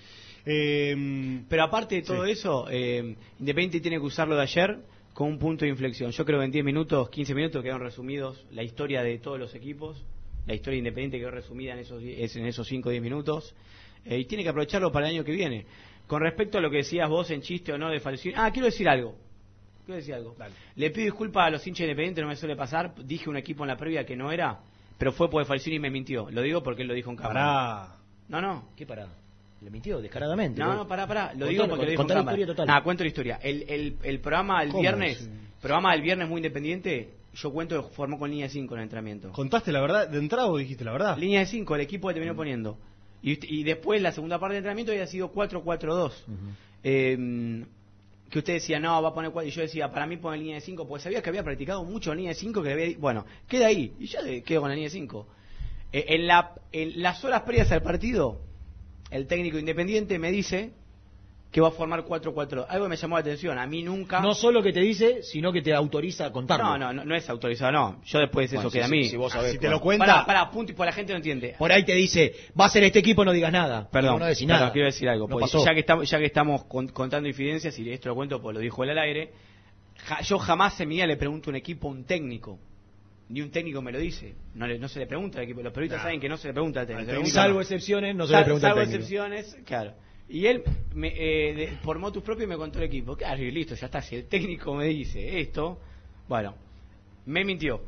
Eh, Pero aparte de todo Sí. eso, eh, Independiente tiene que usarlo de ayer con un punto de inflexión. Yo creo que en 10 minutos, 15 minutos quedaron resumidos la historia de todos los equipos. La historia de Independiente quedó resumida en esos, en esos 5 o 10 minutos. Eh, y tiene que aprovecharlo para el año que viene. Con respecto a lo que decías vos en chiste o no de Falcioni. Ah, quiero decir algo. Quiero decir algo. Le pido disculpas a los hinchas de Independiente, no me suele pasar. Dije un equipo en la previa que no era, pero fue porque Falcioni me mintió. Lo digo porque él lo dijo en cámara. Pará. No, no. ¿Qué pará? Le mintió descaradamente. No, no, pará, pará. Lo Contá- digo porque lo dijo en cámara. historia total. Nah, cuento la historia. El, el, el programa del viernes, Sí. programa del viernes muy independiente, yo cuento que formó con línea 5 en el entrenamiento. ¿Contaste la verdad? ¿De entrada o dijiste la verdad? Línea de 5, el equipo que terminó poniendo. Y, y después la segunda parte del entrenamiento había sido 4-4-2. Eh, que usted decía, no, va a poner 4. Y yo decía, para mí pone línea de 5, porque sabía que había practicado mucho línea de 5, que había, bueno, queda ahí. Y de- quedo con la línea de 5. Eh, en, la, en las horas previas al partido, el técnico independiente me dice que va a formar 4-4. Algo que me llamó la atención. A mí nunca. No solo que te dice, sino que te autoriza a contarlo. No, no, no, no es autorizado, no. Yo después Bueno, eso queda si- a mí. si- si vos sabés, Si te lo cuenta- Pará, pará, punto y por la gente no entiende. Por ahí te dice, va a ser este equipo, no digas nada. Perdón, no decís perdón, nada. quiero decir algo. No porque pasó. ya que estamos, ya que estamos con- contando infidencias, y esto lo cuento porque lo dijo él al aire, ja- yo jamás en mi vida le pregunto a un equipo a un técnico. Ni un técnico me lo dice. No, le- no se le pregunta al equipo. Los periodistas Nah. saben que no se le pregunta al técnico. Al Salvo excepciones, no se Sal- le pregunta al Salvo técnico. excepciones, claro. Y él, me, eh, de- por motus propio, me contó el equipo. Claro, y listo, ya está. Si el técnico me dice esto, bueno, me mintió.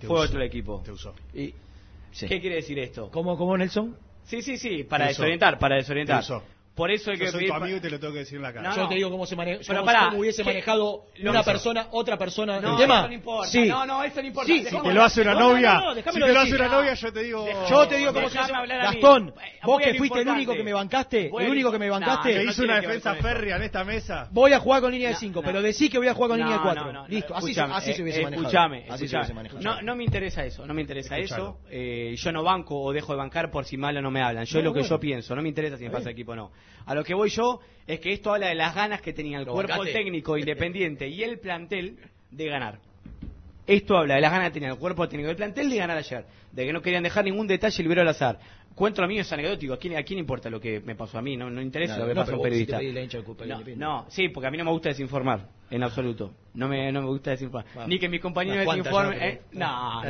Te Fue usó. otro equipo. Te usó. Y, Sí. ¿Qué quiere decir esto? ¿Cómo, cómo Nelson? Sí, sí, sí, para Te usó. desorientar, para Te desorientar. usó. Por eso hay Yo que soy pedir tu amigo y te lo tengo que decir en la cara. No, yo no. te digo cómo se maneja, Pero cómo, pará, cómo hubiese manejado una persona, otra persona No, el tema. eso no importa. Sí. No, no, eso no importa. Sí, si te lo hace una No, no, novia, no, no, si te lo hace una novia, yo te digo. Yo te digo cómo se hace. Gastón, vos que fuiste el único que me bancaste, el único que me bancaste, no Te hizo una que defensa férrea en esta mesa. voy a jugar con línea de No, 5, no. pero decí que voy a jugar con línea de no, 4. no, no, Listo, así, se- escuchame, así se eh, hubiese manejado. Escuchame, así se escuchame. hubiese manejado. No, me interesa eso, no me interesa eso. Eh, yo no banco o dejo de bancar por si malo no me hablan. Yo es lo que yo pienso, no me interesa si me pasa equipo o no. A lo que voy yo es que esto habla de las ganas que tenía el cuerpo técnico independiente y el plantel de ganar. Esto habla de las ganas que tenía el cuerpo técnico del plantel de ganar ayer, de que no querían dejar ningún detalle libre al azar. Cuento lo mío es anecdótico, ¿a quién, a quién importa lo que me pasó a mí? No, no interesa lo que no, pasa a un sí periodista. culpa no, sí, porque a mí no me gusta desinformar, en absoluto. No me, no me gusta desinformar. Ni que mis compañeros desinformen. eh, no,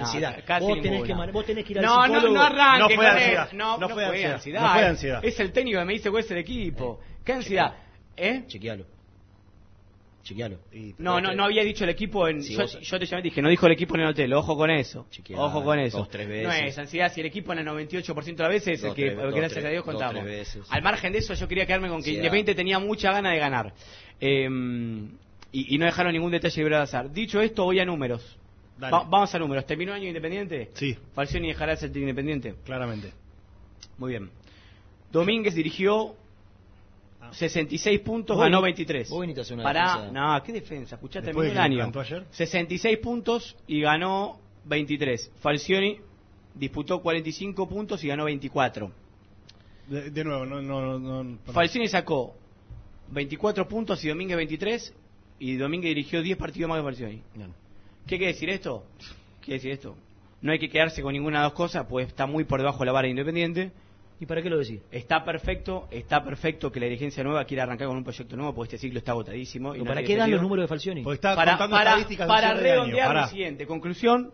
casi Vos tenés, que, vos tenés que ir al No, no, no arranque No fue ansiedad. No, No fue ansiedad. ansiedad. No fue ansiedad. Es el técnico que me dice cuál es el equipo. ¿Qué ansiedad? ¿Eh? Chequealo. Chequealo. No, no, no había dicho el equipo en. Si yo, vos- yo te llamé y dije, no dijo el equipo en el hotel, ojo con eso. Chequealo, ojo con eso. dos, tres No veces. es ansiedad, si el equipo en el 98% de las veces es el Dos, que, tres- el que dos, gracias tres- a Dios dos, contamos. tres veces. Al margen de eso, yo quería quedarme con que Ansiedad. Independiente tenía mucha gana de ganar. Eh, y, y no dejaron ningún detalle libre al azar. Dicho esto, voy a números. Va- vamos a números. ¿Terminó el año Independiente? Sí, Falcioni dejará de ser Independiente. claramente. Muy bien. Domínguez dirigió 66 puntos, ganó vení- 23. vos veniste a hacer una Pará, defensa. no, ¿qué defensa? Escuchá, Después terminó el que año. ayer. 66 puntos y ganó 23. Falcioni disputó 45 puntos y ganó 24. De, de nuevo, no, no, no, no- Falcioni sacó 24 puntos y Domínguez 23 y Domínguez dirigió 10 partidos más que Falcioni. ¿Qué quiere decir esto? ¿Qué quiere decir esto? No hay que quedarse con ninguna de las dos cosas, pues está muy por debajo de la vara de Independiente. ¿Y para qué lo decís? Está perfecto, está perfecto que la dirigencia nueva quiera arrancar con un proyecto nuevo, porque este ciclo está agotadísimo. y ¿Pero ¿Para qué dan los números de Falcioni? Porque está Para, contando para, para redondear lo siguiente, conclusión,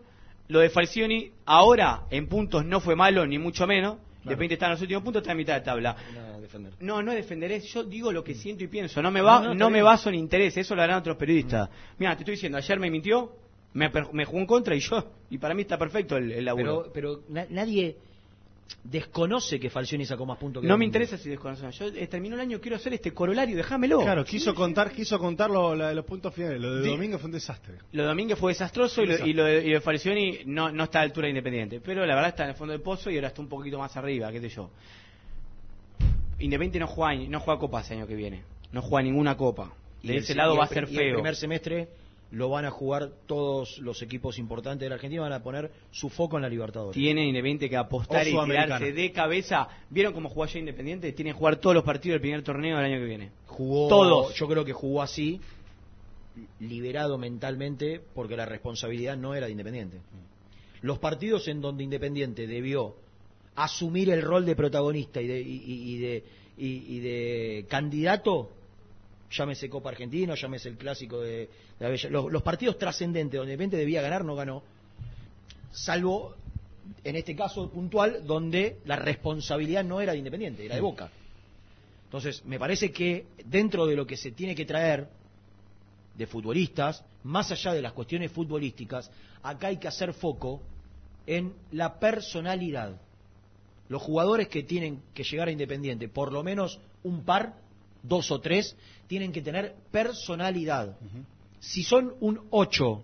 lo de Falcioni ahora en puntos no fue malo, ni mucho menos. De repente está en los últimos puntos, está en mitad de tabla. No, defender. No, no defenderé, yo digo lo que siento y pienso. No me va, No, no, no, está me baso en interés, eso lo harán otros periodistas. Mira, te estoy diciendo, ayer me mintió, me, per- me jugó en contra y yo, y para mí está perfecto el, el laburo. Pero, pero na- nadie desconoce que Falcioni sacó más puntos que no me interesa si desconocen. Yo eh, terminó el año, quiero hacer este corolario, déjamelo. Claro, quiso contar, quiso contar lo- de los puntos finales. Lo de domingo fue un desastre. Lo de Domínguez fue desastroso y lo, y lo de, y de Falcioni no, no está a la altura de Independiente. Pero la verdad está en el fondo del pozo y ahora está un poquito más arriba, qué sé yo. Independiente no juega, no juega copa ese año que viene. No juega ninguna copa. Y De ese lado va a ser y el feo. primer semestre lo van a jugar todos los equipos importantes de la Argentina, van a poner su foco en la Libertadores. Tiene Independiente que apostar y tirarse de cabeza. ¿Vieron cómo jugó ayer Independiente? Tiene que jugar todos los partidos del primer torneo del año que viene. Jugó, Todos. Yo creo que jugó así, liberado mentalmente, porque la responsabilidad no era de Independiente. Los partidos en donde Independiente debió asumir el rol de protagonista y de, y, y- y de, y- y de candidato, llámese Copa Argentina, llámese el clásico de, de Avella- los, los partidos trascendentes donde Independiente debía ganar, no ganó. Salvo en este caso puntual, donde la responsabilidad no era de Independiente, era de Boca. Entonces, me parece que dentro de lo que se tiene que traer de futbolistas, más allá de las cuestiones futbolísticas, acá hay que hacer foco en la personalidad. Los jugadores que tienen que llegar a Independiente, por lo menos un par, dos o tres, tienen que tener personalidad. Si son un 8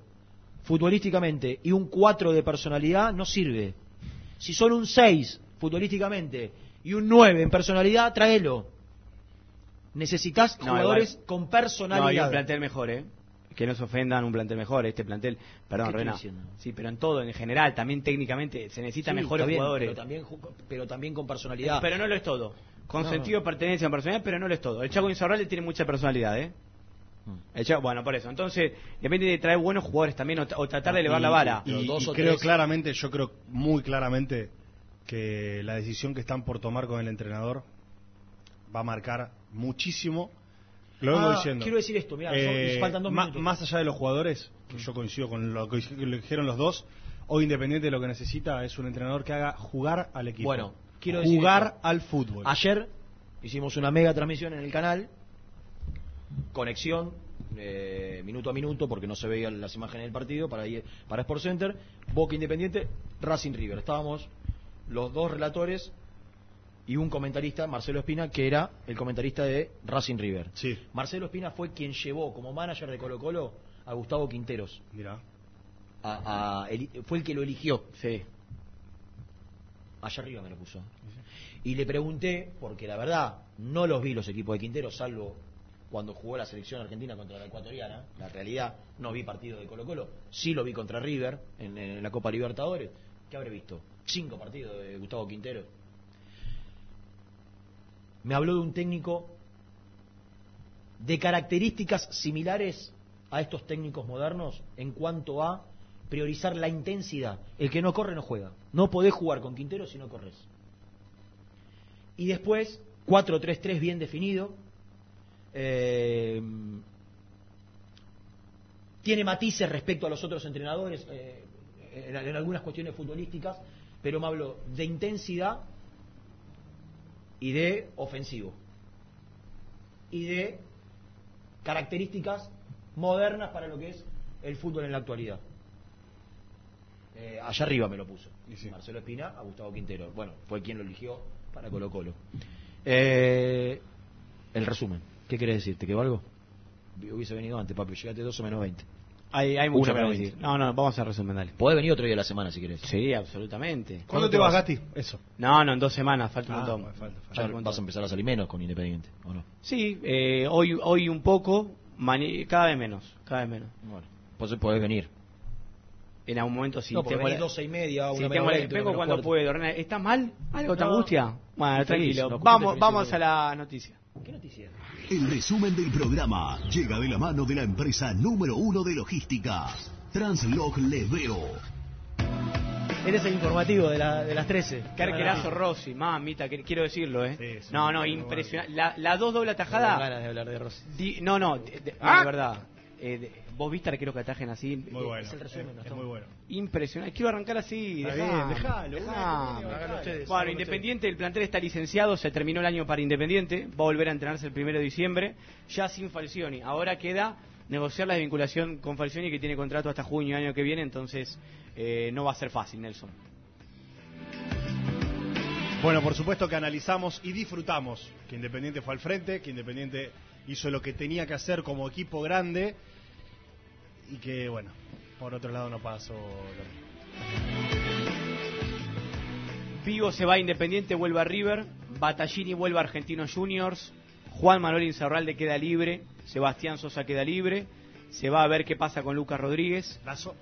futbolísticamente y un 4 de personalidad, no sirve. Si son un 6 futbolísticamente y un 9 en personalidad, tráelo. Necesitas No, jugadores igual. con No, hay personalidad. un plantel mejor, ¿eh? Que no se ofendan, un plantel mejor. Este plantel, perdón, ¿Qué estoy Rena. Sí, pero en todo, en general, también técnicamente, se necesitan Sí, mejores bien, jugadores. Pero también, pero también con personalidad. Pero no lo es todo. Con No, sentido de pertenencia en personalidad, pero no lo es todo. El Chaco Insaurralde tiene mucha personalidad, ¿eh? Mm. El Chaco- bueno, por eso. Entonces, depende de traer buenos jugadores también o, o tratar de elevar la vara. Y, y creo claramente, yo creo muy claramente que la decisión que están por tomar con el entrenador va a marcar muchísimo. Lo vengo Ah, diciendo. quiero decir esto, mirá, Eh, son- faltan dos ma- minutos. Más allá de los jugadores, que yo coincido con lo que dij- lo que dijeron los dos, hoy Independiente lo que necesita es un entrenador que haga jugar al equipo. Bueno, quiero jugar al fútbol. Ayer hicimos una mega transmisión en el canal, conexión, eh, minuto a minuto, porque no se veían las imágenes del partido, para, ir- para Sport Center, Boca Independiente, Racing River. Estábamos los dos relatores y un comentarista, Marcelo Espina, que era el comentarista de Racing River. Sí. Marcelo Espina fue quien llevó como manager de Colo Colo a Gustavo Quinteros. Mira. A, a- eli- fue el que lo eligió. Sí. Allá arriba me lo puso. Y le pregunté, porque la verdad, no los vi los equipos de Quintero, salvo cuando jugó la selección argentina contra la ecuatoriana. La realidad, no vi partido de Colo Colo. Sí lo vi contra River en, en la Copa Libertadores. ¿Qué habré visto? Cinco partidos de Gustavo Quintero. Me habló de un técnico de características similares a estos técnicos modernos en cuanto a priorizar la intensidad. El que no corre no juega. No podés jugar con Quintero si no corres. Y después, 4-3-3 bien definido. Eh, tiene matices respecto a los otros entrenadores eh, en, en algunas cuestiones futbolísticas, pero me habló de intensidad y de ofensivo. Y de características modernas para lo que es el fútbol en la actualidad. Eh, allá arriba me lo puso. Marcelo Espina a Gustavo Quintero. Bueno, fue quien lo eligió para Colo Colo. Eh, el resumen. ¿Qué querés decirte? ¿Que algo? Hubiese venido antes, papi. Llegaste 12 menos 20. Hay, hay mucho para menos decir. 20. No, no, vamos a resumen, dale. Podés venir otro día de la semana si querés. Sí, absolutamente. ¿Cuándo te vas, Gati? Eso. No, no, en dos semanas, falta un Ah, montón. falta, falta. Un Ya montón. vas a empezar a salir menos con Independiente, ¿o no? Sí, eh, hoy, hoy un poco, cada vez menos, cada vez menos. Bueno, pues podés venir. En algún momento sí. No, tengo la- 12 y media, Sí, una tengo menos la- 20, vengo una menos cuando puedo. ¿Estás mal? ¿Algo te No. angustia? Bueno, tranquilo. no, vamos vamos a la noticia. ¿Qué noticia? El resumen del programa llega de la mano de la empresa número uno de logística, Translog Leveo. Eres el informativo de, la, de las 13. Qué arquerazo Rossi, mamita, que- quiero decirlo, ¿eh? no, no, impresionante. La, la dos doble atajada. ganas de hablar de Rossi. di- no, no, de, de- no, ¿Ah? de verdad. Eh, de- Vos viste arqueros que atajen así. Muy bueno. Es el resumen, ¿no? Es muy bueno. Impresionante. Quiero arrancar así. Está dejá, bien, dejalo, dejá. bueno, ustedes, Independiente, el plantel está licenciado, se terminó el año para Independiente, va a volver a entrenarse el primero de diciembre, ya sin Falcioni. Ahora queda negociar la desvinculación con Falcioni, que tiene contrato hasta junio año que viene, entonces eh, no va a ser fácil, Nelson. Bueno, por supuesto que analizamos y disfrutamos que Independiente fue al frente, que Independiente hizo lo que tenía que hacer como equipo grande y que, bueno, por otro lado no pasó lo mismo. Vigo se va a Independiente, vuelve a River, Battaglini vuelve a Argentinos Juniors, Juan Manuel Insaurralde queda libre, Sebastián Sosa queda libre, Se va a ver qué pasa con Lucas Rodríguez. Lazo.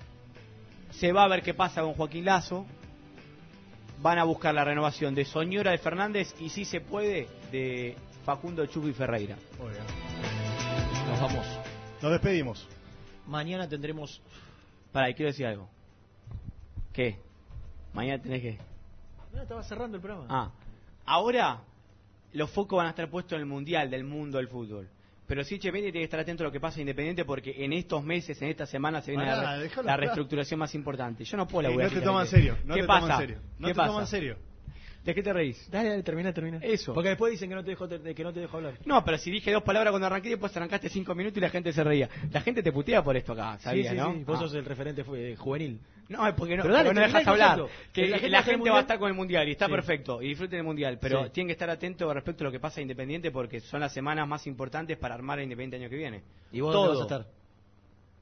Se va a ver qué pasa con Joaquín Lazo. Van a buscar la renovación de Soñora de Fernández y si se puede de Facundo Chucky Ferreira. Muy bien. Nos vamos. Nos despedimos. Mañana tendremos. Pará, y quiero decir algo. ¿Qué? Mañana tenés que. No, estaba cerrando el programa. Ah, ahora los focos van a estar puestos en el mundial del mundo del fútbol. Pero sí, Independiente tiene que estar atento a lo que pasa en Independiente porque en estos meses, en esta semana, se viene Pará, la, re- reestructuración más importante. Yo no puedo Eh, la no te toman en serio, no ¿Qué te pasa? toman en serio. No ¿Qué te pasa? toman en serio. ¿De qué te reís? Dale, dale, termina, termina. Eso. Porque después dicen que no te dejo, te- que no te dejo hablar. No, pero si dije dos palabras cuando arranqué, después arrancaste cinco minutos y la gente se reía. La gente te putea por esto acá, ¿sabías, sí, sí, no? sí. Vos Ah. sos el referente fue- juvenil. No, es porque no, Pero dale, porque no termina dejas hablar. Que La la gente va a estar con el mundial y está Sí. perfecto. Y disfruten el mundial. Pero Sí. tienen que estar atentos respecto a lo que pasa en Independiente porque son las semanas más importantes para armar a Independiente el año que viene. ¿Y vos Todo. dónde vas a estar?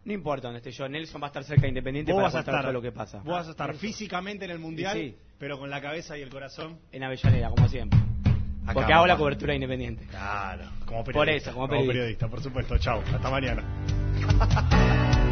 No importa dónde esté yo. Nelson va a estar cerca de Independiente Vos para vas a contar estar, todo lo que pasa. Vos vas a estar físicamente en el mundial, Sí. pero con la cabeza y el corazón. En Avellaneda, como siempre. Acá, porque hago la papá. cobertura de Independiente. Claro, como periodista. Por eso, como periodista. por supuesto. Chao, hasta mañana.